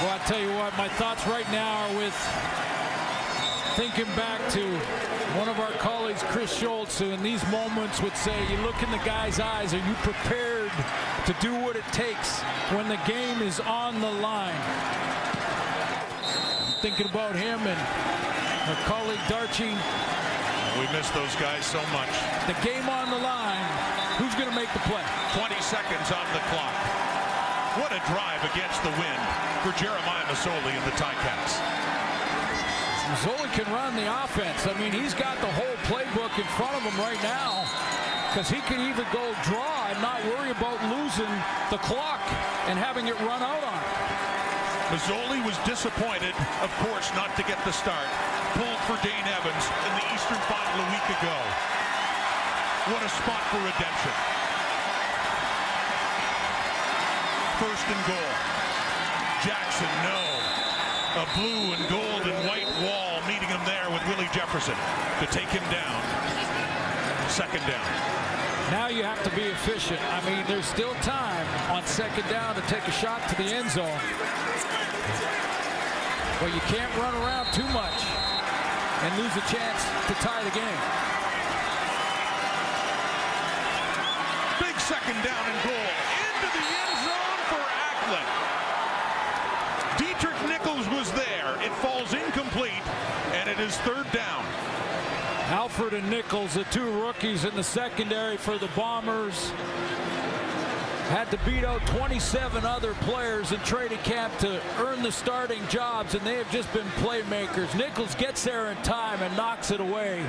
Well, I tell you what, my thoughts right now are with thinking back to one of our colleagues, Chris Schultz, who in these moments would say, you look in the guy's eyes, are you prepared to do what it takes when the game is on the line? Thinking about him and our colleague Darchie, We miss those guys so much. the game on the line, who's going to make the play? 20 seconds on the clock. What a drive against the wind for Jeremiah Masoli and the Ticats. Zoli can run the offense. I mean, he's got the whole playbook in front of him right now because he can even go draw and not worry about losing the clock and having it run out on him. Masoli was disappointed, of course, not to get the start. Pulled for Dane Evans in the Eastern Final a week ago. What a spot for redemption. First and goal. Jackson, no. A blue and gold and white wall meeting him there with Willie Jefferson to take him down. Second down. Now you have to be efficient. I mean, there's still time on second down to take a shot to the end zone. But you can't run around too much and lose a chance to tie the game. Big second down and goal. Into the end zone for Acklin. Deatrick Nichols there. It falls incomplete, and it is third down. Alford and Nichols, the two rookies in the secondary for the Bombers, had to beat out 27 other players in training camp to earn the starting jobs, and they have just been playmakers. Nichols gets there in time and knocks it away.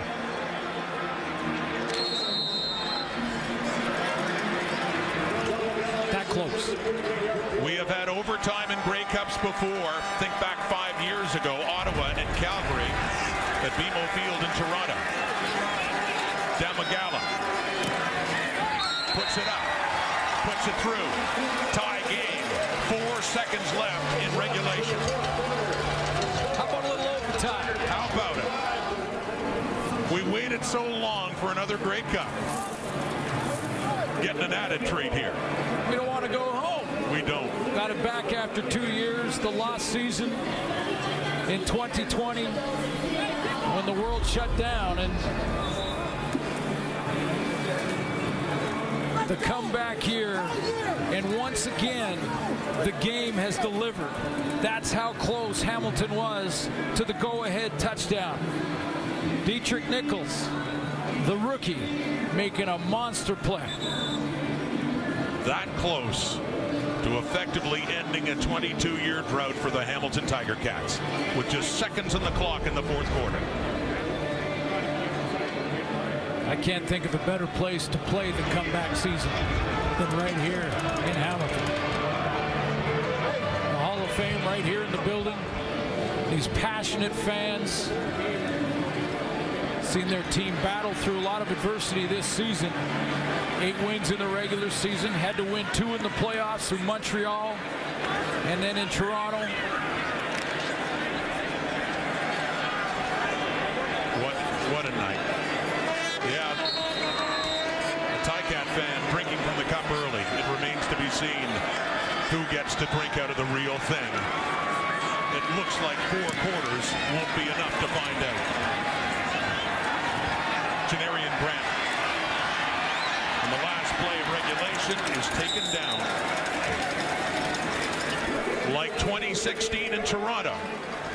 That close. We have had overtime in Grey Cups before. Think back five years ago, Ottawa and Calgary at BMO Field in Toronto. Domagala puts it up, puts it through. Tie game. Four seconds left in regulation. How about a little overtime? How about it? We waited so long for another Grey Cup. Getting an added treat here. We don't want to go home. We don't. Got it back after two years, the lost season in 2020 when the world shut down and the comeback here and once again the game has delivered that's how close Hamilton was to the go-ahead touchdown Deatrick Nichols the rookie making a monster play that close to effectively ending a 22-year drought for the Hamilton Tiger Cats with just seconds on the clock in the fourth quarter. I can't think of a better place to play the comeback season than right here in Hamilton. The Hall of Fame right here in the building. These passionate fans seen their team battle through a lot of adversity this season. Eight wins in the regular season, had to win two in the playoffs through Montreal and then in Toronto. What what a night. Yeah. A Ticat fan drinking from the cup early. It remains to be seen who gets to drink out of the real thing. it looks like four quarters won't be enough to find out. Janarion Grant. Play of regulation is taken down. Like 2016 in Toronto.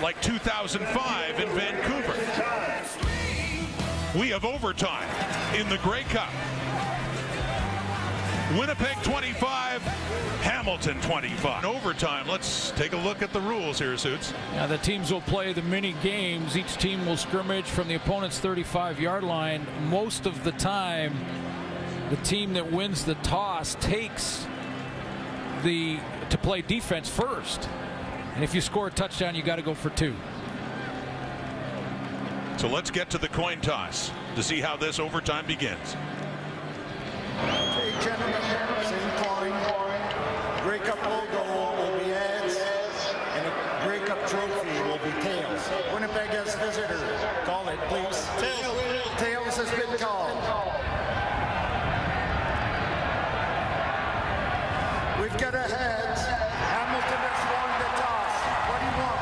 Like 2005 in Vancouver. We have overtime in the Grey Cup. Winnipeg 25, Hamilton 25. In overtime, let's take a look at the rules here, Suits. Now the teams will play the mini games. Each team will scrimmage from the opponent's 35-yard line. Most of the time, the team that wins the toss takes the to play defense first. And if you score a touchdown, you got to go for two. So let's get to the coin toss to see how this overtime begins. Okay, gentlemen, same coin. Grey Cup logo will be heads, and a Grey Cup trophy will be tails. Winnipeg as visitor. Call it, please. Tails. Tails has been called. We've got a heads. Hamilton has won the toss. What do you want?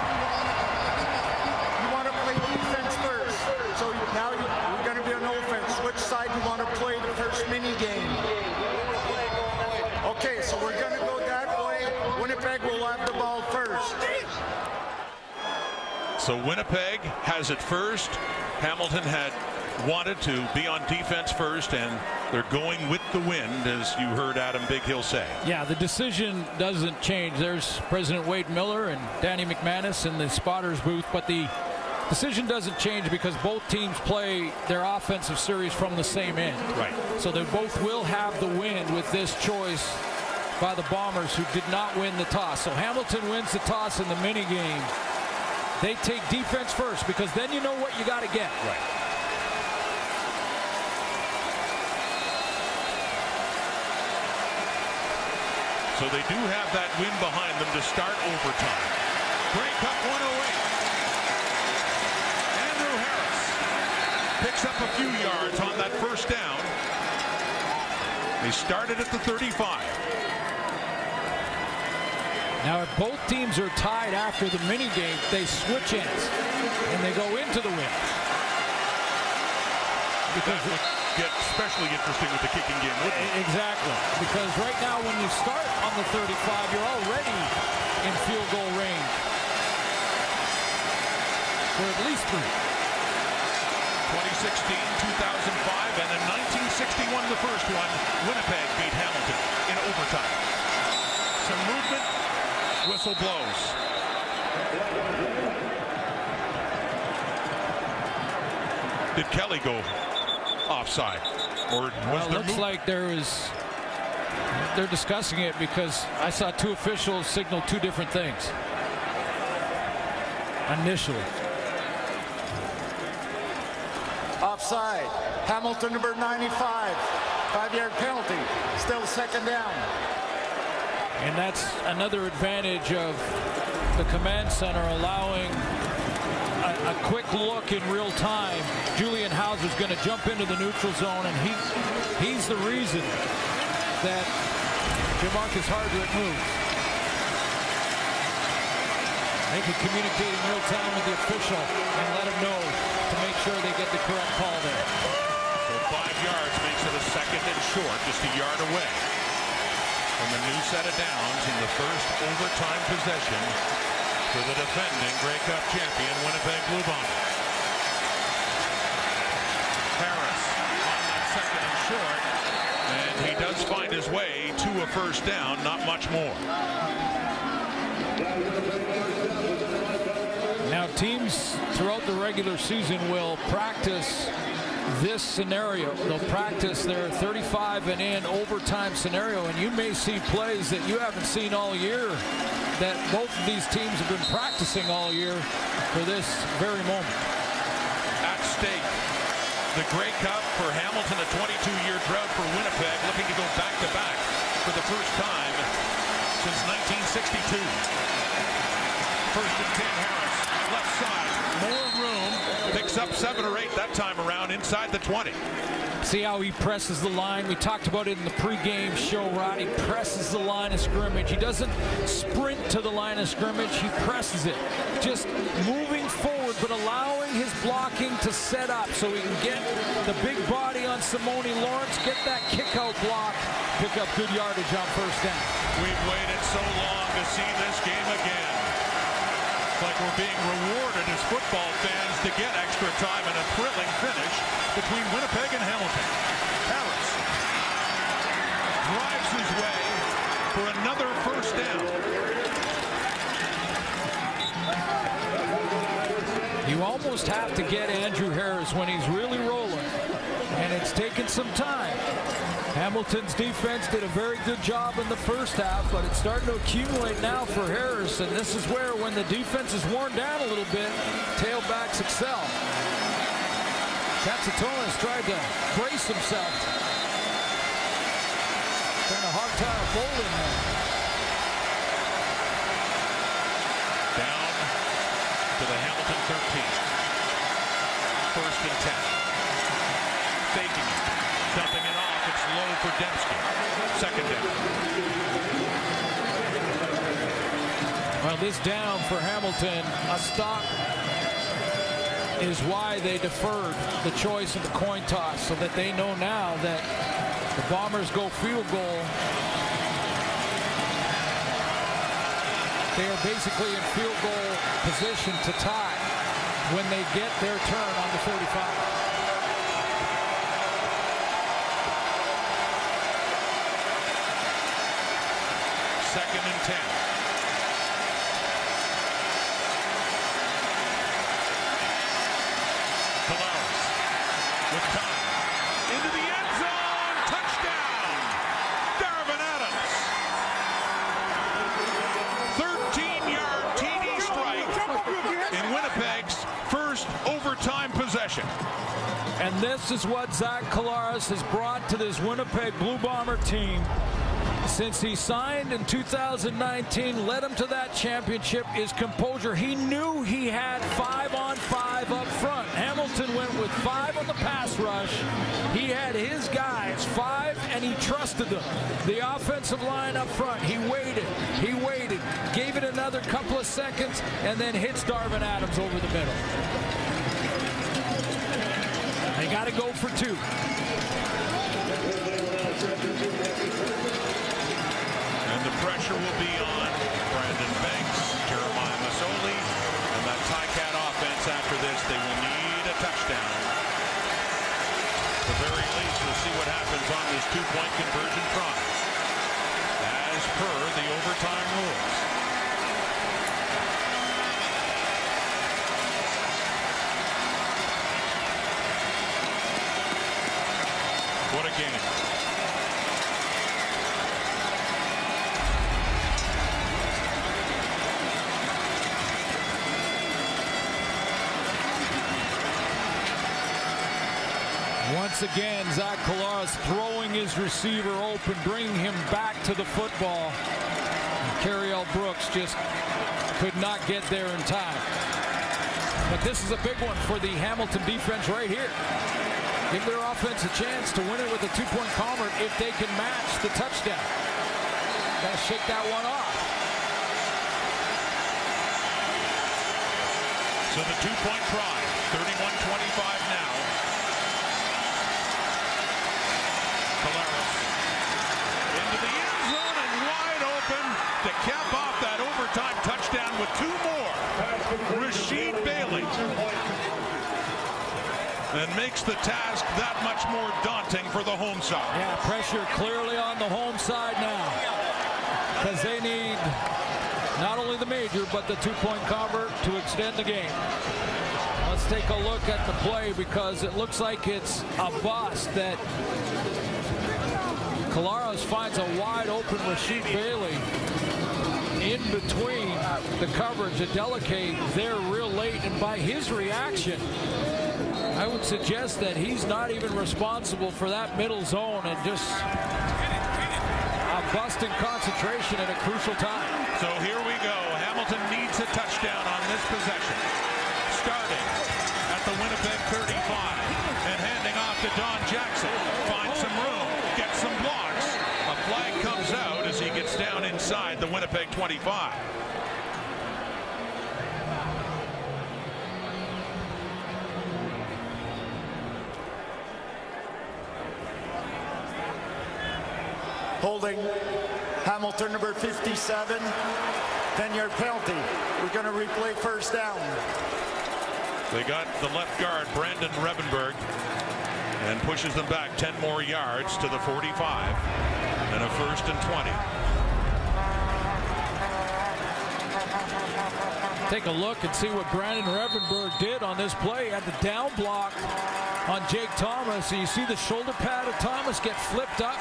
You want to play defense first. So now you, you're going to be on offense. Which side you want to play the first mini game? Okay, so we're going to go that way. Winnipeg will have the ball first. So Winnipeg has it first. Hamilton had wanted to be on defense first, and they're going with the wind, as you heard Adam Bighill say. Yeah, the decision doesn't change. There's President Wade Miller and Danny McManus in the spotters booth, but the decision doesn't change because both teams play their offensive series from the same end. Right. So they both will have the wind with this choice by the Bombers, who did not win the toss. So Hamilton wins the toss in the mini game. They take defense first because then you know what you got to get. Right. So they do have that win behind them to start overtime. Grey Cup 108. Andrew Harris picks up a few yards on that first down. They started at the 35. Now, if both teams are tied after the mini game, they switch ends and they go into the win. Because it would get especially interesting with the kicking game, wouldn't it? Exactly. Because right now, when you start on the 35, you're already in field goal range for at least three. 2016, 2005, and in 1961, the first one, Winnipeg beat Hamilton in overtime. Some movement, whistle blows. Did Kelly go offside? Or was Well, there looks move- like there is. They're discussing it because I saw two officials signal two different things initially. Offside. Hamilton number 95. Five-yard penalty. Still second down. And that's another advantage of the command center allowing a, a quick look in real time. Julian Howsare's going to jump into the neutral zone, and he he's the reason that Jermarcus Hardrick moves. They can communicate in real time with the official and let him know to make sure they get the correct call there. So five yards makes it a second and short, just a yard away from a new set of downs in the first overtime possession for the defending Grey Cup champion Winnipeg Blue Bombers. Harris on that second and short, and he does find his way to a first down, not much more. Now, teams throughout the regular season will practice this scenario. They'll practice their 35 and in overtime scenario, and you may see plays that you haven't seen all year that both of these teams have been practicing all year for this very moment. At stake, the Grey Cup for Hamilton, a 22-year drought for Winnipeg, looking to go back-to-back for the first time since 1962. First and 10, Harris, left side, more room, picks up seven or eight that time around inside the 20. See how he presses the line. We talked about it in the pregame show, Rod. He presses the line of scrimmage. He doesn't sprint to the line of scrimmage. He presses it. Just moving forward, but allowing his blocking to set up so he can get the big body on Simoni Lawrence, get that kick out block, pick up good yardage on first down. We've waited so long to see this game again. Like we're being rewarded as football fans to get extra time and a thrilling finish between Winnipeg and Hamilton. Harris drives his way for another first down. You almost have to get Andrew Harris when he's really rolling, and it's taken some time. Hamilton's defense did a very good job in the first half, but it's starting to accumulate now for Harris, and this is where, when the defense is worn down a little bit, tailbacks excel. Katsantonis tried to brace himself. Having a hard time bowling there. Down to the Hamilton 13. First and 10. Faking it. Dumping it off. It's low for Demski. Second down. Well, this down for Hamilton, a stop is why they deferred the choice of the coin toss so that they know now that the Bombers go field goal. They are basically in field goal position to tie when they get their turn on the 45. Second and 10. Collaros with time. Into the end zone. Touchdown. Darvin Adams. 13-yard TD strike in Winnipeg's first overtime possession. And this is what Zach Collaros has brought to this Winnipeg Blue Bomber team. Since he signed in 2019, led him to that championship, is composure. He knew he had five on five up front. Hamilton went with five on the pass rush. He had his guys, five, and he trusted them. The offensive line up front, he waited, he waited, gave it another couple of seconds, and then hits Darvin Adams over the middle. They got to go for two. And the pressure will be on Brandon Banks, Jeremiah Masoli, and that Cat offense after this. They will need a touchdown. At the very least, we'll see what happens on this two-point conversion try. As per the overtime rules. What a game. Once again, Zach Collaros throwing his receiver open, bringing him back to the football. Cariel Brooks just could not get there in time. But this is a big one for the Hamilton defense right here. Give their offense a chance to win it with a two-point convert if they can match the touchdown. Got to shake that one off. So the two-point try, 31-25 now. Collaros into the end zone and wide open to cap off that overtime touchdown with two more. Rasheed Bailey. And makes the task that much more daunting for the home side. Yeah, pressure clearly on the home side now. Because they need not only the major, but the two-point convert to extend the game. Let's take a look at the play because it looks like it's a bust that Collaros finds a wide open Rasheed Bailey in between the coverage. Adeleke there real late, and by his reaction, I would suggest that he's not even responsible for that middle zone and just a bust in concentration at a crucial time. So here we go. Hamilton needs a touchdown on this possession. Starting at the Winnipeg 35 and handing off to Don Jackson. Finds some room, gets some blocks. A flag comes out as he gets down inside the Winnipeg 25. Holding Hamilton number 57. 10 yard penalty. We're going to replay first down. They got the left guard, Brandon Revenberg, and pushes them back 10 more yards to the 45 and a first and 20. Take a look and see what Brandon Revenberg did on this play at the down block on Jake Thomas. You see the shoulder pad of Thomas get flipped up.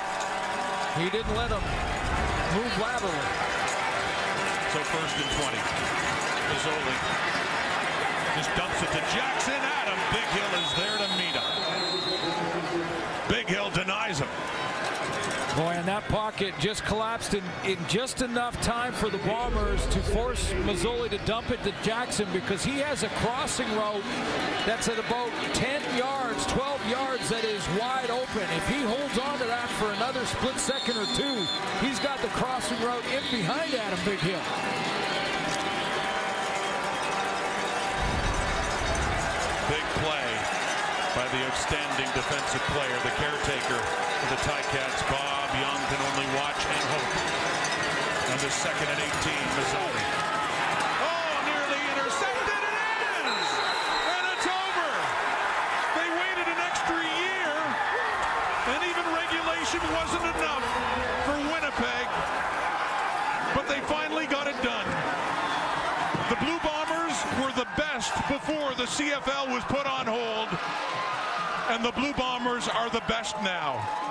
He didn't let him move laterally. So first and 20. Masoli just dumps it to Jackson. Adam Bighill is there to meet him. Bighill denies him. Boy, and that pocket just collapsed in, in just enough time for the Bombers to force Masoli to dump it to Jackson because he has a crossing route that's at about 10 yards, 12 yards that is wide open. If he holds on to that for another split second or two, he's got the crossing route in behind Adam Bighill. Big play by the outstanding defensive player, the caretaker of the Ticats, Bob Young, can only watch and hope. And second and 18, Masoli. Oh, nearly intercepted. It is! And it's over. They waited an extra year, and even regulation wasn't enough for Winnipeg. But they finally got it done. The Blue Bombers were the best before the CFL was put on hold, and the Blue Bombers are the best now.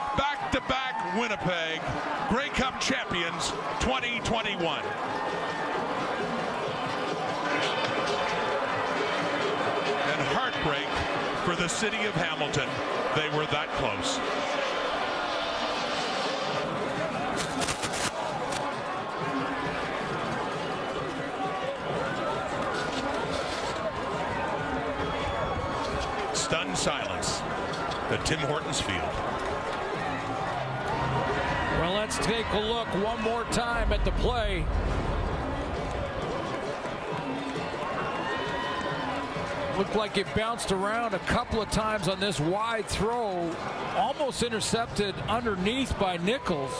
Back to back Winnipeg, Grey Cup champions 2021. And heartbreak for the city of Hamilton. They were that close. Stunned silence at Tim Hortons Field. Let's take a look one more time at the play. Looked like it bounced around a couple of times on this wide throw, almost intercepted underneath by Nichols.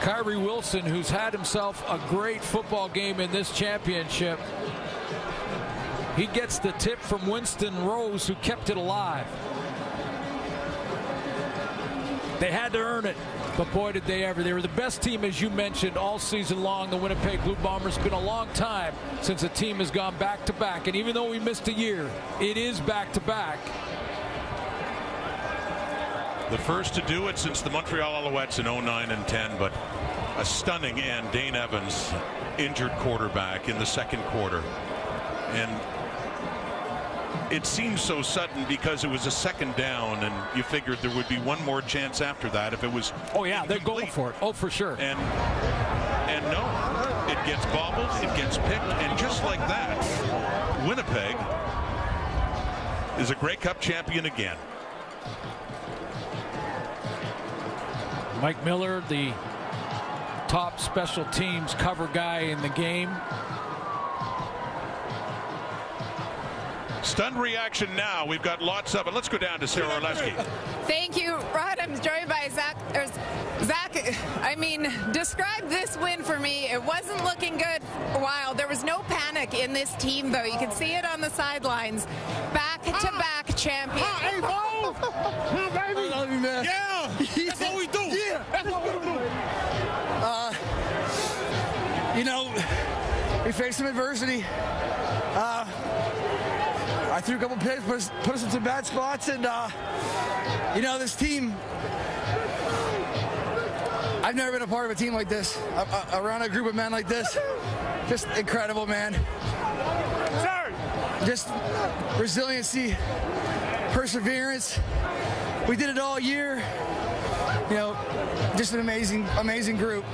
Kyrie Wilson, who's had himself a great football game in this championship, he gets the tip from Winston Rose, who kept it alive. They had to earn it, but boy, did they ever. They were the best team, as you mentioned, all season long. The Winnipeg Blue Bombers. It's been a long time since a team has gone back to back. And even though we missed a year, it is back to back. The first to do it since the Montreal Alouettes in 09 and 10, but a stunning end. Dane Evans, injured quarterback in the second quarter. And it seems so sudden because it was a second down, and you figured there would be one more chance after that if it was. Oh yeah, they're going for it. Oh, for sure. And and no, it gets bobbled, it gets picked, and just like that, Winnipeg is a Grey Cup champion again. Mike Miller, the top special teams cover guy in the game. Stunned reaction now. We've got lots of it. Let's go down to Sara Orlesky. Thank you, Rod. I'm joined by Zach. Or Zach, I mean, describe this win for me. It wasn't looking good for a while. There was no panic in this team, though. You can see it on the sidelines. Back to back champion. Hey, Bo! baby! I love you, man. Yeah! That's what we do! Yeah! That's what we do! Uh, you know, we faced some adversity. Uh, I threw a couple picks, put us, put us in some bad spots, and uh, you know this team. I've never been a part of a team like this, around a group of men like this. Just incredible, man. Just resiliency, perseverance. We did it all year. You know, just an amazing, amazing group.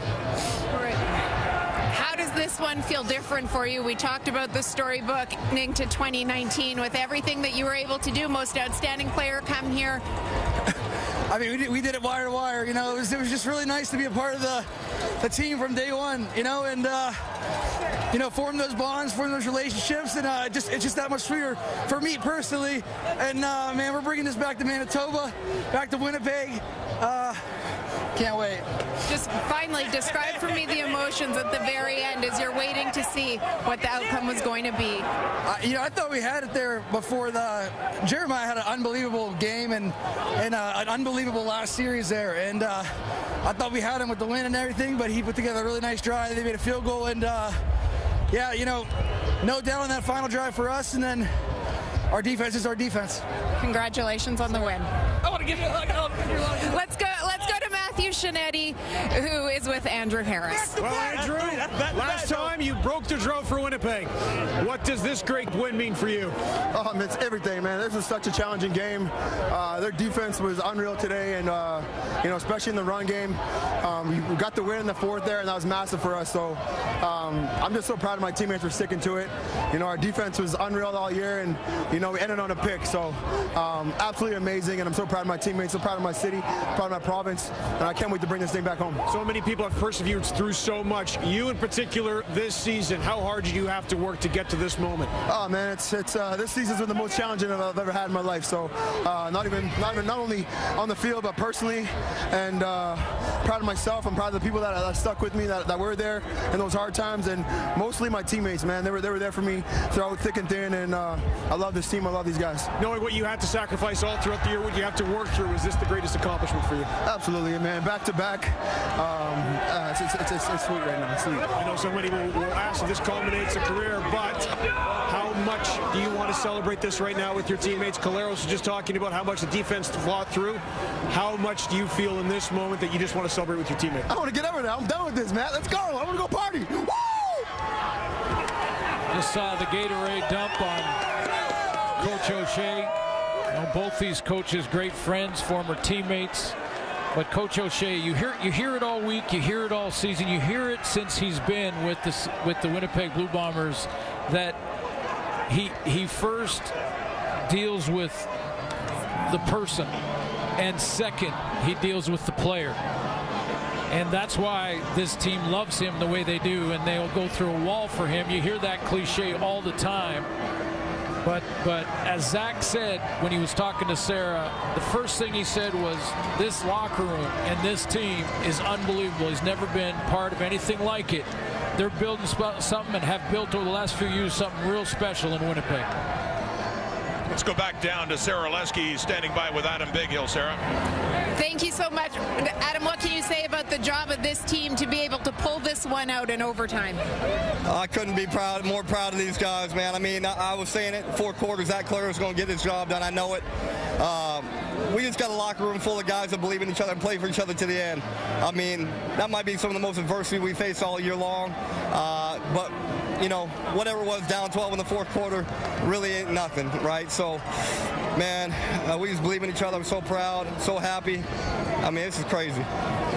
Does this one feel different for you? We talked about the storybook into 2019 with everything that you were able to do. Most outstanding player come here. I mean, we did, we did it wire to wire. You know, it was, it was just really nice to be a part of the, the team from day one. You know, and uh, you know, form those bonds, form those relationships, and uh, just it's just that much sweeter for me personally. And uh, man, we're bringing this back to Manitoba, back to Winnipeg. Can't wait. Just finally, describe for me the emotions at the very end as you're waiting to see what the outcome was going to be. Uh, you know, I thought we had it there before the Jeremiah had an unbelievable game and and uh, an unbelievable last series there, and uh, I thought we had him with the win and everything, but he put together a really nice drive. They made a field goal, and uh, yeah, you know, no doubt on that final drive for us, and then our defense is our defense. Congratulations on the win. I want to give you a hug. Let's go. Let's go to Matthew Scianitti, who is with Andrew Harris. Well, Andrew, last time you broke the drought for Winnipeg. What does this great win mean for you? Um, it's everything, man. This is such a challenging game. Uh, their defense was unreal today, and uh, you know, especially in the run game. Um, we got the win in the fourth there, and that was massive for us. So um, I'm just so proud of my teammates for sticking to it. You know, our defense was unreal all year, and you know, we ended on a pick. So um, absolutely amazing, and I'm so proud of my teammates, so proud of my city, proud of my province, and I can't wait to bring this thing back home. So many people have persevered through so much. You, in particular, this season, how hard did you have to work to get to this moment? Oh man, it's it's uh, this season's been the most challenging I've ever had in my life. So uh, not even not even not only on the field but personally, and uh, proud of myself. I'm proud of the people that, that stuck with me, that, that were there in those hard times, and mostly my teammates. Man, they were they were there for me throughout thick and thin, and uh, I love this team. I love these guys. Knowing what you had to sacrifice all throughout the year, what you have to work through, is this the greatest accomplishment for you? Absolutely, man. Back to back, um, uh, it's, it's, it's, it's sweet right now. It's sweet. I know so many will, will ask if this culminates a career, but how much do you want to celebrate this right now with your teammates? Collaros was just talking about how much the defense fought through. How much do you feel in this moment that you just want to celebrate with your teammates? I want to get over now. I'm done with this, Matt. Let's go. I want to go party. Woo! Just saw the Gatorade dump on Coach O'Shea. You know, both these coaches, great friends, former teammates. But Coach O'Shea, you hear you hear it all week, you hear it all season, you hear it since he's been with the with the Winnipeg Blue Bombers that he he first deals with the person, and second he deals with the player. And that's why this team loves him the way they do, and they'll go through a wall for him. You hear that cliche all the time. But but as Zach said when he was talking to Sara, the first thing he said was, "This locker room and this team is unbelievable. He's never been part of anything like it. They're building something and have built over the last few years something real special in Winnipeg." Let's go back down to Sara Orlesky standing by with Adam Big Hill, Sara. Thank you so much. Adam, what can you say about the job of this team to be able to pull this one out in overtime? I couldn't be proud, more proud of these guys, man. I mean, I, I was saying it four quarters. That Claire is going to get this job done. I know it. Um, we just got a locker room full of guys that believe in each other and play for each other to the end. I mean, that might be some of the most adversity we face all year long. Uh, but you know, whatever it was down 12 in the fourth quarter really ain't nothing, right? So, man, uh, we just believe in each other. I'm so proud, so happy. I mean, this is crazy.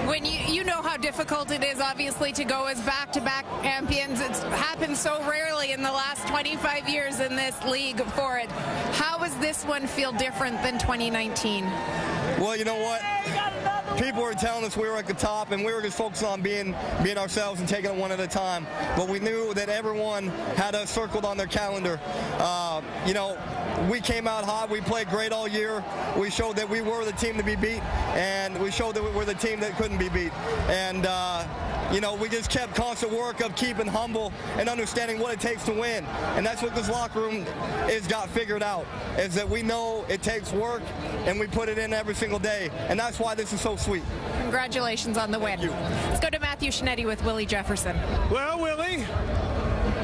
When you you know how difficult it is, obviously, to go as back-to-back champions. It's happened so rarely in the last 25 years in this league for it. How does this one feel different than 2019? Well, you know what? People were telling us we were at the top, and we were just focused on being being ourselves and taking it one at a time. But we knew that everyone had us circled on their calendar. Uh, you know, we came out hot. We played great all year. We showed that we were the team to be beat, and we showed that we were the team that couldn't be beat. And uh, you know, we just kept constant work of keeping humble and understanding what it takes to win. And that's what this locker room has got figured out, is that we know it takes work and we put it in every single day. And that's why this is so sweet. Congratulations on the win. Let's go to Matthew Scianitti with Willie Jefferson. Well, Willie,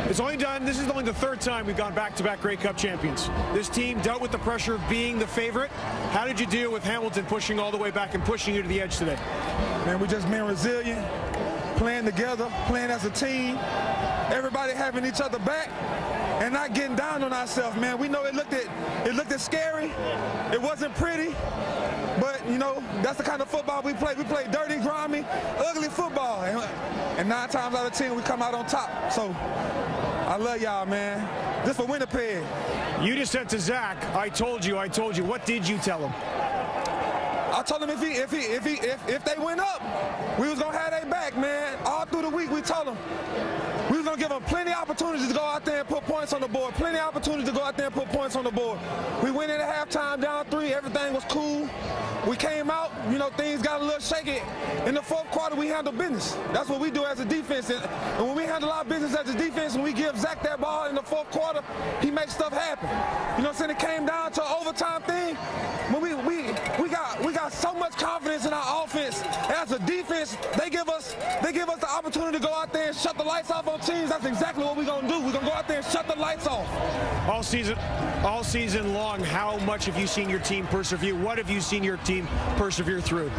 it's only done. This is only the third time we've gone back-to-back Grey Cup champions. This team dealt with the pressure of being the favorite. How did you deal with Hamilton pushing all the way back and pushing you to the edge today? Man, we just being resilient, playing together, playing as a team, everybody having each other back, and not getting down on ourselves, man. We know it looked at it looked at scary. It wasn't pretty. But, you know, that's the kind of football we play. We play dirty, grimy, ugly football. And, and nine times out of ten, we come out on top. So I love y'all, man. This for Winnipeg. You just said to Zach, I told you, I told you. What did you tell him? I told him if he if he if he if, if they went up, we was gonna have their back, man. All through the week we told them. We was gonna give them plenty of opportunities to go out there and put points on the board. Plenty of opportunities to go out there and put points on the board. We went in at halftime down three, everything was cool. We came out, you know, things got a little shaky. In the fourth quarter, we handle business. That's what we do as a defense. And, when we handle our business as a defense and we give Zach that ball in the fourth quarter, he makes stuff happen. You know what I'm saying? It came down to an overtime thing. When we we we got we got so much confidence in our offense. As a defense, they give us they give us the opportunity to go out there and shut the lights off on teams. That's exactly what we're gonna do. We're gonna go out there and shut the lights off. All season, all season long, how much have you seen your team persevere? What have you seen your team persevere through?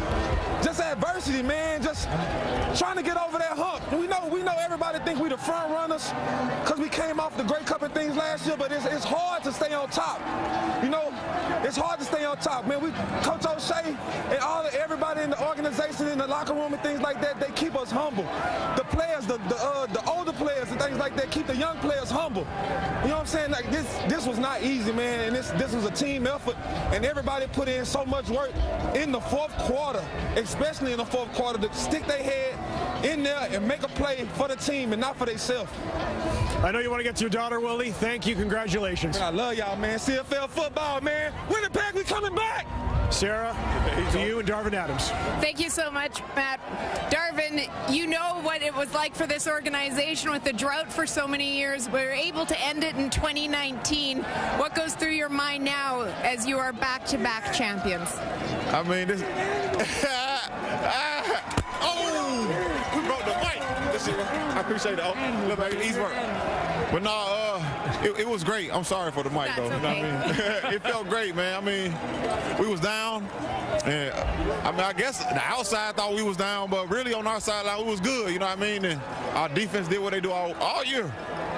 Just adversity, man. Just trying to get over that hump. We know we know everybody thinks we the front runners because we came off the Grey Cup and things last year, but it's, it's hard to stay on top. You know, it's hard to stay on top, man. We Coach O'Shea and all everybody in the organization, in the locker room and things like that, they keep us humble. The players, the the, uh, the things like that, keep the young players humble. You know what I'm saying? Like this this was not easy, man, and this this was a team effort, and everybody put in so much work in the fourth quarter, especially in the fourth quarter, to stick their head in there and make a play for the team and not for themselves. I know you want to get to your daughter, Willie. Thank you. Congratulations. I love y'all, man. CFL football, man. Winnipeg, we coming back. Sara, to you and Darvin Adams. Thank you so much, Matt. Darvin, you know what it was like for this organization with the drought for so many years. We were able to end it in 2019. What goes through your mind now as you are back-to-back champions? I mean, this. is- I appreciate it. Oh, look back, easy work. But nah, uh, it, it was great. I'm sorry for the mic though. You know what I mean? it felt great, man. I mean, we was down, and I mean, I guess the outside thought we was down, but really on our sideline, we was good. You know what I mean? And our defense did what they do all, all year,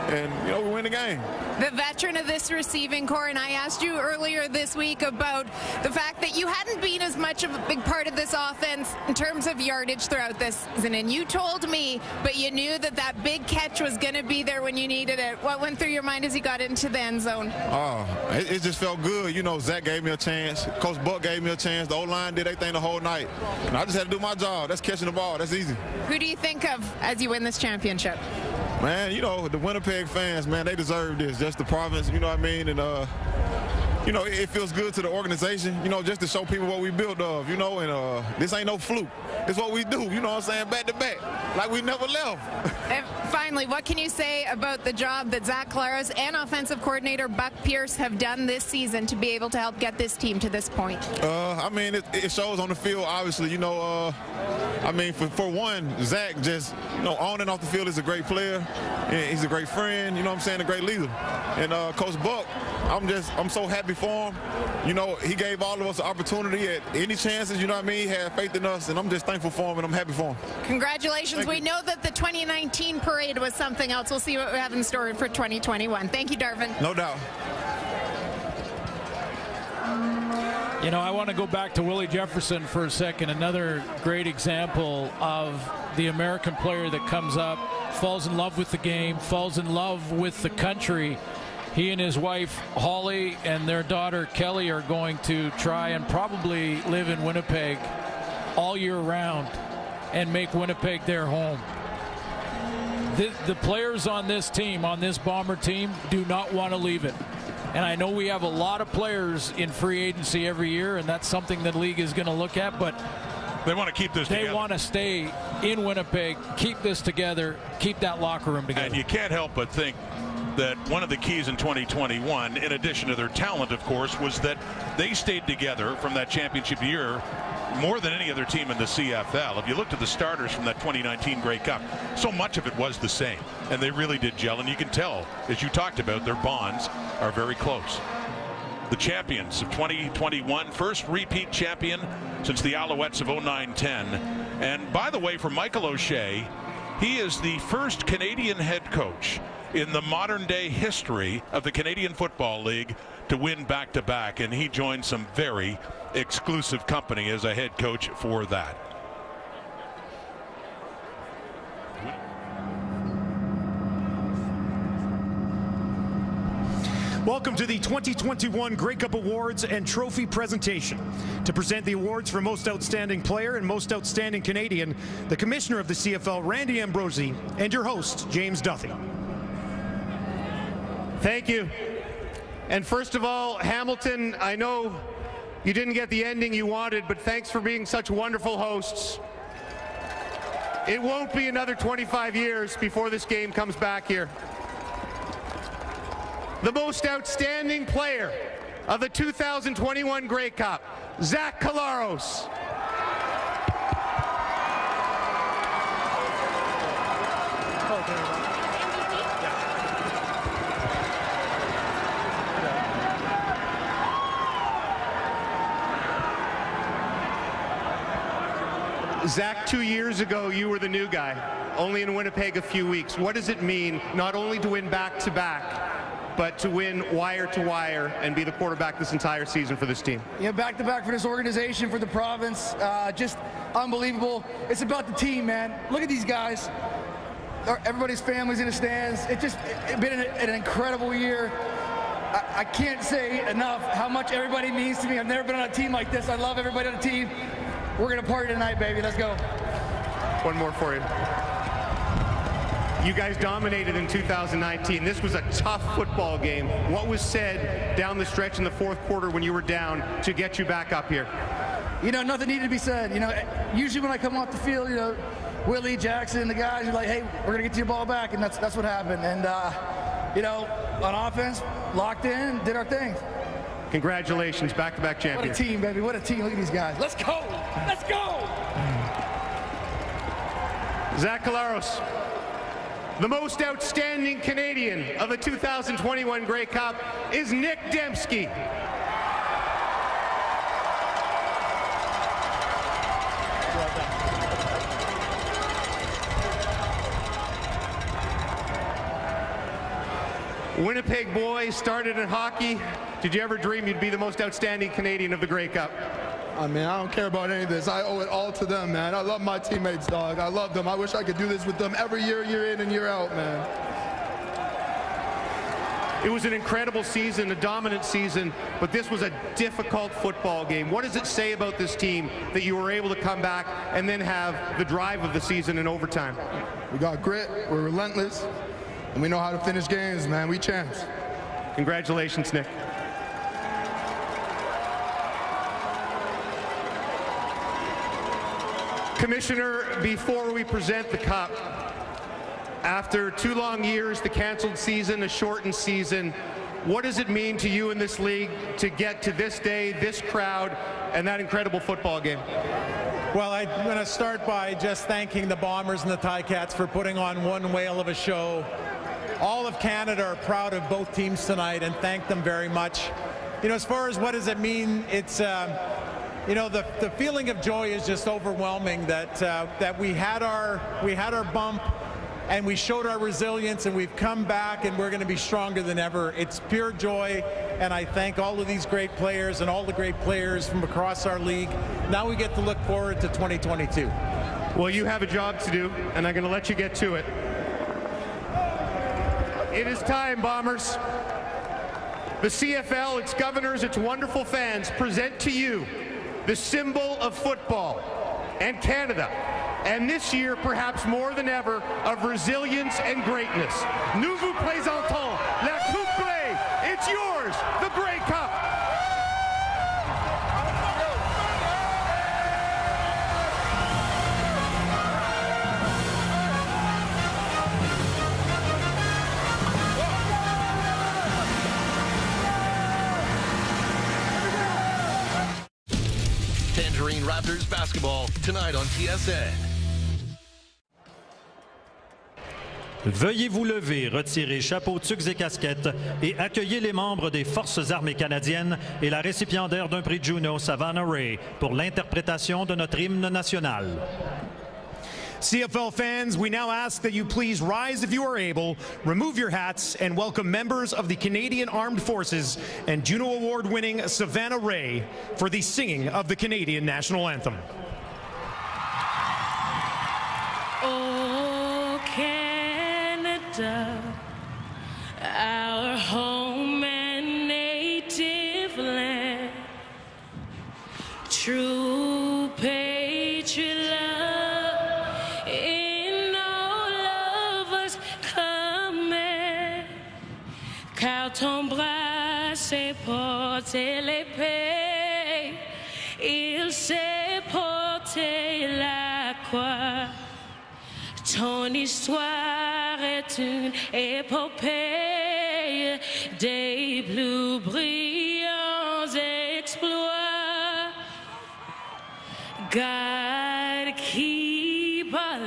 and you know we win the game. The veteran of this receiving corps, and I asked you earlier this week about the fact that you hadn't been as much of a big part of this offense in terms of yardage throughout this season, and you told me, but you knew that that big catch was going to be there when you needed it. What went through your mind as you got into the end zone? Oh, it, it just felt good. You know, Zach gave me a chance. Coach Buck gave me a chance. The O-line did everything the whole night. And I just had to do my job. That's catching the ball. That's easy. Who do you think of as you win this championship? Man, you know, the Winnipeg fans, man, they deserve this. Just the province, you know what I mean? And, uh, you know, it, feels good to the organization, you know, just to show people what we built of, you know, and uh, this ain't no fluke. It's what we do, you know what I'm saying, back to back, like we never left. And finally, what can you say about the job that Zach Collaros and offensive coordinator Buck Pierce have done this season to be able to help get this team to this point? Uh, I mean, it, it shows on the field, obviously. You know, uh, I mean, for, for one, Zach just, you know, on and off the field is a great player. He's a great friend, you know what I'm saying, a great leader. And uh, Coach Buck, I'm just, I'm so happy for him. You know, he gave all of us the opportunity at any chances, you know what I mean? He had faith in us, and I'm just thankful for him, and I'm happy for him. Congratulations. Thank we you. know that the 2019 parade was something else. We'll see what we have in store for 2021. Thank you, Darvin. No doubt. You know, I want to go back to Willie Jefferson for a second. Another great example of the American player that comes up, falls in love with the game, falls in love with the country. He and his wife, Holly, and their daughter, Kelly, are going to try and probably live in Winnipeg all year round and make Winnipeg their home. The, the players on this team, on this Bomber team, do not want to leave it. And I know we have a lot of players in free agency every year, and that's something the league is going to look at. But they want to keep this together. They together. want to stay in Winnipeg, keep this together, keep that locker room together. And you can't help but think that one of the keys in 2021, in addition to their talent, of course, was that they stayed together from that championship year more than any other team in the CFL. If you looked at the starters from that 2019 Grey Cup, so much of it was the same. And they really did gel. And you can tell, as you talked about, their bonds are very close. The champions of 2021, first repeat champion since the Alouettes of 09-10. And by the way, for Michael O'Shea, he is the first Canadian head coach in the modern day history of the Canadian Football League to win back to back. And he joined some very exclusive company as a head coach for that. Welcome to the 2021 Grey Cup Awards and Trophy presentation. To present the awards for Most Outstanding Player and Most Outstanding Canadian, the Commissioner of the CFL, Randy Ambrosie, and your host, James Duthie. Thank you. And first of all, Hamilton, I know you didn't get the ending you wanted, but thanks for being such wonderful hosts. It won't be another 25 years before this game comes back here. The most outstanding player of the 2021 Grey Cup, Zach Collaros. Oh, Zach, two years ago, you were the new guy, only in Winnipeg a few weeks. What does it mean not only to win back to back, but to win wire to wire and be the quarterback this entire season for this team? Yeah, back to back for this organization, for the province. Uh, just unbelievable. It's about the team, man. Look at these guys. Everybody's families in the stands. It's just it's been an, an incredible year. I can't say enough how much everybody means to me. I've never been on a team like this. I love everybody on the team. We're gonna party tonight, baby. Let's go. One more for you. You guys dominated in 2019. This was a tough football game. What was said down the stretch in the fourth quarter when you were down to get you back up here? You know, nothing needed to be said. You know, usually when I come off the field, you know, Willie Jackson, the guys are like, "Hey, we're gonna get your ball back," and that's that's what happened. And uh, you know, on offense, locked in, did our thing. Congratulations, back-to-back What a champions. team, baby! What a team! Look at these guys. Let's go! Let's go! Zach Collaros, the most outstanding Canadian of the 2021 Grey Cup is Nick Demski. Winnipeg boy, started in hockey. Did you ever dream you'd be the most outstanding Canadian of the Grey Cup? Ah, I mean, I don't care about any of this. I owe it all to them, man. I love my teammates, dog. I love them. I wish I could do this with them every year, year in and year out, man. It was an incredible season, a dominant season, but this was a difficult football game. What does it say about this team that you were able to come back and then have the drive of the season in overtime? We got grit. We're relentless. And we know how to finish games, man. We champs. Congratulations, Nick. Commissioner, before we present the cup, after two long years, the canceled season, a shortened season, what does it mean to you in this league to get to this day, this crowd, and that incredible football game? Well, I'm going to start by just thanking the Bombers and the Ticats for putting on one whale of a show. All of Canada are proud of both teams tonight and thank them very much. You know, as far as what does it mean, it's, um, you know, the, the feeling of joy is just overwhelming that, uh, that we, had our, we had our bump and we showed our resilience and we've come back and we're going to be stronger than ever. It's pure joy and I thank all of these great players and all the great players from across our league. Now we get to look forward to 2022. Well, you have a job to do, and I'm going to let you get to it. It is time, Bombers. The CFL, its governors, its wonderful fans present to you the symbol of football and Canada. And this year, perhaps more than ever, of resilience and greatness. Nous vous la Coupe. It's yours, the Grey Raptors basketball tonight on TSN. Veuillez vous lever, retirer chapeau, tucs et casquettes et accueillez les membres des Forces armées canadiennes et la récipiendaire d'un prix Juno, Savannah Ray, pour l'interprétation de notre hymne national. CFL fans, we now ask that you please rise if you are able, remove your hats, and welcome members of the Canadian Armed Forces and Juno Award winning Savannah Ré for the singing of the Canadian National Anthem. Oh, Canada, our home and native land, true. Sait porter l'épée, il sait porter la croix. Ton histoire est une épopée des plus brillants exploits. God keep our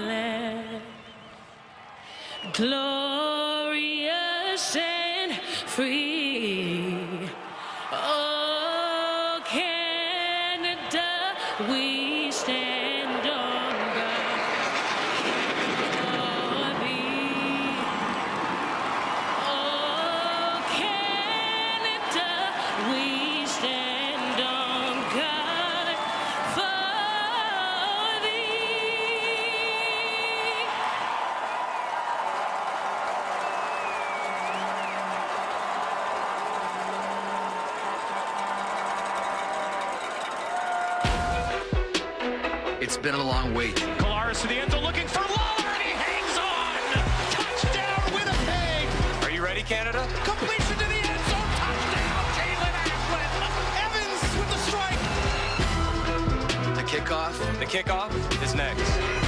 been a long wait. Collaros to the end zone looking for Lawler, and he hangs on. Touchdown, Winnipeg. Are you ready, Canada? Completion to the end zone. Touchdown, Jaelon Acklin. Evans with the strike. The kickoff. The kickoff is next.